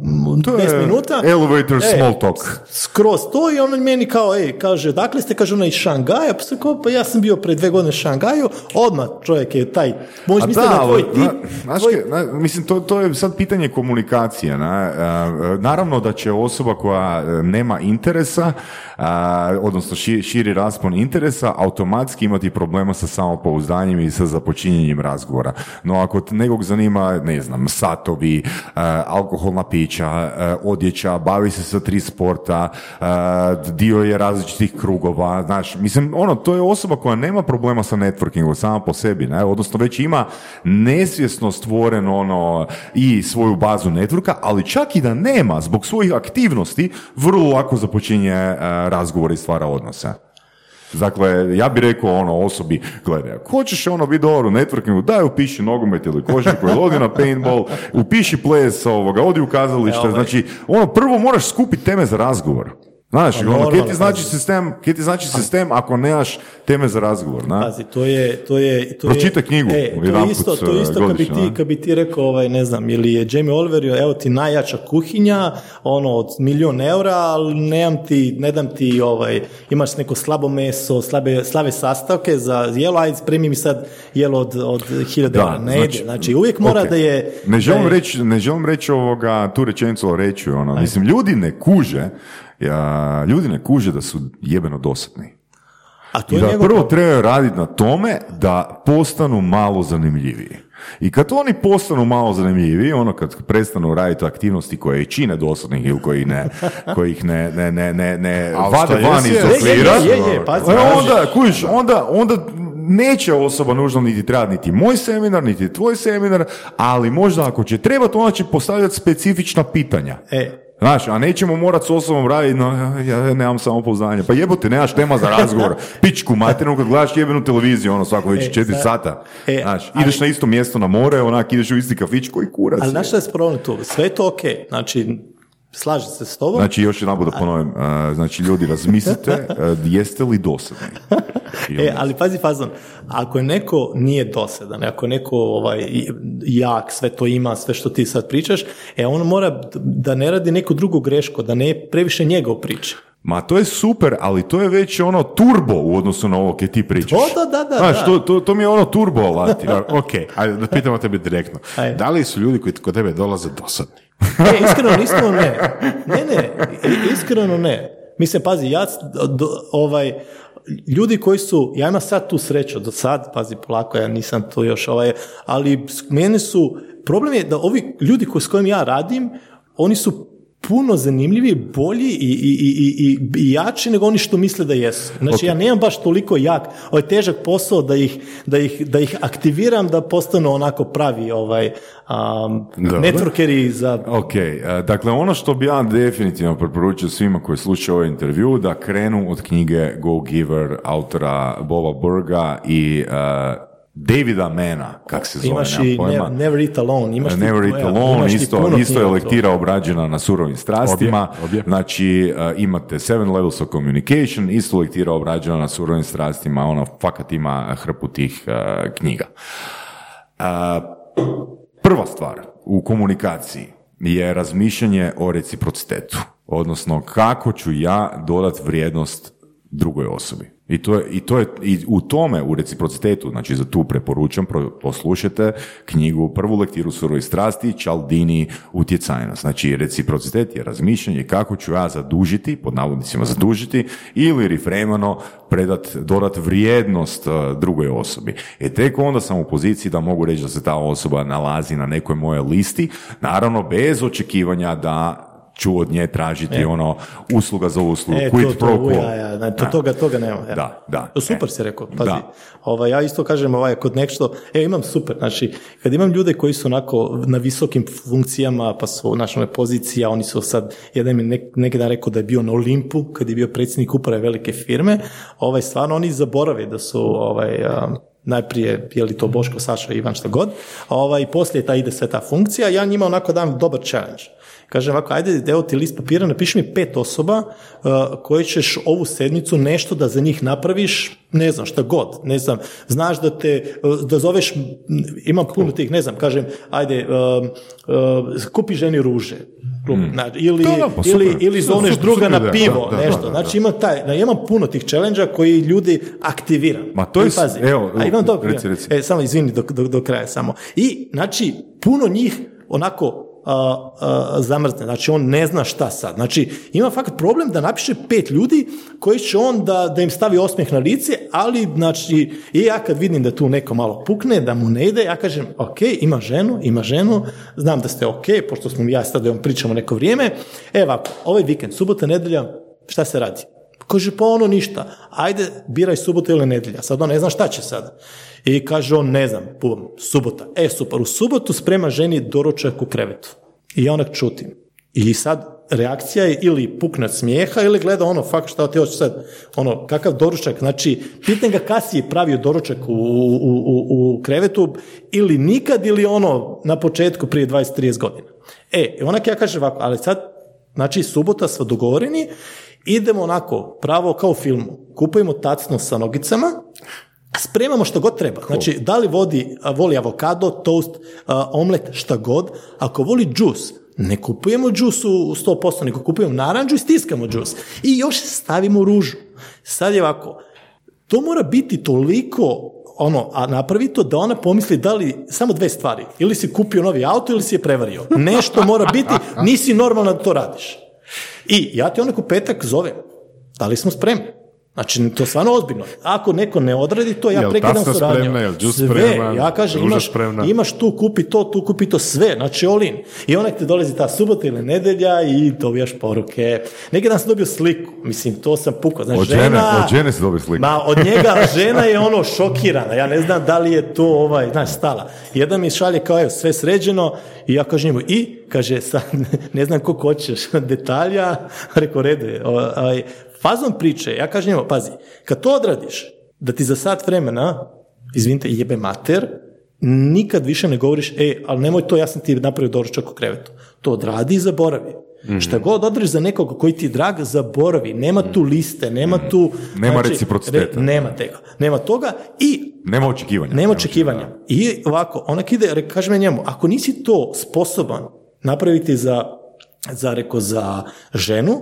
mm, To 10 je minuta. elevator E, small talk. Skroz to i on meni kao, ej, kaže, dakle ste, kaže, ona iz Šangaja, pa kao, pa ja sam bio pre dve godine u Šangaju, odmah čovjek je taj, možeš misliti da, tvoj tip, na- tvoj- na- mislim, to, to je sad pitanje komunikacije. Na, a, naravno da će osoba koja e, nema interesa, a, odnosno ši- širi raspon interesa, automatski imati problema sa samopouzdanjem i sa započinjenjem razgovora. No ako nekog zanima, ne znam, satovi, e, alkoholna pića, e, odjeća, bavi se sa tri sporta, e, dio je različitih krugova, znaš, mislim, ono, to je osoba koja nema problema sa networkingom sama po sebi, ne, odnosno već ima nesvjesno stvoren ono i svoju bazu networka, ali čak i da nema, zbog svojih aktivnosti, vrlo lako započinje e, razgovor i stvara odnose. Dakle, ja bih rekao ono osobi, gledaj, ako hoćeš ono biti dobar u networkingu, daj upiši nogomet ili košarku ili odi na paintball, upiši ples ovoga, odi u kazalište, znači, ono prvo moraš skupiti teme za razgovor. Znaš, Pa ono, normalno, ti znači pazi. sistem, kaj ti znači sistem ako nemaš teme za razgovor, na? Pazi, to je... To je to Pročitaj je, knjigu E, to je isto, to je isto kad bi, ti, kad bi ti rekao, ovaj, ne znam, ili je Jamie Oliver, evo ti najjača kuhinja, ono, od milijun eura, ali nemam ti, ne dam ti, ovaj, imaš neko slabo meso, slabe, slabe sastavke za jelo, ajde, spremi mi sad jelo od, od hiljada eura. Ne ide, znači uvijek mora ok. da je... Ne želim reći, ne želim reći ovoga, tu rečenicu ali reći, ono, mislim, ljudi ne kuže, ja, ljudi ne kuže da su jebeno dosadni. A to I je da njegov prvo trebaju raditi na tome da postanu malo zanimljiviji. I kad oni postanu malo zanimljiviji, ono kad prestanu raditi aktivnosti koje ih čine dosadnih ili koji ne, koji ih ne, ne, ne, ne, ne vade van iz okvira, onda, kužiš, onda, onda neće osoba nužno niti trebati niti moj seminar, niti tvoj seminar, ali možda ako će trebati, ona će postavljati specifična pitanja. E, Znaš, a nećemo morat s osobom raditi, no, ja nemam samopouzdanje. Pa jebote, nemaš tema za razgovor. Pičku materinu kad gledaš jebenu televiziju, ono svako već E, četiri sad- sata. e, Znaš, ali- ideš na isto mjesto na more, onak ideš u isti kafić koji kurac. ali znaš šta je problem tu? Sve je to ok, znači, slažem se s tobom, Znači, još jedan da ponovim, a, znači, ljudi, razmislite, a, jeste li dosadni? E, ali pazi fazon, ako je neko nije dosadan, ako je neko ovaj, jak, sve to ima, sve što ti sad pričaš, e on mora da ne radi neku drugu grešku, da ne previše njegov priča. Ma to je super, ali to je već ono turbo u odnosu na ovo kaj ti pričaš. O, da, da, da, Znaš. To, to, to mi je ono turbo alati. ok, ajde da pitamo tebe direktno. Ajde. Da li su ljudi koji kod tebe dolaze dosadni? E, iskreno, iskreno ne. Ne, ne, iskreno ne. Mislim, pazi, ja, do- ovaj, ljudi koji su, ja imam sad tu sreću, do sad, pazi, polako, ja nisam tu još, ovaj, ali meni su, problem je da ovi ljudi koji, s kojim ja radim, oni su puno zanimljiviji, bolji i, i, i, i, i jači nego oni što misle da jesu. Znači, ja nemam baš toliko jak, ovaj težak posao da ih, da ih, da ih aktiviram da postanu onako pravi ovaj, um, networkeri za Ok, e, dakle ono što bi ja definitivno preporučio svima koji slušaju ovaj intervju da krenu od knjige Go Giver autora Boba Burga i e, Davida Mana, kak se zove, Imaš i pojma. ne, Never Eat Alone. Imaš Never Eat Alone, isto, isto je lektira obrađena na surovim strastima. Obje, obje. Znači, uh, imate Seven Levels of Communication, isto lektira obrađena na surovim strastima, ono, fakat ima hrpu tih uh, knjiga. Uh, prva stvar u komunikaciji je razmišljanje o reciprocitetu, odnosno kako ću ja dodat vrijednost drugoj osobi. I to je, i to je i u tome, u reciprocitetu, znači za tu preporučam, poslušajte knjigu, prvu lektiru surovih strasti, Čaldini, utjecajnost. Znači, reciprocitet je razmišljanje kako ću ja zadužiti, pod navodnicima zadužiti, ili refremano predat, dodat vrijednost uh, drugoj osobi. E tek onda sam u poziciji da mogu reći da se ta osoba nalazi na nekoj moje listi, naravno bez očekivanja da ću od nje tražiti ono usluga za uslugu, E, quid to, pro quo. ja, ne, to, toga, toga nema. ja. Da, da. To super E. si rekao, pazi. Da. Ovaj, ja isto kažem ovaj, kod nešto, evo imam super, znači, kad imam ljude koji su onako na visokim funkcijama, pa su naša ono, pozicija, oni su sad, jedan mi nek, neki dan rekao da je bio na Olimpu, kad je bio predsjednik uprave velike firme, ovaj, stvarno oni zaborave da su, ovaj, um, najprije, je li to Boško, Saša, Ivan, šta god, a ovaj, poslije ta ide sve ta funkcija, ja njima onako dam dobar challenge. Kažem ovako, ajde, evo ti list papira, napiši mi pet osoba uh, koje ćeš ovu sedmicu nešto da za njih napraviš, ne znam, šta god, ne znam, znaš da te, uh, da zoveš, imam puno tih, ne znam, kažem, ajde, um, uh, kupi ženi ruže, Znači, ili, Da, da, pa ili, ili zovneš Super, druga super na pivo, da, da, nešto, da, da, znači imam taj, imam puno tih challenge koji ljudi aktiviram. Ma to je pazi, evo, a imam to, reci, reci. E, samo izvini do, do, do kraja samo. I, znači, puno njih onako zamrzne, znači on ne zna šta sad. Znači, ima fakat problem da napiše pet ljudi koji će on da, da im stavi osmijeh na lice, ali, znači, i ja kad vidim da tu neko malo pukne, da mu ne ide, ja kažem, ok, ima ženu, ima ženu, znam da ste ok, pošto smo ja sad da vam pričamo neko vrijeme, evo ovaj vikend, subota, nedelja, šta se radi? Kaže, pa ono ništa. Ajde, biraj subotu ili nedjelja. Sad on ne zna šta će sad. I kaže on, ne znam, bum, subota. E, super, u subotu sprema ženi doručak u krevetu. I ja onak čutim. I sad reakcija je ili pukne od smijeha ili gleda ono, fak šta ti hoćeš sad, ono, kakav doručak, znači, pitam ga kada si pravio doručak u, u, u, u krevetu ili nikad ili ono na početku prije 20-30 godina. E, onak ja kažem ovako, ali sad, znači, subota smo dogovoreni idemo onako, pravo kao u filmu, kupujemo tacno sa nogicama, spremamo što god treba. Znači, da li vodi, voli avokado, toast, omlet, šta god. Ako voli džus, ne kupujemo džus u 100%, nego kupujemo naranđu i stiskamo džus. I još stavimo ružu. Sad je ovako, to mora biti toliko ono, a napravi to da ona pomisli da li, samo dve stvari, ili si kupio novi auto ili si je prevario. Nešto mora biti, nisi normalno da to radiš. I ja te onako petak zovem, da li smo spremni? Znači, to je stvarno ozbiljno. Ako neko ne odradi to, ja Jel prekidam suradnju. spremna, jel sve, ja kažem, imaš, spremna? imaš tu, kupi to, tu kupi to, sve, znači all in. I onak te dolazi ta subota ili nedelja i dobijaš poruke. Neki dan sam dobio sliku, mislim, to sam pukao. Znači, Od žene, od žene se dobije sliku. Ma, od njega žena je ono šokirana, ja ne znam da li je to ovaj, znaš, stala. Jedan mi šalje kao, evo, sve sređeno i ja kažem njemu, i, kaže, sad, ne znam koliko hoćeš detalja, rekao, rede, ovaj, fazom priče, ja kažem njemu, pazi, kad to odradiš, da ti za sat vremena, izvinite, jebe mater, nikad više ne govoriš, e, ali nemoj to, ja sam ti napravio doručak u krevetu. To odradi i zaboravi. Šta god odradiš za nekog koji ti je drag, zaboravi. Nema tu liste, nema tu... Nema reciprociteta. re- nema tega. Nema toga i Nema očekivanja. nema očekivanja. I ovako, onak ide, kažem ja njemu, ako nisi to sposoban napraviti za, za, reko, za ženu,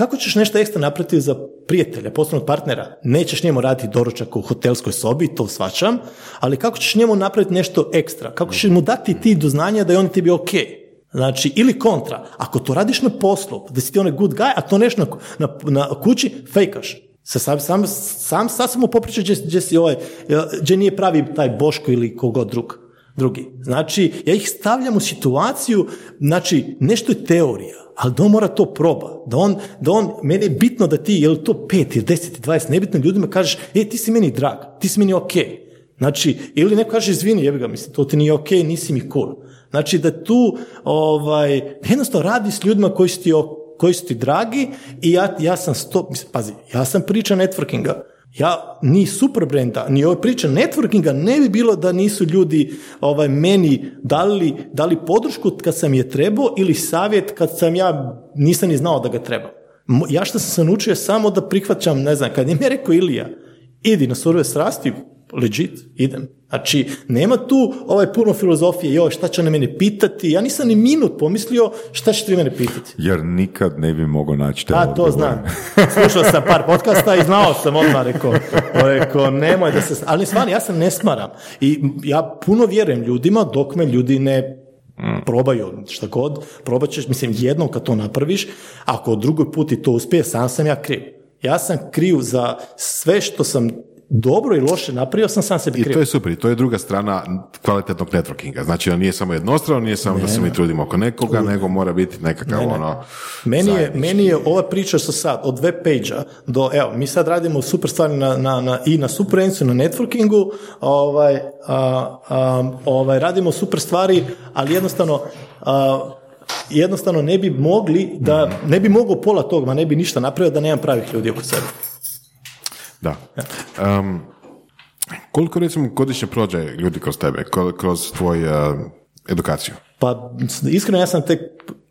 kako ćeš nešto ekstra napraviti za prijatelja, poslovnog partnera? Nećeš njemu raditi doručak u hotelskoj sobi, to svačam, ali kako ćeš njemu napraviti nešto ekstra? Kako ćeš mu dati ti do znanja da je on tebi ok? Znači, ili kontra, ako to radiš na poslu, da si ti onaj good guy, a to nešto na, na, na kući, fejkaš. Sa, sam, sam, sam sasvim mu popriča gdje si ovaj, gdje nije pravi taj Boško ili kogod drug, drugi. Znači, ja ih stavljam u situaciju, znači, nešto je teorija, ali da on mora to proba. Da on, da on, meni je bitno da ti, je li to 5 ili 10 ili 20, nebitno ljudima kažeš, e, ti si meni drag, ti si meni ok. Znači, ili neko kaže, izvini, jebi ga, mislim, to ti nije ok, nisi mi cool. Znači, da tu, ovaj, jednostavno radi s ljudima koji su ti, koji su ti dragi i ja, ja sam sto, mislim, pazi, ja sam priča networkinga. Ja, ni super brenda, ni ova priča networkinga ne bi bilo da nisu ljudi ovaj, meni dali, dali podršku kad sam je trebao ili savjet kad sam ja nisam ni znao da ga treba. Ja što sam se naučio samo da prihvaćam, ne znam, kad je mi rekao Ilija, idi na surove strasti, legit, idem. Znači, nema tu ovaj puno filozofije, joj, šta će oni mene pitati, ja nisam ni minut pomislio šta će ti mene pitati. Jer nikad ne bi mogao naći te A, to znam. Slušao sam par podcasta i znao sam odmah, rekao, rekao, nemoj da se... Ali stvarno, ja se ne smaram. I ja puno vjerujem ljudima dok me ljudi ne probaju šta god, probat ćeš, mislim, jednom kad to napraviš, ako drugi put i to uspije, sam sam ja kriv. Ja sam kriv za sve što sam dobro i loše napravio, sam sam sebi I kriv. to je super, i to je druga strana kvalitetnog networkinga. Znači, on nije samo jednostrano, nije samo da se mi trudimo oko nekoga, nego mora biti nekakav ono... Meni je, meni je ova priča sa sad, od web page do, evo, mi sad radimo super stvari na, na, na, i na superincu, na networkingu, ovaj, a, a, ovaj, radimo super stvari, ali jednostavno, a, jednostavno ne bi mogli da, ne bi mogao pola toga, ma ne bi ništa napravio da nemam pravih ljudi oko sebe. Da. Um, koliko recimo godišnje prođe ljudi kroz tebe, kroz tvoju edukaciju? Pa iskreno ja sam tek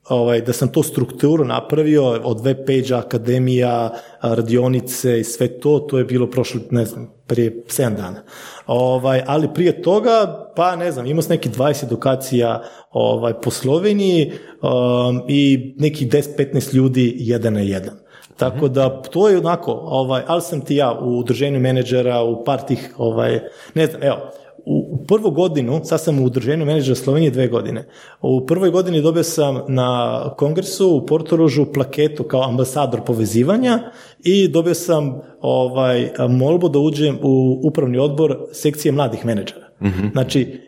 ovaj, da sam to strukturu napravio od web page akademija, radionice i sve to, to je bilo prošlo, ne znam, prije 7 dana. Ovaj, ali prije toga, pa ne znam, imao sam neki 20 edukacija ovaj, po Sloveniji um, i nekih 10-15 ljudi jedan na jedan. Tako da to je onako, ovaj, ali sam ti ja u udruženju menadžera, u par tih, ovaj, ne znam, evo, u, u prvu godinu, sad sam u udruženju menadžera Slovenije dve godine, u prvoj godini dobio sam na kongresu u Portorožu plaketu kao ambasador povezivanja i dobio sam ovaj, molbu da uđem u upravni odbor sekcije mladih menadžera. Znači,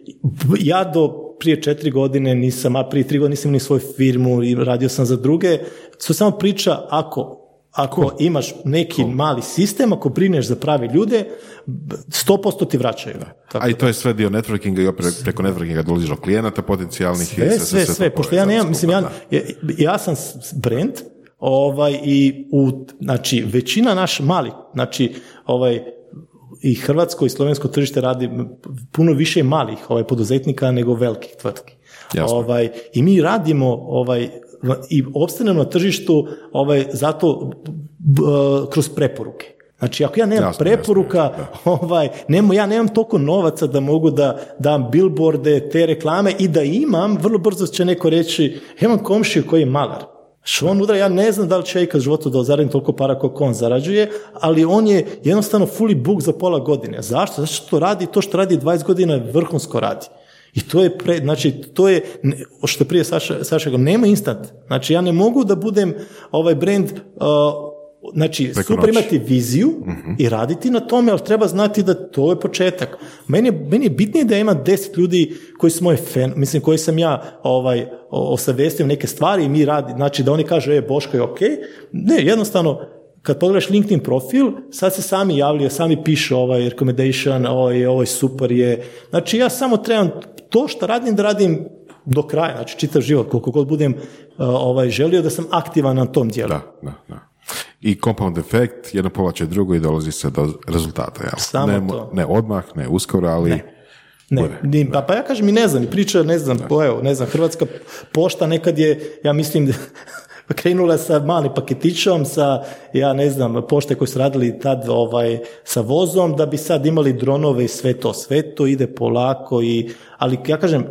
ja do prije četiri godine nisam, a prije tri godine nisam ni svoju firmu i radio sam za druge. To samo priča ako ako imaš neki mali sistem, ako brineš za pravi ljude, 100% ti vraćaju. Tako A i to je sve dio networkinga i opet preko networkinga dolaziš do klijenata potencijalnih. i sve, sve, to sve, pošto ja nemam, mislim, ja, ja, sam brand, ovaj, i u, znači, većina naš malih, znači, ovaj, i hrvatsko i slovensko tržište radi puno više malih ovaj, poduzetnika nego velikih tvrtki. Jasno. Ovaj, I mi radimo ovaj, i opstanemo na tržištu ovaj, zato b- kroz preporuke. Znači, ako ja nemam Jasno, preporuka, ovaj, nemo, ja nemam toliko novaca da mogu da dam billboarde, te reklame i da imam, vrlo brzo će neko reći, imam komšiju koji je malar. Što on udara, ja ne znam da li će ikad životu da zaradim toliko para koliko on zarađuje, ali on je jednostavno fully book za pola godine. Zašto? Zato što to radi, to što radi 20 godina vrhunsko radi. I to je, pre, znači, to je, što je prije Saša, Saša nema instant. Znači, ja ne mogu da budem ovaj brand, uh, znači, Preko super noći. imati viziju i raditi na tome, ali treba znati da to je početak. Meni je, meni je bitnije da ja imam deset ljudi koji su moje fan, mislim, koji sam ja ovaj, osavestio neke stvari i mi radi, znači da oni kažu, e, Boško je ok. Ne, jednostavno, kad pogledaš LinkedIn profil, sad se sami javljaju, sami pišu ovaj recommendation, ovaj, ovaj super je. Znači ja samo trebam to što radim da radim do kraja, znači čitav život, koliko god budem uh, ovaj, želio da sam aktivan na tom dijelu. Da, da, da. I compound efekt, jedno povlače drugo i dolazi se do rezultata. Jel? Samo ne, to. ne odmah, ne uskoro, ali... Ne, Bude. ni, pa, pa ja kažem i ne znam, i priča, ne znam, po, evo, ne znam, Hrvatska pošta nekad je, ja mislim, krenula sa malim paketićom, sa, ja ne znam, pošte koje su radili tad ovaj, sa vozom, da bi sad imali dronove i sve to, sve to ide polako i, ali ja kažem,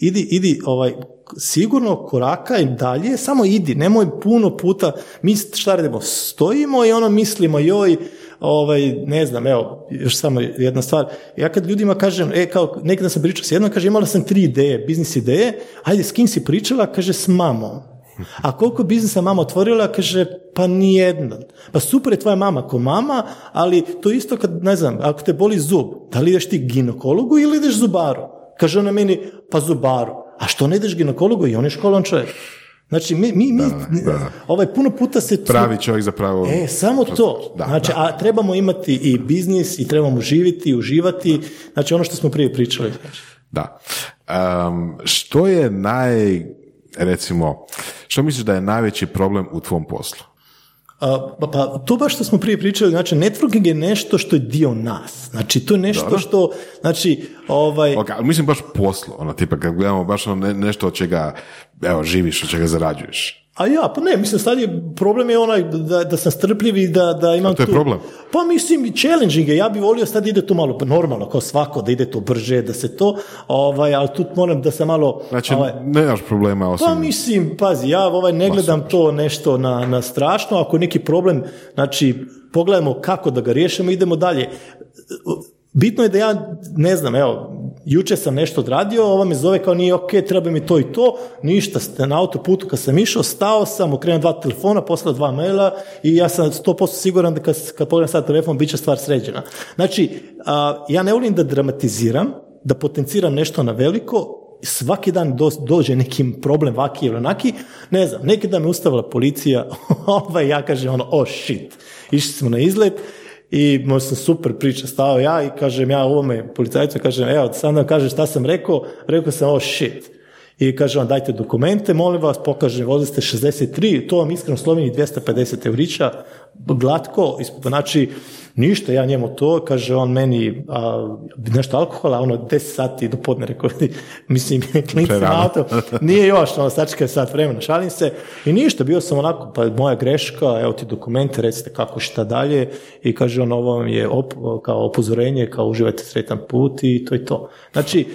idi, idi, ovaj, sigurno koraka i dalje, samo idi, nemoj puno puta, mi šta radimo, stojimo i ono mislimo, joj, ovaj, ne znam, evo, još samo jedna stvar, ja kad ljudima kažem, e, kao, nekada sam pričao s jednom, kaže, imala sam tri ideje, biznis ideje, ajde, s kim si pričala, kaže, s mamom. A koliko biznisa mama otvorila, kaže, pa nijedna. Pa super je tvoja mama ko mama, ali to isto kad, ne znam, ako te boli zub, da li ideš ti ginekologu ili ideš zubaru? Kaže ona meni, pa zubaru. A što ne ideš ginekologu i on je školan čovjek. Znači, mi, mi, mi ovaj, puno puta se... Pravi čovjek zapravo... E, samo to. Da, znači, da. a trebamo imati i biznis i trebamo živjeti i uživati. Znači, ono što smo prije pričali. Da. Um, što je naj, recimo, što misliš da je najveći problem u tvom poslu? Pa, pa to baš što smo prije pričali, znači networking je nešto što je dio nas. Znači to je nešto Dobro. što, znači, ovaj, Ok, ali mislim baš poslu, ono, tipa kad gledamo baš ono ne- nešto od čega, evo, živiš, od čega zarađuješ. A ja, pa ne, mislim, sad je, problem je onaj da, da sam strpljiv i da, da imam A to je tu... problem? Pa mislim, challenging je, ja bi volio sad ide to malo, pa normalno, kao svako, da ide to brže, da se to, ovaj, ali tu moram da se malo... Znači, ovaj, nemaš problema osim... Pa mislim, pazi, ja ovaj ne gledam to nešto na, na strašno, ako je neki problem, znači pogledajmo kako da ga riješimo, idemo dalje. Bitno je da ja, ne znam, evo, juče sam nešto odradio, ova me zove kao nije ok, treba mi to i to, ništa, na autoputu kad sam išao, stao sam, okrenuo dva telefona, poslao dva maila i ja sam 100% siguran da kad, kad pogledam sad telefon, bit će stvar sređena. Znači, a, ja ne volim da dramatiziram, da potenciram nešto na veliko, svaki dan do- dođe neki problem vaki ili onaki, ne znam, neki dan me ustavila policija, ovaj, ja kažem ono, oh shit, išli smo na izlet i možda sam super priča stao ja i kažem ja ovome policajcu, kažem, evo, sad nam kaže šta sam rekao, rekao sam, oh shit. I kaže on, dajte dokumente, molim vas, pokaže, vozili ste 63, to vam iskreno Sloveniji 250 eurića, glatko, znači, ništa, ja njemu to, kaže on meni a, nešto alkohola, ono 10 sati do podne, rekao, mislim, klinci na auto, nije još, ono, sačekaj sat vremena, šalim se, i ništa, bio sam onako, pa moja greška, evo ti dokumente, recite kako šta dalje, i kaže on, ovo vam je op- kao upozorenje, kao uživajte sretan put i to je to. Znači,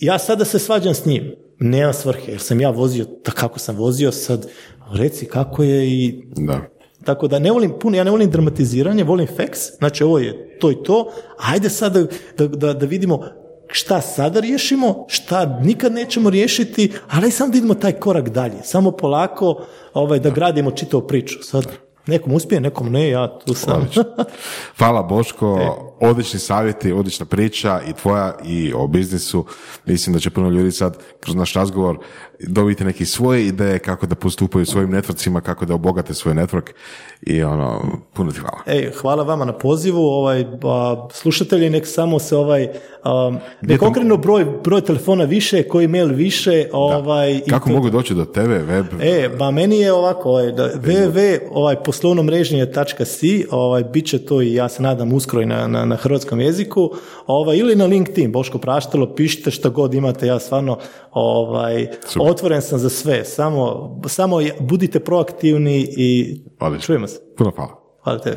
ja sada se svađam s njim, nema svrhe, jer sam ja vozio tako kako sam vozio, sad. Reci kako je i Da. Tako da ne volim puno, ja ne volim dramatiziranje, volim facts, znači ovo je to i to, ajde sad da, da, da, da vidimo šta sada riješimo, šta nikad nećemo riješiti, ali samo da idemo taj korak dalje, samo polako ovaj, da gradimo čitavu priču. Sad, nekom uspije, nekom ne, ja tu sam. Hvala Boško, odlični savjeti, odlična priča i tvoja i o biznisu. Mislim da će puno ljudi sad kroz naš razgovor dobiti neke svoje ideje kako da postupaju svojim networkcima, kako da obogate svoj network i ono, puno ti hvala. Ej, hvala vama na pozivu, ovaj, ba, slušatelji nek samo se ovaj, um, nek okrenu broj, broj telefona više, koji mail više, ovaj, i Kako to- mogu doći do tebe, web? E, ba meni je ovako, ovaj, da, www, ovaj, poslovnomreženje.si, ovaj, bit će to i ja se nadam uskoro i na, na, na hrvatskom jeziku, ovaj, ili na LinkedIn, Boško Praštalo, pišite što god imate, ja stvarno ovaj, otvoren sam za sve, samo, samo budite proaktivni i Odlično. čujemo se. Puno hvala. Hvala tebi.